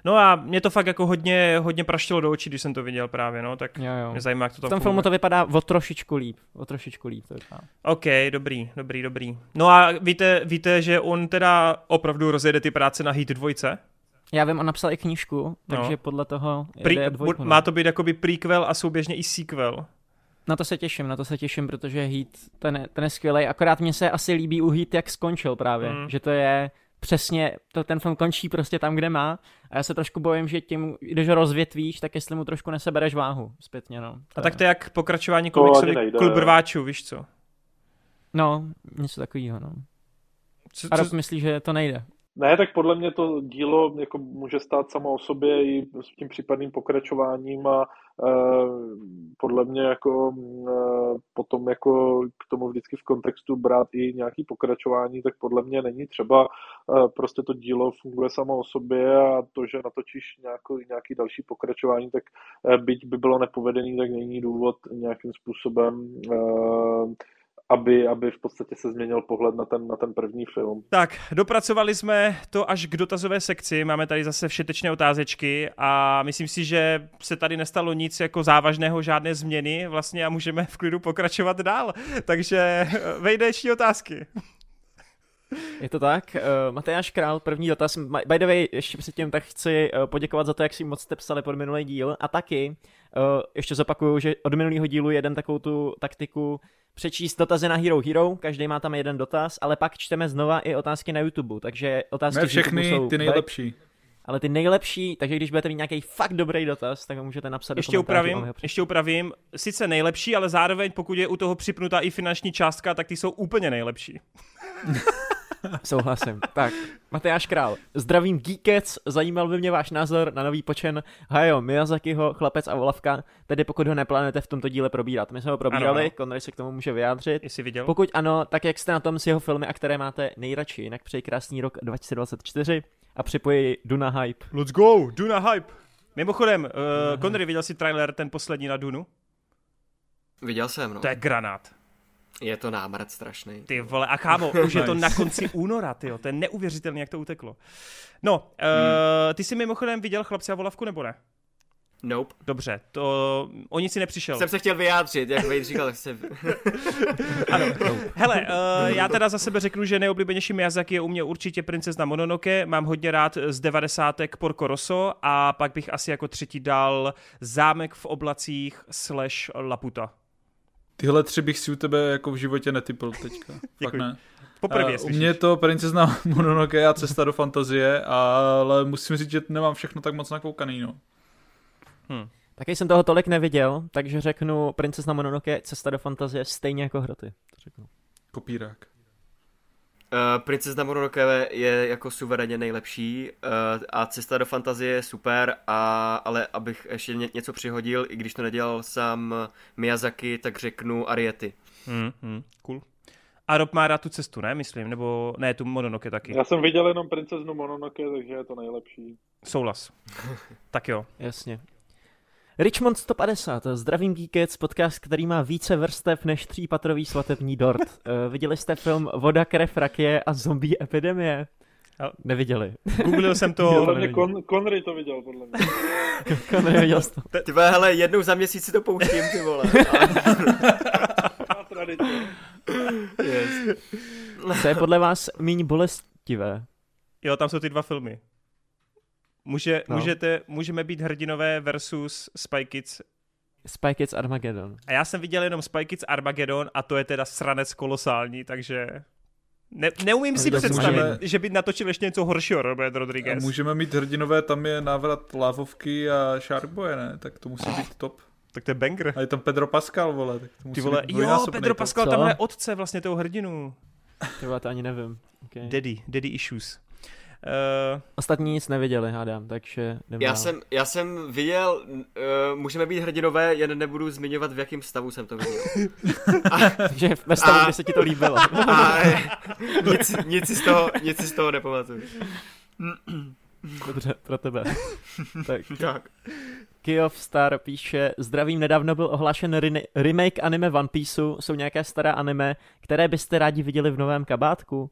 No a mě to fakt jako hodně, hodně praštilo do očí, když jsem to viděl právě, no, tak jo, jo. mě zajímá, jak to tam V tom filmu to vypadá o trošičku líp, o trošičku líp to vypadá. Ok, dobrý, dobrý, dobrý. No a víte, víte, že on teda opravdu rozjede ty práce na Heat dvojce? Já vím, on napsal i knížku, takže no. podle toho Pre- dvojku, no. Má to být jakoby prequel a souběžně i sequel. Na to se těším, na to se těším, protože Heat, ten, ten je skvělý. Akorát mně se asi líbí u Heat, jak skončil právě. Mm. Že to je přesně, to ten film končí prostě tam, kde má. A já se trošku bojím, že tím, když ho rozvětvíš, tak jestli mu trošku nesebereš váhu zpětně, no. To a tak to je jak pokračování komiksu Klub brváčů, víš co? No, něco takového, no. Co, co... A Rob myslí, že to nejde. Ne, tak podle mě to dílo jako může stát samo o sobě i s tím případným pokračováním a e, podle mě jako e, potom jako k tomu vždycky v kontextu brát i nějaký pokračování, tak podle mě není třeba e, prostě to dílo funguje samo o sobě a to, že natočíš nějaký, nějaký další pokračování, tak e, byť by bylo nepovedený, tak není důvod nějakým způsobem e, aby, aby v podstatě se změnil pohled na ten, na ten první film. Tak, dopracovali jsme to až k dotazové sekci, máme tady zase všetečné otázečky a myslím si, že se tady nestalo nic jako závažného, žádné změny vlastně a můžeme v klidu pokračovat dál. Takže eh, vejdeční otázky. Je to tak. Uh, Matyáš Král, první dotaz. By the way, ještě předtím tak chci uh, poděkovat za to, jak si moc jste psali pod minulý díl. A taky uh, ještě zopakuju, že od minulého dílu jeden takovou tu taktiku přečíst dotazy na Hero Hero, každý má tam jeden dotaz, ale pak čteme znova i otázky na YouTube, takže otázky ne všechny, jsou ty nejlepší. ale ty nejlepší, takže když budete mít nějaký fakt dobrý dotaz, tak ho můžete napsat ještě do upravím, ještě upravím, sice nejlepší, ale zároveň pokud je u toho připnutá i finanční částka, tak ty jsou úplně nejlepší. Souhlasím. Tak, Matyáš Král. Zdravím Geekec, zajímal by mě váš názor na nový počen Hayao Miyazakiho, Chlapec a Volavka, tedy pokud ho neplánujete v tomto díle probírat. My jsme ho probírali, Konrad se k tomu může vyjádřit. Jsi viděl? Pokud ano, tak jak jste na tom s jeho filmy a které máte nejradši, jinak přeji krásný rok 2024 a připojí Duna Hype. Let's go, Duna Hype. Mimochodem, uh, Connery, viděl jsi trailer ten poslední na Dunu? Viděl jsem, no. To je granát. Je to námrt strašný. Ty vole, a kámo, už je to na konci února, ty to je neuvěřitelné, jak to uteklo. No, uh, ty jsi mimochodem viděl Chlapci a volavku, nebo ne? Nope. Dobře, to o nic si nepřišel. Jsem se chtěl vyjádřit, jak Vejt říkal, tak se... ano. Nope. Hele, uh, já teda za sebe řeknu, že nejoblíbenější Miyazaki je u mě určitě Princezna Mononoke, mám hodně rád z devadesátek Porco Rosso a pak bych asi jako třetí dal Zámek v oblacích slash Laputa. Tyhle tři bych si u tebe jako v životě netypl teďka. Fakt ne. Poprvé, u mě je to Princezna Mononoke a Cesta do fantazie, ale musím říct, že nemám všechno tak moc nakoukaný, no. Hmm. Taky jsem toho tolik neviděl, takže řeknu Princezna Mononoke, Cesta do fantazie stejně jako hroty. To řeknu. Kopírák. Uh, Princezna Mononoke je jako suverénně nejlepší uh, a Cesta do fantazie je super, a, ale abych ještě ně, něco přihodil, i když to nedělal sám Miyazaki, tak řeknu Ariety. Hmm, hmm, cool. A Rob má rád tu cestu, ne, myslím, nebo ne, tu Mononoke taky. Já jsem viděl jenom princeznu Mononoke, takže je to nejlepší. Souhlas. tak jo. Jasně. Richmond 150, zdravím Geekets, podcast, který má více vrstev než třípatrový svatební dort. Uh, viděli jste film Voda, krev, rakie a zombie epidemie? Neviděli. Googlil jsem to. Podle mě Con- Conry to viděl, podle mě. Conry viděl to. Ty vole, hele, jednou za měsíc si to pouštím, ty vole. yes. Co je podle vás míň bolestivé? Jo, tam jsou ty dva filmy. Může, no. můžete, můžeme být hrdinové versus Spy Kids. Spy Kids Armageddon. A já jsem viděl jenom Spy Kids Armageddon a to je teda sranec kolosální, takže ne, neumím si představit, můžeme... že by natočil ještě něco horšího Robert Rodriguez. A můžeme mít hrdinové, tam je návrat Lávovky a Sharkboye, ne? Tak to musí být top. Tak to je banger. A je tam Pedro Pascal, vole. Tak to musí Ty vole, být jo, Pedro Pascal tam je otce vlastně toho hrdinu. Ty vole, to ani nevím. Okay. Daddy, daddy issues. Uh, Ostatní nic neviděli, hádám, takže já jsem, já jsem viděl, uh, můžeme být hrdinové, jen nebudu zmiňovat, v jakém stavu jsem to viděl. takže ve stavu, kde se ti to líbilo. a, nic, nic, si z toho, nic z toho nepamatuju. Dobře, pro tebe. tak. tak. Kiof Star píše, zdravím, nedávno byl ohlášen remake anime One Pieceu, jsou nějaké staré anime, které byste rádi viděli v novém kabátku?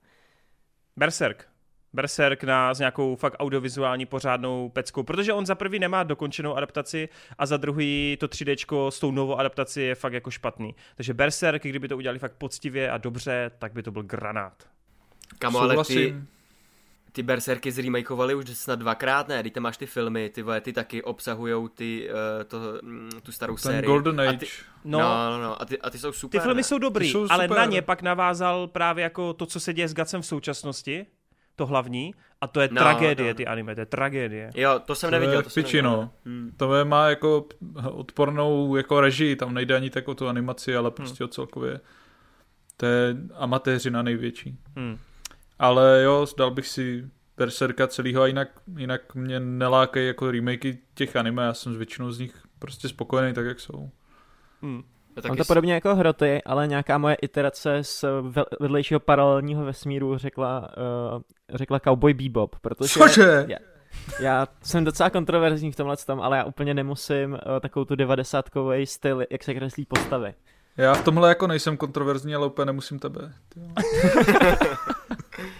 Berserk. Berserk na s nějakou fakt audiovizuální pořádnou peckou, protože on za prvý nemá dokončenou adaptaci a za druhý to 3D s tou novou adaptací je fakt jako špatný. Takže Berserk, kdyby to udělali fakt poctivě a dobře, tak by to byl granát. Kamo, ale ty, ty Berserky zremakeovali už snad dvakrát, ne? Když máš ty filmy, ty vole, ty taky obsahujou ty, uh, to, mm, tu starou Ten sérii. Golden Age. A ty, no, no, no, no a, ty, a ty jsou super. Ty filmy ne? jsou dobrý, jsou ale super. na ně pak navázal právě jako to, co se děje s Gacem v současnosti, to hlavní, a to je no, tragédie, no. ty anime, to je tragédie. Jo, to jsem to neviděl. Je to piči, no. Hmm. To je, má jako odpornou jako režii, tam nejde ani tak o tu animaci, ale prostě hmm. o celkově. To je amatéřina největší. Hmm. Ale jo, dal bych si Berserka celýho a jinak, jinak mě nelákají jako remakey těch anime, já jsem s většinou z nich prostě spokojený tak, jak jsou. Hmm. Mám to podobně jako hroty, ale nějaká moje iterace z vedlejšího paralelního vesmíru řekla, uh, řekla Cowboy Bebop, protože... Cože? Já, já jsem docela kontroverzní v tomhle tom, ale já úplně nemusím uh, takovou tu 90 styl, jak se kreslí postavy. Já v tomhle jako nejsem kontroverzní, ale úplně nemusím tebe.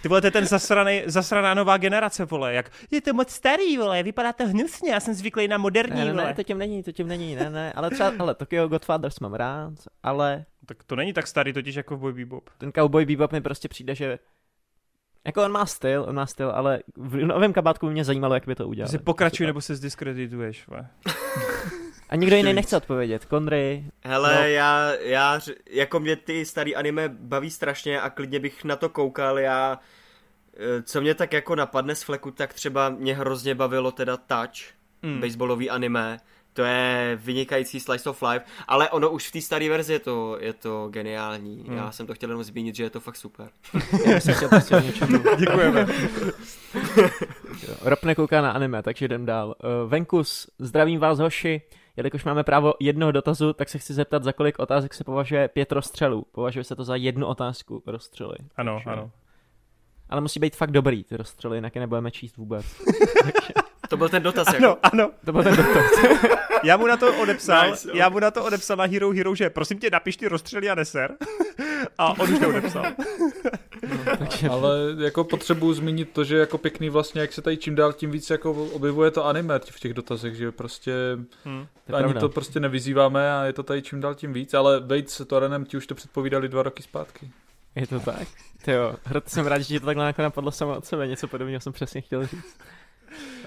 Ty vole, to je ten zasraný, zasraná nová generace, vole, jak je to moc starý, vole, vypadá to hnusně, já jsem zvyklý na moderní, ne, ne, vole. Ne, to tím není, to tím není, ne, ne, ale třeba, ale Tokyo Godfathers mám rád, ale... Tak to není tak starý totiž jako v Boy Bebop. Ten Cowboy Bebop mi prostě přijde, že jako on má styl, on má styl, ale v novém kabátku mě zajímalo, jak by to udělal. Si pokračuj, nebo se zdiskredituješ, vole. A nikdo jiný nechce odpovědět. Konry. Hele, no. já, já, jako mě ty starý anime baví strašně a klidně bych na to koukal, já, eh, co mě tak jako napadne z fleku, tak třeba mě hrozně bavilo teda Touch, mm. baseballový anime, to je vynikající slice of life, ale ono už v té staré verzi je to, je to geniální. Hmm. Já jsem to chtěl jenom zmínit, že je to fakt super. Děkujeme. Rob nekouká na anime, takže jdem dál. Uh, Venkus, zdravím vás hoši. Jelikož máme právo jednoho dotazu, tak se chci zeptat, za kolik otázek se považuje pět rozstřelů. Považuje se to za jednu otázku rozstřely. Ano, takže... ano. Ale musí být fakt dobrý ty rozstřely, jinak je nebudeme číst vůbec. To byl ten dotaz, ano, jako. Ano, To byl ten dotaz. já mu na to odepsal, nice, já mu na to odepsal na Hero Hero, že prosím tě napiš ty rozstřely a neser. A on už to odepsal. no, Ale jako potřebuji zmínit to, že jako pěkný vlastně, jak se tady čím dál tím víc jako objevuje to anime v těch dotazech, že prostě hmm, to ani pravda. to prostě nevyzýváme a je to tady čím dál tím víc, ale Vejc s Torenem ti už to předpovídali dva roky zpátky. Je to tak? Jo, hrot jsem rád, že ti to takhle napadlo samo od sebe, něco podobného jsem přesně chtěl říct.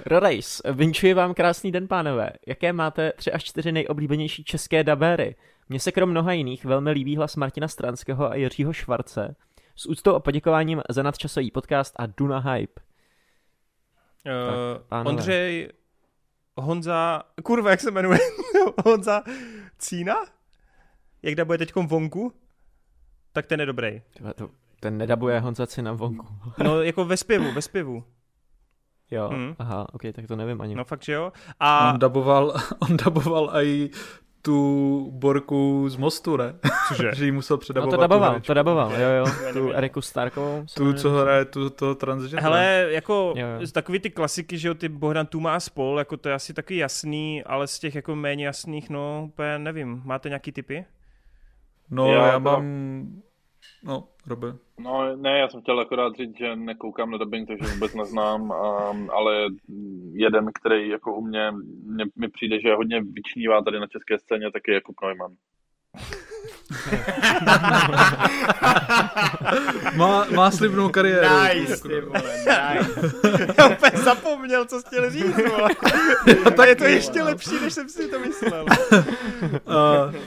Rorejs, vinčuji vám krásný den, pánové. Jaké máte tři až čtyři nejoblíbenější české dabéry? Mně se krom mnoha jiných velmi líbí hlas Martina Stranského a Jiřího Švarce. S úctou a poděkováním za nadčasový podcast a Duna Hype. Uh, tak, Ondřej Honza, kurva, jak se jmenuje? Honza Cína? Jak dabuje teďkom vonku? Tak ten je dobrý. Ten nedabuje Honza Cína vonku. no, jako ve zpěvu, ve zpěvu. Jo, hmm. aha, ok, tak to nevím ani. No fakt, že jo. A... On daboval, on daboval i tu Borku z mostu, ne? Cože? že jí musel předabovat. No to daboval, to daboval, jo, jo. tu Eriku Starkovou. Tu, co hraje tu, to transgender. Hele, jako jo, jo. takový ty klasiky, že jo, ty Bohdan tu má spol, jako to je asi taky jasný, ale z těch jako méně jasných, no, úplně nevím. Máte nějaký typy? No, já, já to... mám No, Robe. No, ne, já jsem chtěl akorát říct, že nekoukám na dubbing, takže vůbec neznám, um, ale jeden, který jako u mě, mě, mi přijde, že hodně vyčnívá tady na české scéně, tak je jako Neumann. má, má slibnou kariéru. Nice, ty vole, nice. Já úplně zapomněl, co jsi chtěl říct, vole. A tak je to ještě lepší, než jsem si to myslel. uh,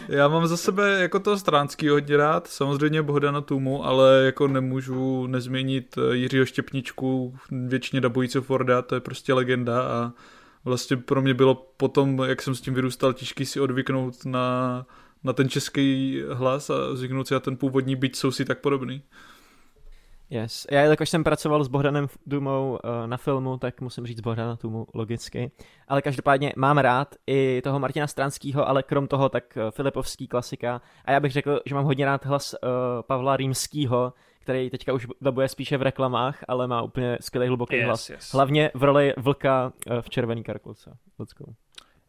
já mám za sebe jako to stránský hodně rád, samozřejmě Bohdana Tumu, ale jako nemůžu nezměnit Jiřího Štěpničku, většině dabující Forda, to je prostě legenda a vlastně pro mě bylo potom, jak jsem s tím vyrůstal, těžký si odvyknout na na ten český hlas a zvyknout si na ten původní, byť jsou si tak podobný. Yes. Já jakož jsem pracoval s Bohdanem Dumou uh, na filmu, tak musím říct Bohdana Tumu logicky. Ale každopádně mám rád i toho Martina Stranského, ale krom toho tak uh, Filipovský klasika. A já bych řekl, že mám hodně rád hlas uh, Pavla Rýmského, který teďka už dabuje spíše v reklamách, ale má úplně skvělý hluboký yes, hlas. Yes. Hlavně v roli vlka uh, v červený karkulce. Let's go.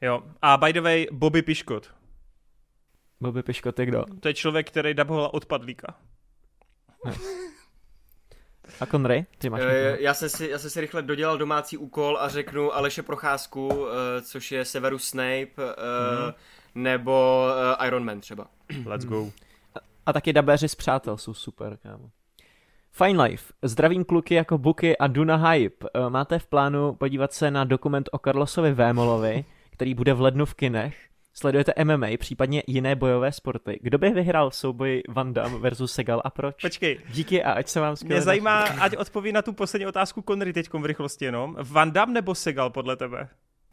Jo. A by the way, Bobby Piškot. Bobby Piškot je kdo? To je člověk, který daboval odpadlíka. A Conry, ty máš e, já, jsem si, já jsem si rychle dodělal domácí úkol a řeknu Aleše Procházku, uh, což je Severus Snape, uh, mm. nebo uh, Iron Man třeba. Let's go. A, a taky dabeři z Přátel jsou super, kámo. Fine Life. Zdravím kluky jako Buky a Duna Hype. Máte v plánu podívat se na dokument o Carlosovi Vémolovi, který bude v lednu v kinech? Sledujete MMA, případně jiné bojové sporty. Kdo by vyhrál souboj Van Damme versus Segal a proč? Počkej. Díky a ať se vám skvěle Mě zajímá, ať odpoví na tu poslední otázku Conry teď v rychlosti jenom. Van Damme nebo Segal podle tebe?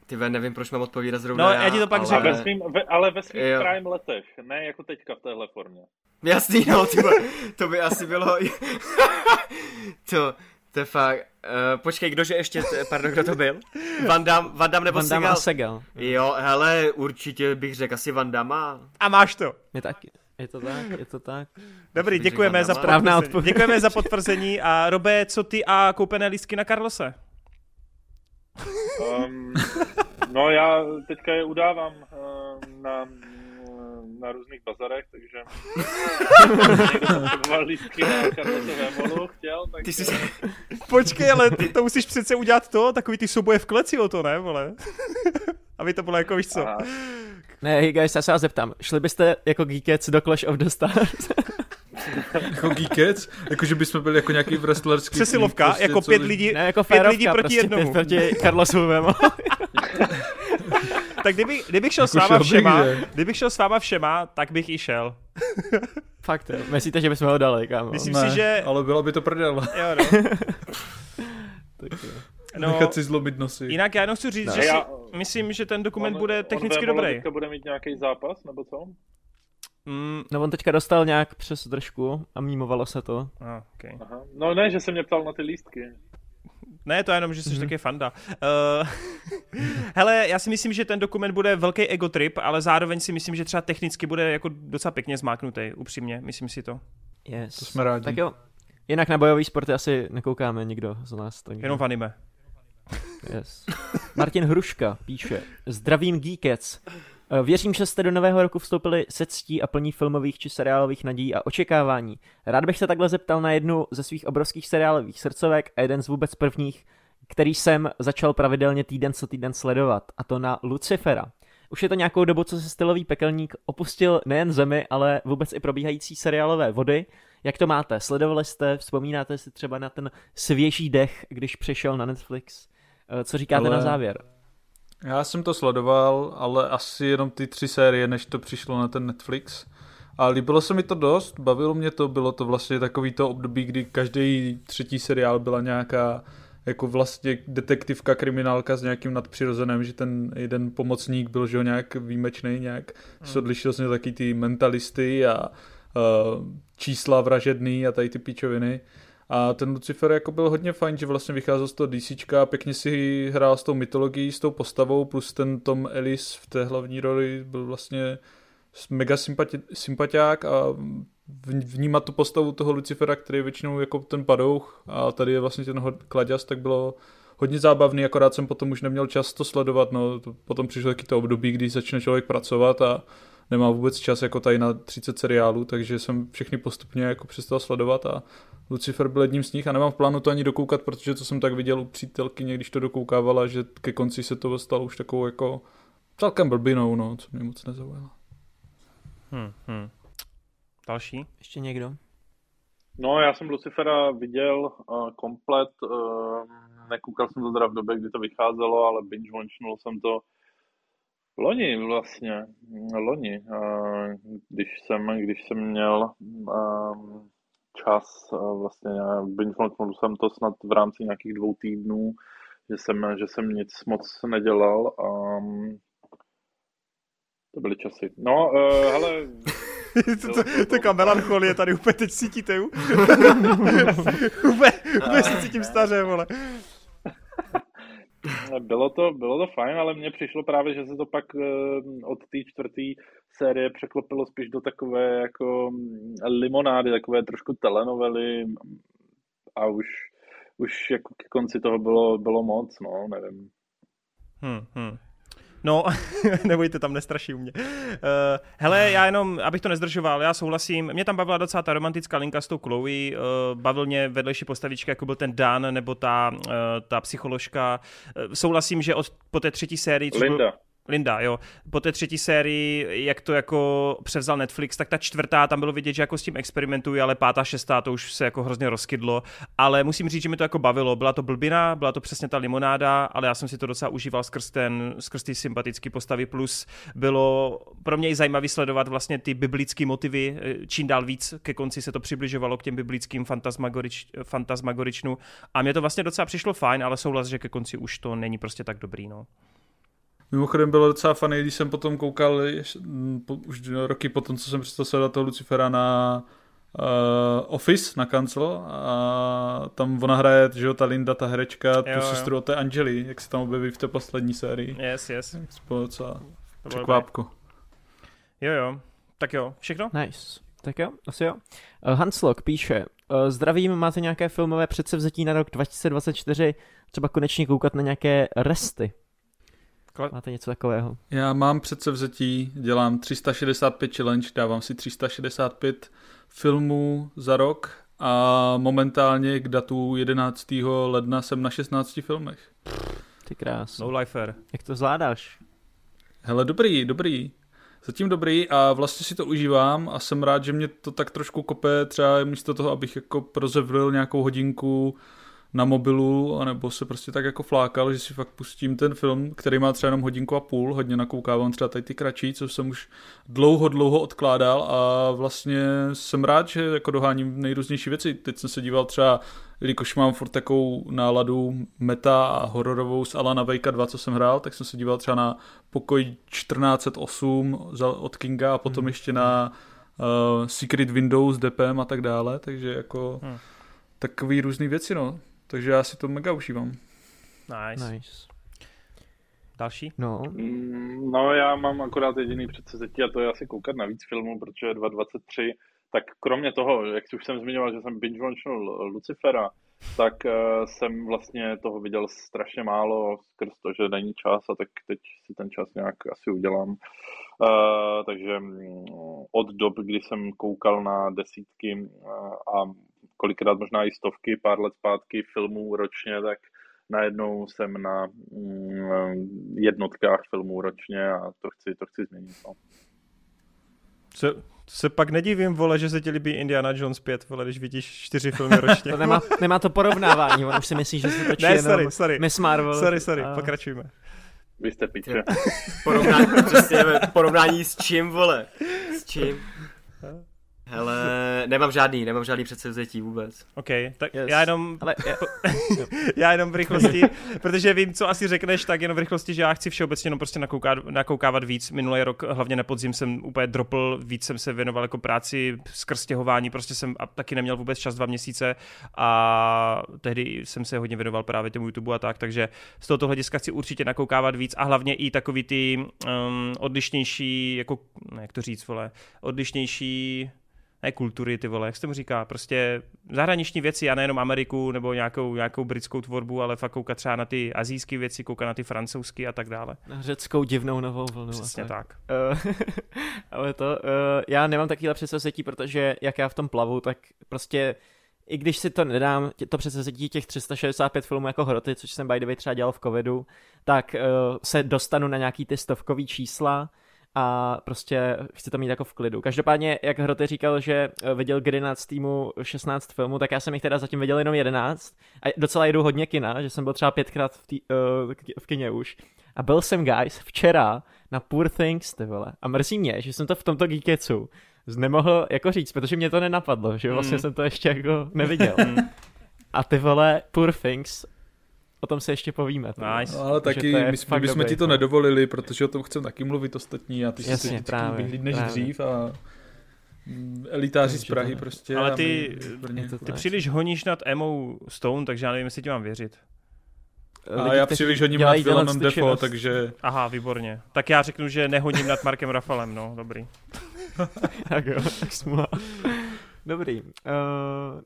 Ty nevím, proč mám odpovídat zrovna No, já ti to pak ale... řeknu. Ve svým, ve, ale ve svých jo. prime letech, ne jako teďka v téhle formě. Jasný, no, ty, to by asi bylo... to, to je fakt... Uh, počkej, kdože ještě, pardon, kdo to byl? Van Damme, Van Damme nebo Van Damme Segal? A Segal. Jo, hele, určitě bych řekl asi Van Damme. A máš to. Je taky. Je to tak, je to tak. Dobrý, děkujeme za, potvrzení. děkujeme za potvrzení. A Robe, co ty a koupené lístky na Karlose? Um, no já teďka je udávám uh, na na různých bazarech, takže někdo potřeboval lístky na Karlosové molu, chtěl, tak... Ty jsi... Počkej, ale ty to musíš přece udělat to, takový ty souboje v kleci o to, ne, vole? Aby to bylo jako, víš co? Aha. Ne, hey guys, já se vás zeptám, šli byste jako Geekets do Clash of the Stars? jako Geekets? Jako, že bychom byli jako nějaký wrestlerský Přesilovka, prostě, jako pět lidí, ne, jako pět lidí proti prostě jednomu. Pět proti Karlosovému tak kdyby, kdybych šel jako s váma všema, kdybych šel s váma všema, tak bych i šel. Fakt, jo. Myslíte, že bychom ho dali, kámo? Myslím ne, si, že... ale bylo by to prdel. Jo, no. tak jo. No, Nechat si zlomit nosy. Jinak já jenom chci říct, no. že já, si myslím, že ten dokument on, bude technicky on dobrý. On bude mít nějaký zápas, nebo co? Mm, no on teďka dostal nějak přes držku a mímovalo se to. Ah, okay. Aha. No ne, že se mě ptal na ty lístky. Ne, to je jenom, že jsi mm-hmm. taky fanda. Uh, hele, já si myslím, že ten dokument bude velký ego trip, ale zároveň si myslím, že třeba technicky bude jako docela pěkně zmáknutý, upřímně, myslím si to. Yes. To jsme rádi. Tak jo, jinak na bojový sporty asi nekoukáme nikdo z nás. Takže... Jenom v anime. Yes. Martin Hruška píše, zdravím Geekets. Eh, věřím, že jste do nového roku vstoupili se ctí a plní filmových či seriálových nadějí a očekávání. Rád bych se takhle zeptal na jednu ze svých obrovských seriálových srdcovek a jeden z vůbec prvních, který jsem začal pravidelně týden co týden sledovat, a to na Lucifera. Už je to nějakou dobu, co se stylový pekelník opustil nejen zemi, ale vůbec i probíhající seriálové vody. Jak to máte? Sledovali jste? Vzpomínáte si třeba na ten svěží dech, když přišel na Netflix? Co říkáte ale... na závěr? Já jsem to sledoval, ale asi jenom ty tři série, než to přišlo na ten Netflix. A líbilo se mi to dost, bavilo mě to, bylo to vlastně takový to období, kdy každý třetí seriál byla nějaká jako vlastně detektivka, kriminálka s nějakým nadpřirozeným, že ten jeden pomocník byl že ho nějak výjimečný, nějak hmm. se odlišil z něj taky ty mentalisty a uh, čísla vražedný a tady ty píčoviny. A ten Lucifer jako byl hodně fajn, že vlastně vycházel z toho DC a pěkně si hrál s tou mytologií, s tou postavou, plus ten Tom Ellis v té hlavní roli byl vlastně mega sympati- sympatiák a vnímat tu postavu toho Lucifera, který je většinou jako ten padouch a tady je vlastně ten kladěz, tak bylo hodně zábavný, akorát jsem potom už neměl čas to sledovat, no, potom přišlo taky to období, kdy začne člověk pracovat a nemá vůbec čas jako tady na 30 seriálů, takže jsem všechny postupně jako přestal sledovat a Lucifer byl jedním z nich a nemám v plánu to ani dokoukat, protože to jsem tak viděl u přítelky, když to dokoukávala, že ke konci se to stalo už takovou jako celkem blbinou, no, co mě moc nezaujalo. Hmm, hmm. Další? Ještě někdo? No, já jsem Lucifera viděl uh, komplet, uh, nekoukal jsem to teda v době, kdy to vycházelo, ale binge watchnul jsem to loni vlastně, loni, uh, když jsem, když jsem měl uh, čas, uh, vlastně binge jsem to snad v rámci nějakých dvou týdnů, že jsem, že jsem nic moc nedělal. Um, to byly časy. No, uh, hele, to, to, to, taková melancholie tady úplně teď cítíte. úplně, úplně si cítím staře, vole. Bylo to, bylo to fajn, ale mně přišlo právě, že se to pak eh, od té čtvrté série překlopilo spíš do takové jako mm, limonády, takové trošku telenovely a už, už jako ke konci toho bylo, bylo moc, no, nevím. Hmm, hmm. No, nebojte, tam nestraší u mě. Uh, hele, já jenom, abych to nezdržoval, já souhlasím. Mě tam bavila docela ta romantická linka s tou Chloe, uh, bavil mě vedlejší postavička, jako byl ten Dan, nebo ta, uh, ta psycholožka. Uh, souhlasím, že od, po té třetí sérii... Linda. Byl, Linda, jo. Po té třetí sérii, jak to jako převzal Netflix, tak ta čtvrtá, tam bylo vidět, že jako s tím experimentují, ale pátá, šestá, to už se jako hrozně rozkydlo. Ale musím říct, že mi to jako bavilo. Byla to blbina, byla to přesně ta limonáda, ale já jsem si to docela užíval skrz, ten, skrz ty sympatické postavy. Plus bylo pro mě i zajímavý sledovat vlastně ty biblické motivy. Čím dál víc ke konci se to přibližovalo k těm biblickým fantasmagorič, fantasmagoričnu. A mě to vlastně docela přišlo fajn, ale souhlas, že ke konci už to není prostě tak dobrý. No. Mimochodem bylo docela fany, když jsem potom koukal po, už roky potom, co jsem přestal sledovat toho Lucifera na uh, Office na kancel a tam ona hraje, že jo, ta Linda, ta herečka, jo, tu jo. sestru od té Angely, jak se tam objeví v té poslední sérii. Yes, yes. Bylo docela překvápko. Jo, jo. Tak jo, všechno? Nice. Tak jo, asi jo. Uh, Hanslok píše, uh, zdravím, máte nějaké filmové předsevzetí na rok 2024, třeba konečně koukat na nějaké resty? Máte něco takového? Já mám předsevzetí, dělám 365 challenge, dávám si 365 filmů za rok a momentálně k datu 11. ledna jsem na 16 filmech. Ty krás. No lifer. Jak to zvládáš? Hele, dobrý, dobrý. Zatím dobrý a vlastně si to užívám a jsem rád, že mě to tak trošku kope třeba místo toho, abych jako prozevlil nějakou hodinku na mobilu, anebo se prostě tak jako flákal, že si fakt pustím ten film, který má třeba jenom hodinku a půl, hodně nakoukávám třeba tady ty kratší, co jsem už dlouho, dlouho odkládal a vlastně jsem rád, že jako doháním nejrůznější věci. Teď jsem se díval třeba, jelikož mám furt takovou náladu meta a hororovou z Alana Vejka 2, co jsem hrál, tak jsem se díval třeba na pokoj 1408 od Kinga a potom hmm. ještě na uh, Secret Windows, DPM a tak dále, takže jako hmm. takový různý věci, no. Takže já si to mega užívám. Nice. nice. Další? No. Mm, no já mám akorát jediný předsezetí a to je asi koukat na víc filmů, protože 2.23, tak kromě toho, jak už jsem zmiňoval, že jsem binge watchnul Lucifera, tak uh, jsem vlastně toho viděl strašně málo skrz to, že není čas a tak teď si ten čas nějak asi udělám. Uh, takže um, od dob, kdy jsem koukal na desítky uh, a kolikrát možná i stovky, pár let zpátky filmů ročně, tak najednou jsem na mm, jednotkách filmů ročně a to chci, to chci změnit. No. Co, To se pak nedivím, vole, že se ti líbí Indiana Jones 5, vole, když vidíš čtyři filmy ročně. to nemá, nemá to porovnávání, on už si myslí, že se točí ne, sorry, sorry. Miss Marvel. Sorry, sorry, a... pokračujeme. Vy jste piče. Porovnání, přesně, porovnání s čím, vole? S čím? Hele, nemám žádný, nemám žádný předsevzetí vůbec. OK, tak yes. já jenom, Ale, já jenom v rychlosti, protože vím, co asi řekneš, tak jenom v rychlosti, že já chci všeobecně jenom prostě nakoukat, nakoukávat víc. Minulý rok, hlavně na podzim jsem úplně dropl, víc jsem se věnoval jako práci, skrz stěhování, prostě jsem a taky neměl vůbec čas dva měsíce a tehdy jsem se hodně věnoval právě tomu YouTube a tak, takže z tohoto hlediska chci určitě nakoukávat víc a hlavně i takový ty um, odlišnější, jako, jak to říct, vole, odlišnější ne kultury, ty vole, jak se tomu říká, prostě zahraniční věci a nejenom Ameriku nebo nějakou, nějakou britskou tvorbu, ale fakt koukat třeba na ty azijské věci, koukat na ty francouzské a tak dále. Na řeckou divnou novou vlnu. Přesně tak. tak. Uh, ale to, uh, já nemám takovýhle předsevzetí, protože jak já v tom plavu, tak prostě i když si to nedám, to předsevzetí těch 365 filmů jako hroty, což jsem by the way třeba dělal v covidu, tak uh, se dostanu na nějaký ty stovkový čísla, a prostě chci to mít jako v klidu. Každopádně, jak Hroty říkal, že eh, viděl Grina z týmu 16 filmů, tak já jsem jich teda zatím viděl jenom 11 a docela jedu hodně kina, že jsem byl třeba pětkrát v, tý, uh, v kině už. A byl jsem, guys, včera na Poor Things, ty vole. A mrzí mě, že jsem to v tomto Geeketsu nemohl jako říct, protože mě to nenapadlo, že vlastně mm. jsem to ještě jako neviděl. a ty vole, Poor Things, o tom se ještě povíme. Nice. No, ale taky my, my bychom ti to nedovolili, protože o tom chceme taky mluvit ostatní a ty Jasně, si právě, než právě. dřív a elitáři z Prahy to prostě. Ale ty, ty příliš honíš nad Emou Stone, takže já nevím, jestli ti mám věřit. A já příliš hodím nad Willemem Defo, takže... Aha, výborně. Tak já řeknu, že nehodím nad Markem Rafalem, no, dobrý. tak jo, tak smula. Dobrý. Uh,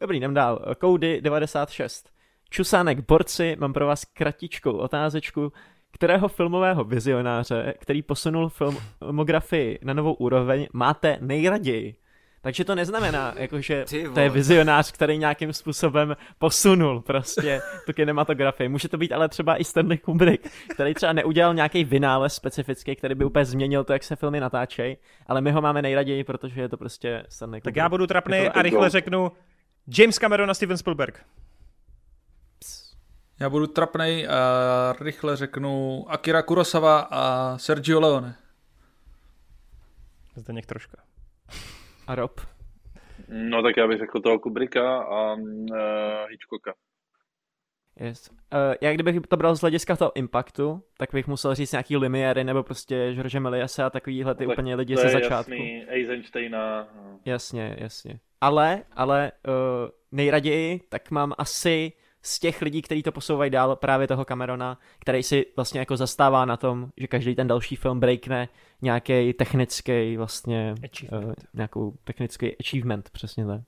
dobrý, jdem dál. Cody 96. Čusánek borci, mám pro vás kratičkou otázečku, kterého filmového vizionáře, který posunul filmografii na novou úroveň, máte nejraději? Takže to neznamená, jakože to je vizionář, který nějakým způsobem posunul prostě tu kinematografii. Může to být ale třeba i Stanley Kubrick, který třeba neudělal nějaký vynález specifický, který by úplně změnil to, jak se filmy natáčejí, ale my ho máme nejraději, protože je to prostě Stanley Kubrick. Tak já budu trapný a rychle řeknu James Cameron a Steven Spielberg. Já budu trapnej a rychle řeknu Akira Kurosawa a Sergio Leone. Zdeněk troška. A Rob? No tak já bych řekl toho Kubricka a uh, Hitchcocka. Yes. Uh, já kdybych to bral z hlediska toho impactu, tak bych musel říct nějaký Limiery nebo prostě George Meliasa a takovýhle ty no, úplně lidi ze začátku. Jasný, Eisensteina. No. Jasně, jasně. Ale, ale uh, nejraději tak mám asi z těch lidí, kteří to posouvají dál, právě toho Camerona, který si vlastně jako zastává na tom, že každý ten další film breakne nějaký technický vlastně, uh, nějakou technický achievement, přesně tak.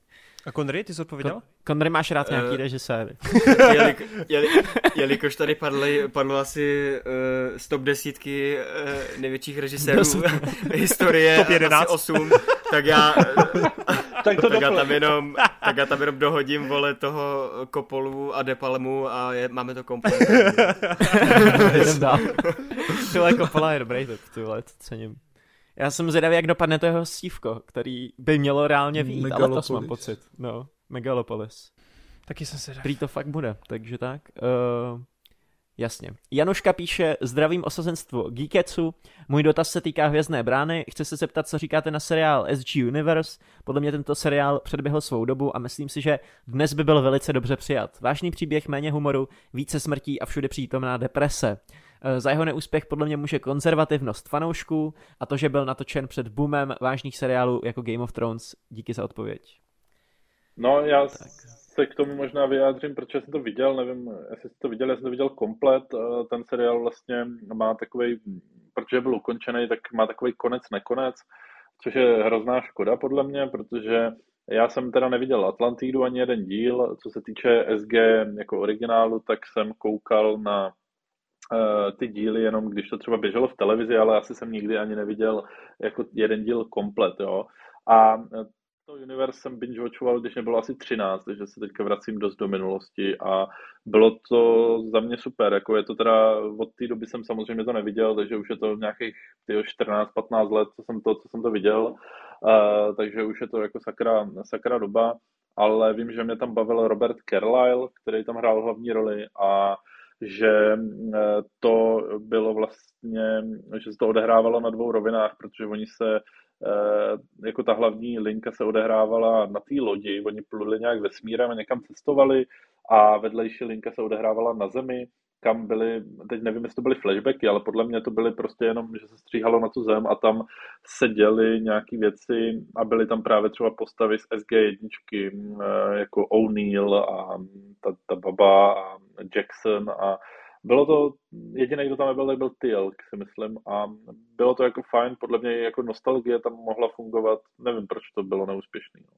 A Connery, ty jsi odpověděl? Connery máš rád nějaký uh, režiséry. Jelik, jeli, jelikož tady padly, padlo asi uh, stop desítky uh, největších režisérů historie, Top 11. asi 8, tak já, tak, to tak já tam jenom, tak já tam jenom dohodím, vole, toho Kopolu a Depalmu a je, máme to komplet. Jdem dál. Tyhle Kopola je dobrý, ty vole, to cením. Já jsem zvědavý, jak dopadne to jeho stívko, který by mělo reálně vít, ale to mám pocit. No, Megalopolis. Taky jsem se Prý to fakt bude, takže tak. Uh, jasně. Januška píše, zdravím osazenstvo Geeketsu, můj dotaz se týká Hvězdné brány, chci se zeptat, co říkáte na seriál SG Universe, podle mě tento seriál předběhl svou dobu a myslím si, že dnes by byl velice dobře přijat. Vážný příběh, méně humoru, více smrtí a všude přítomná deprese. Eh, za jeho neúspěch podle mě může konzervativnost fanoušků a to, že byl natočen před boomem vážných seriálů jako Game of Thrones. Díky za odpověď. No, já tak. Se k tomu možná vyjádřím, protože jsem to viděl, nevím, jestli jste to viděl, já jsem to viděl komplet. Eh, ten seriál vlastně má takový, protože byl ukončený, tak má takový konec nekonec, což je hrozná škoda podle mě, protože já jsem teda neviděl Atlantidu ani jeden díl. Co se týče SG jako originálu, tak jsem koukal na Eh, ty díly jenom, když to třeba běželo v televizi, ale asi jsem nikdy ani neviděl jako jeden díl komplet, jo. A eh, to Universe jsem binge watchoval, když nebylo asi 13, takže se teďka vracím dost do minulosti a bylo to za mě super, jako je to teda, od té doby jsem samozřejmě to neviděl, takže už je to nějakých 14-15 let, co jsem to, co jsem to viděl. Uh, takže už je to jako sakra, sakra doba, ale vím, že mě tam bavil Robert Carlyle, který tam hrál hlavní roli a že to bylo vlastně, že se to odehrávalo na dvou rovinách, protože oni se jako ta hlavní linka se odehrávala na té lodi, oni pluli nějak vesmírem a někam cestovali a vedlejší linka se odehrávala na Zemi, kam byly, teď nevím, jestli to byly flashbacky, ale podle mě to byly prostě jenom, že se stříhalo na tu zem a tam se děly nějaké věci a byly tam právě třeba postavy z SG1, eh, jako O'Neill a ta, ta baba a Jackson a bylo to, jediný, kdo tam nebyl, tak byl Tilk, si myslím, a bylo to jako fajn, podle mě jako nostalgie tam mohla fungovat, nevím, proč to bylo neúspěšný. No.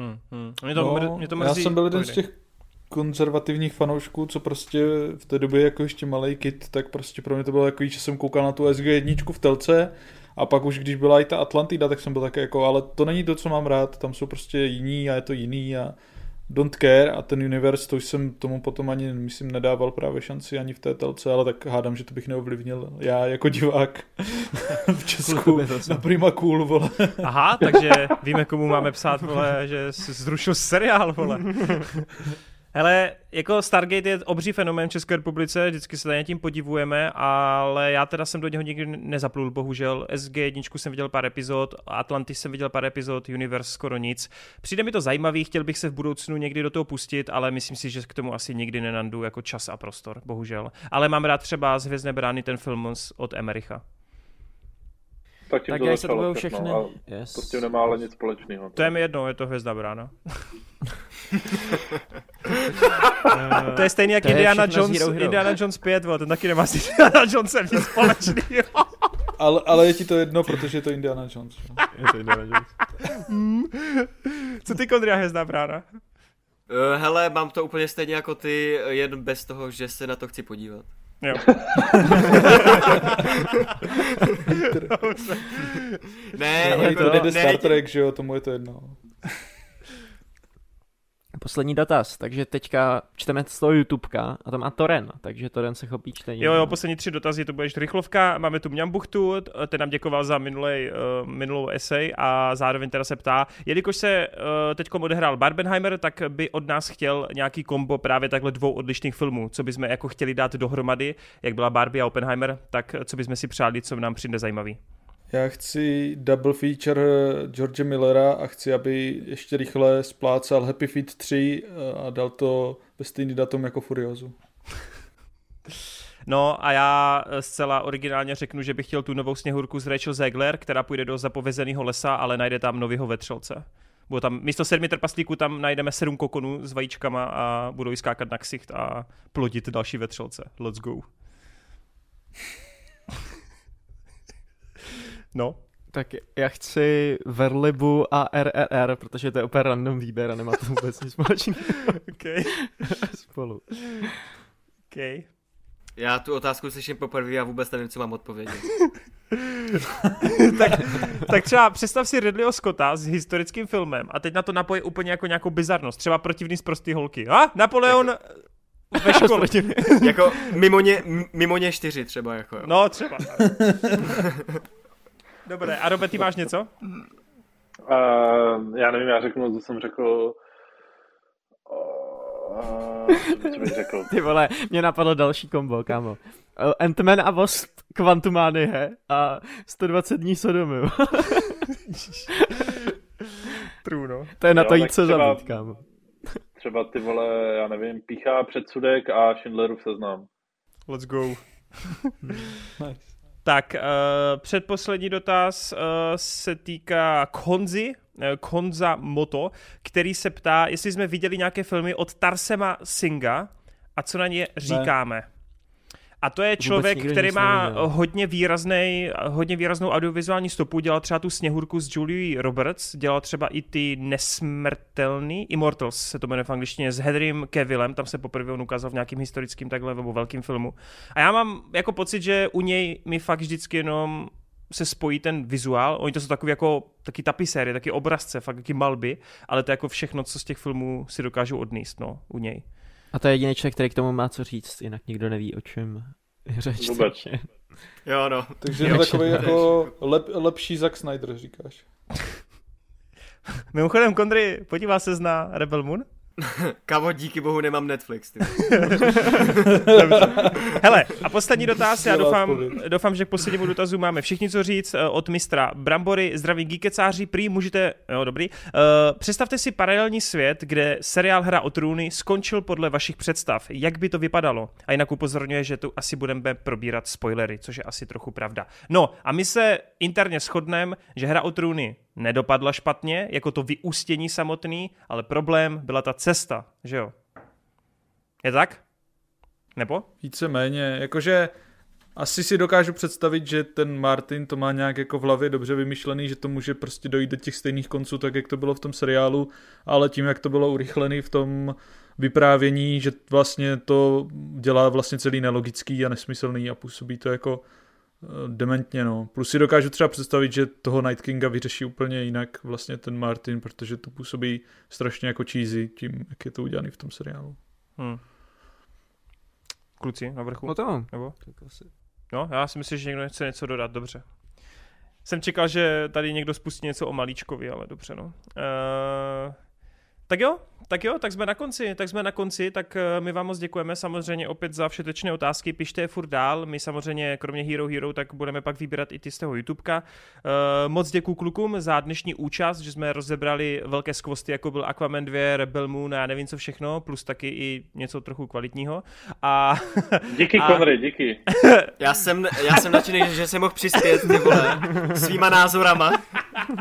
Hmm, hmm. Mě to, no, mě to mrzí. Já jsem byl jeden z těch konzervativních fanoušků, co prostě v té době jako ještě malý kit, tak prostě pro mě to bylo jako, že jsem koukal na tu SG1 v telce a pak už když byla i ta Atlantida, tak jsem byl také jako, ale to není to, co mám rád, tam jsou prostě jiní a je to jiný a don't care a ten universe, to už jsem tomu potom ani, myslím, nedával právě šanci ani v té telce, ale tak hádám, že to bych neovlivnil já jako divák v Česku na Prima Cool, vole. Aha, takže víme, komu máme psát, vole, že zrušil seriál, vole. Hele, jako Stargate je obří fenomén v České republice, vždycky se tady tím podivujeme, ale já teda jsem do něho nikdy nezaplul, bohužel. SG1 jsem viděl pár epizod, Atlantis jsem viděl pár epizod, Universe skoro nic. Přijde mi to zajímavý, chtěl bych se v budoucnu někdy do toho pustit, ale myslím si, že k tomu asi nikdy nenandu jako čas a prostor, bohužel. Ale mám rád třeba z Hvězdné brány ten film od Emericha. Tak, tak to, to bylo všechny. No, yes. To s tím nemá ale nic společného. To je mi jedno, je to Hvězda brána. to je stejný jak Indiana Jones. Indiana Jones 5, ten taky nemá s Indiana Jonesem nic společného. ale, ale je ti to jedno, protože je to Indiana Jones. je to Indiana Jones. Co ty, Kondria, hvězdná brána? Uh, hele, mám to úplně stejně jako ty, jen bez toho, že se na to chci podívat. Jo. ne, ne, to nejde Star Trek, že jo, tomu je to jedno. Poslední dotaz, takže teďka čteme z toho YouTubeka a to má Toren, takže Toren se chopí čtení. Jo, jo, poslední tři dotazy, to bude rychlovka. Máme tu Mňambuchtu, ten nám děkoval za minulej, uh, minulou esej a zároveň teda se ptá, jelikož se uh, teď odehrál Barbenheimer, tak by od nás chtěl nějaký kombo právě takhle dvou odlišných filmů, co bychom jako chtěli dát dohromady, jak byla Barbie a Oppenheimer, tak co bychom si přáli, co nám přijde zajímavý. Já chci double feature George Millera a chci, aby ještě rychle splácal Happy Feet 3 a dal to ve stejný datum jako Furiozu. No a já zcela originálně řeknu, že bych chtěl tu novou sněhurku z Rachel Zegler, která půjde do zapovězeného lesa, ale najde tam novýho vetřelce. Bude tam, místo sedmi trpaslíků tam najdeme sedm kokonů s vajíčkama a budou skákat na ksicht a plodit další vetřelce. Let's go. No. Tak já chci Verlibu a RRR, protože to je úplně random výběr a nemá to vůbec nic společného. OK. Spolu. OK. Já tu otázku slyším poprvé a vůbec nevím, co mám odpovědět. tak, tak třeba představ si Ridleyho Scotta s historickým filmem a teď na to napojí úplně jako nějakou bizarnost. Třeba protivný z prostý holky. A? Napoleon jako... ve škole. jako mimo ně, mimo ně čtyři třeba. Jako. No třeba. Dobré, a Robert, ty máš něco? Uh, já nevím, já řeknu, co jsem řekl. Uh, co bych řekl? Ty vole, mě napadlo další kombo, kámo. Uh, Ant-Man a Wasp Quantumania a 120 dní Sodomy. True, no. To je na to jít se zabít, kámo. Třeba ty vole, já nevím, píchá předsudek a Schindlerův seznam. Let's go. nice. Tak, uh, předposlední dotaz uh, se týká Konzi, uh, Konza Moto, který se ptá, jestli jsme viděli nějaké filmy od Tarsema Singa a co na ně říkáme. Ne. A to je člověk, který má hodně výrazný, hodně výraznou audiovizuální stopu, dělal třeba tu sněhurku s Julie Roberts, dělal třeba i ty nesmrtelný, Immortals se to jmenuje v angličtině, s Henrym Kevillem, tam se poprvé on ukázal v nějakým historickým takhle nebo velkým filmu. A já mám jako pocit, že u něj mi fakt vždycky jenom se spojí ten vizuál, oni to jsou takový jako taky tapiséry, taky obrazce, fakt taky malby, ale to je jako všechno, co z těch filmů si dokážou odníst, no, u něj. A to je jediný člověk, který k tomu má co říct, jinak nikdo neví, o čem je řeč. Vůbec. Jo, no. Takže je takový jako lep, lepší Zack Snyder, říkáš. Mimochodem, Kondry, podívá se na Rebel Moon? Kavo, díky bohu nemám Netflix. Ty. Hele, a poslední dotaz, já doufám, doufám, že k poslednímu dotazu máme všichni co říct eh, od mistra Brambory, zdraví geekecáři, prý můžete, jo dobrý, uh, představte si paralelní svět, kde seriál Hra o trůny skončil podle vašich představ, jak by to vypadalo? A jinak upozorňuje, že tu asi budeme probírat spoilery, což je asi trochu pravda. No a my se interně shodneme, že Hra o trůny nedopadla špatně, jako to vyústění samotný, ale problém byla ta cesta, že jo? Je tak? Nebo? Víceméně, jakože asi si dokážu představit, že ten Martin to má nějak jako v hlavě dobře vymyšlený, že to může prostě dojít do těch stejných konců, tak jak to bylo v tom seriálu, ale tím, jak to bylo urychlený v tom vyprávění, že vlastně to dělá vlastně celý nelogický a nesmyslný a působí to jako dementně, no. Plus si dokážu třeba představit, že toho Night Kinga vyřeší úplně jinak vlastně ten Martin, protože to působí strašně jako cheesy tím, jak je to udělané v tom seriálu. Hmm. Kluci na vrchu? No to. Nebo? No, já si myslím, že někdo chce něco dodat, dobře. Jsem čekal, že tady někdo spustí něco o Malíčkovi, ale dobře, no. Uh, tak jo, tak jo, tak jsme na konci, tak jsme na konci, tak eh, my vám moc děkujeme samozřejmě opět za všetečné otázky, pište je furt dál, my samozřejmě kromě Hero Hero, tak budeme pak vybírat i ty z toho YouTubeka. Uh, moc děkuji klukům za dnešní účast, že jsme rozebrali velké skvosty, jako byl Aquaman 2, Rebel Moon a já nevím co všechno, plus taky i něco trochu kvalitního. A, díky a... Konry, díky. já jsem, já jsem nadšený, že jsem mohl přispět, ty vole, svýma názorama.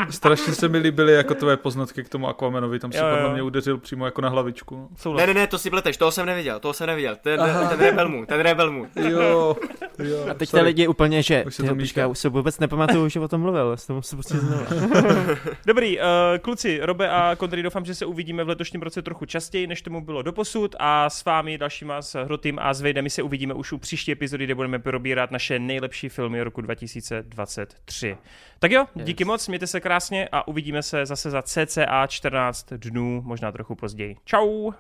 Strašně se mi líbily jako tvé poznatky k tomu Aquamanovi, tam si podle mě udeřil přímo jako na hlavičku. Ne, ne, ne, to si pleteš, toho jsem neviděl, toho jsem neviděl, ten, ten Rebel Moon, ten Rebel Moon. Jo, jo. A teď ty lidi úplně, že, už se to počkej, už se vůbec nepamatuju, že o tom mluvil, s tomu se prostě znovu. Dobrý, uh, kluci, Robe a Kondry, doufám, že se uvidíme v letošním roce trochu častěji, než tomu bylo doposud a s vámi, dalšíma, s Hrotým a s Vejdem, se uvidíme už u příští epizody, kde budeme probírat naše nejlepší filmy roku 2023. Tak jo, yes. díky moc, mějte se krásně a uvidíme se zase za cca 14 dnů, možná trochu později. Čau!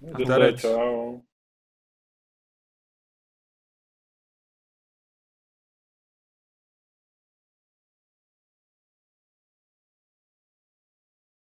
Dobré, čau.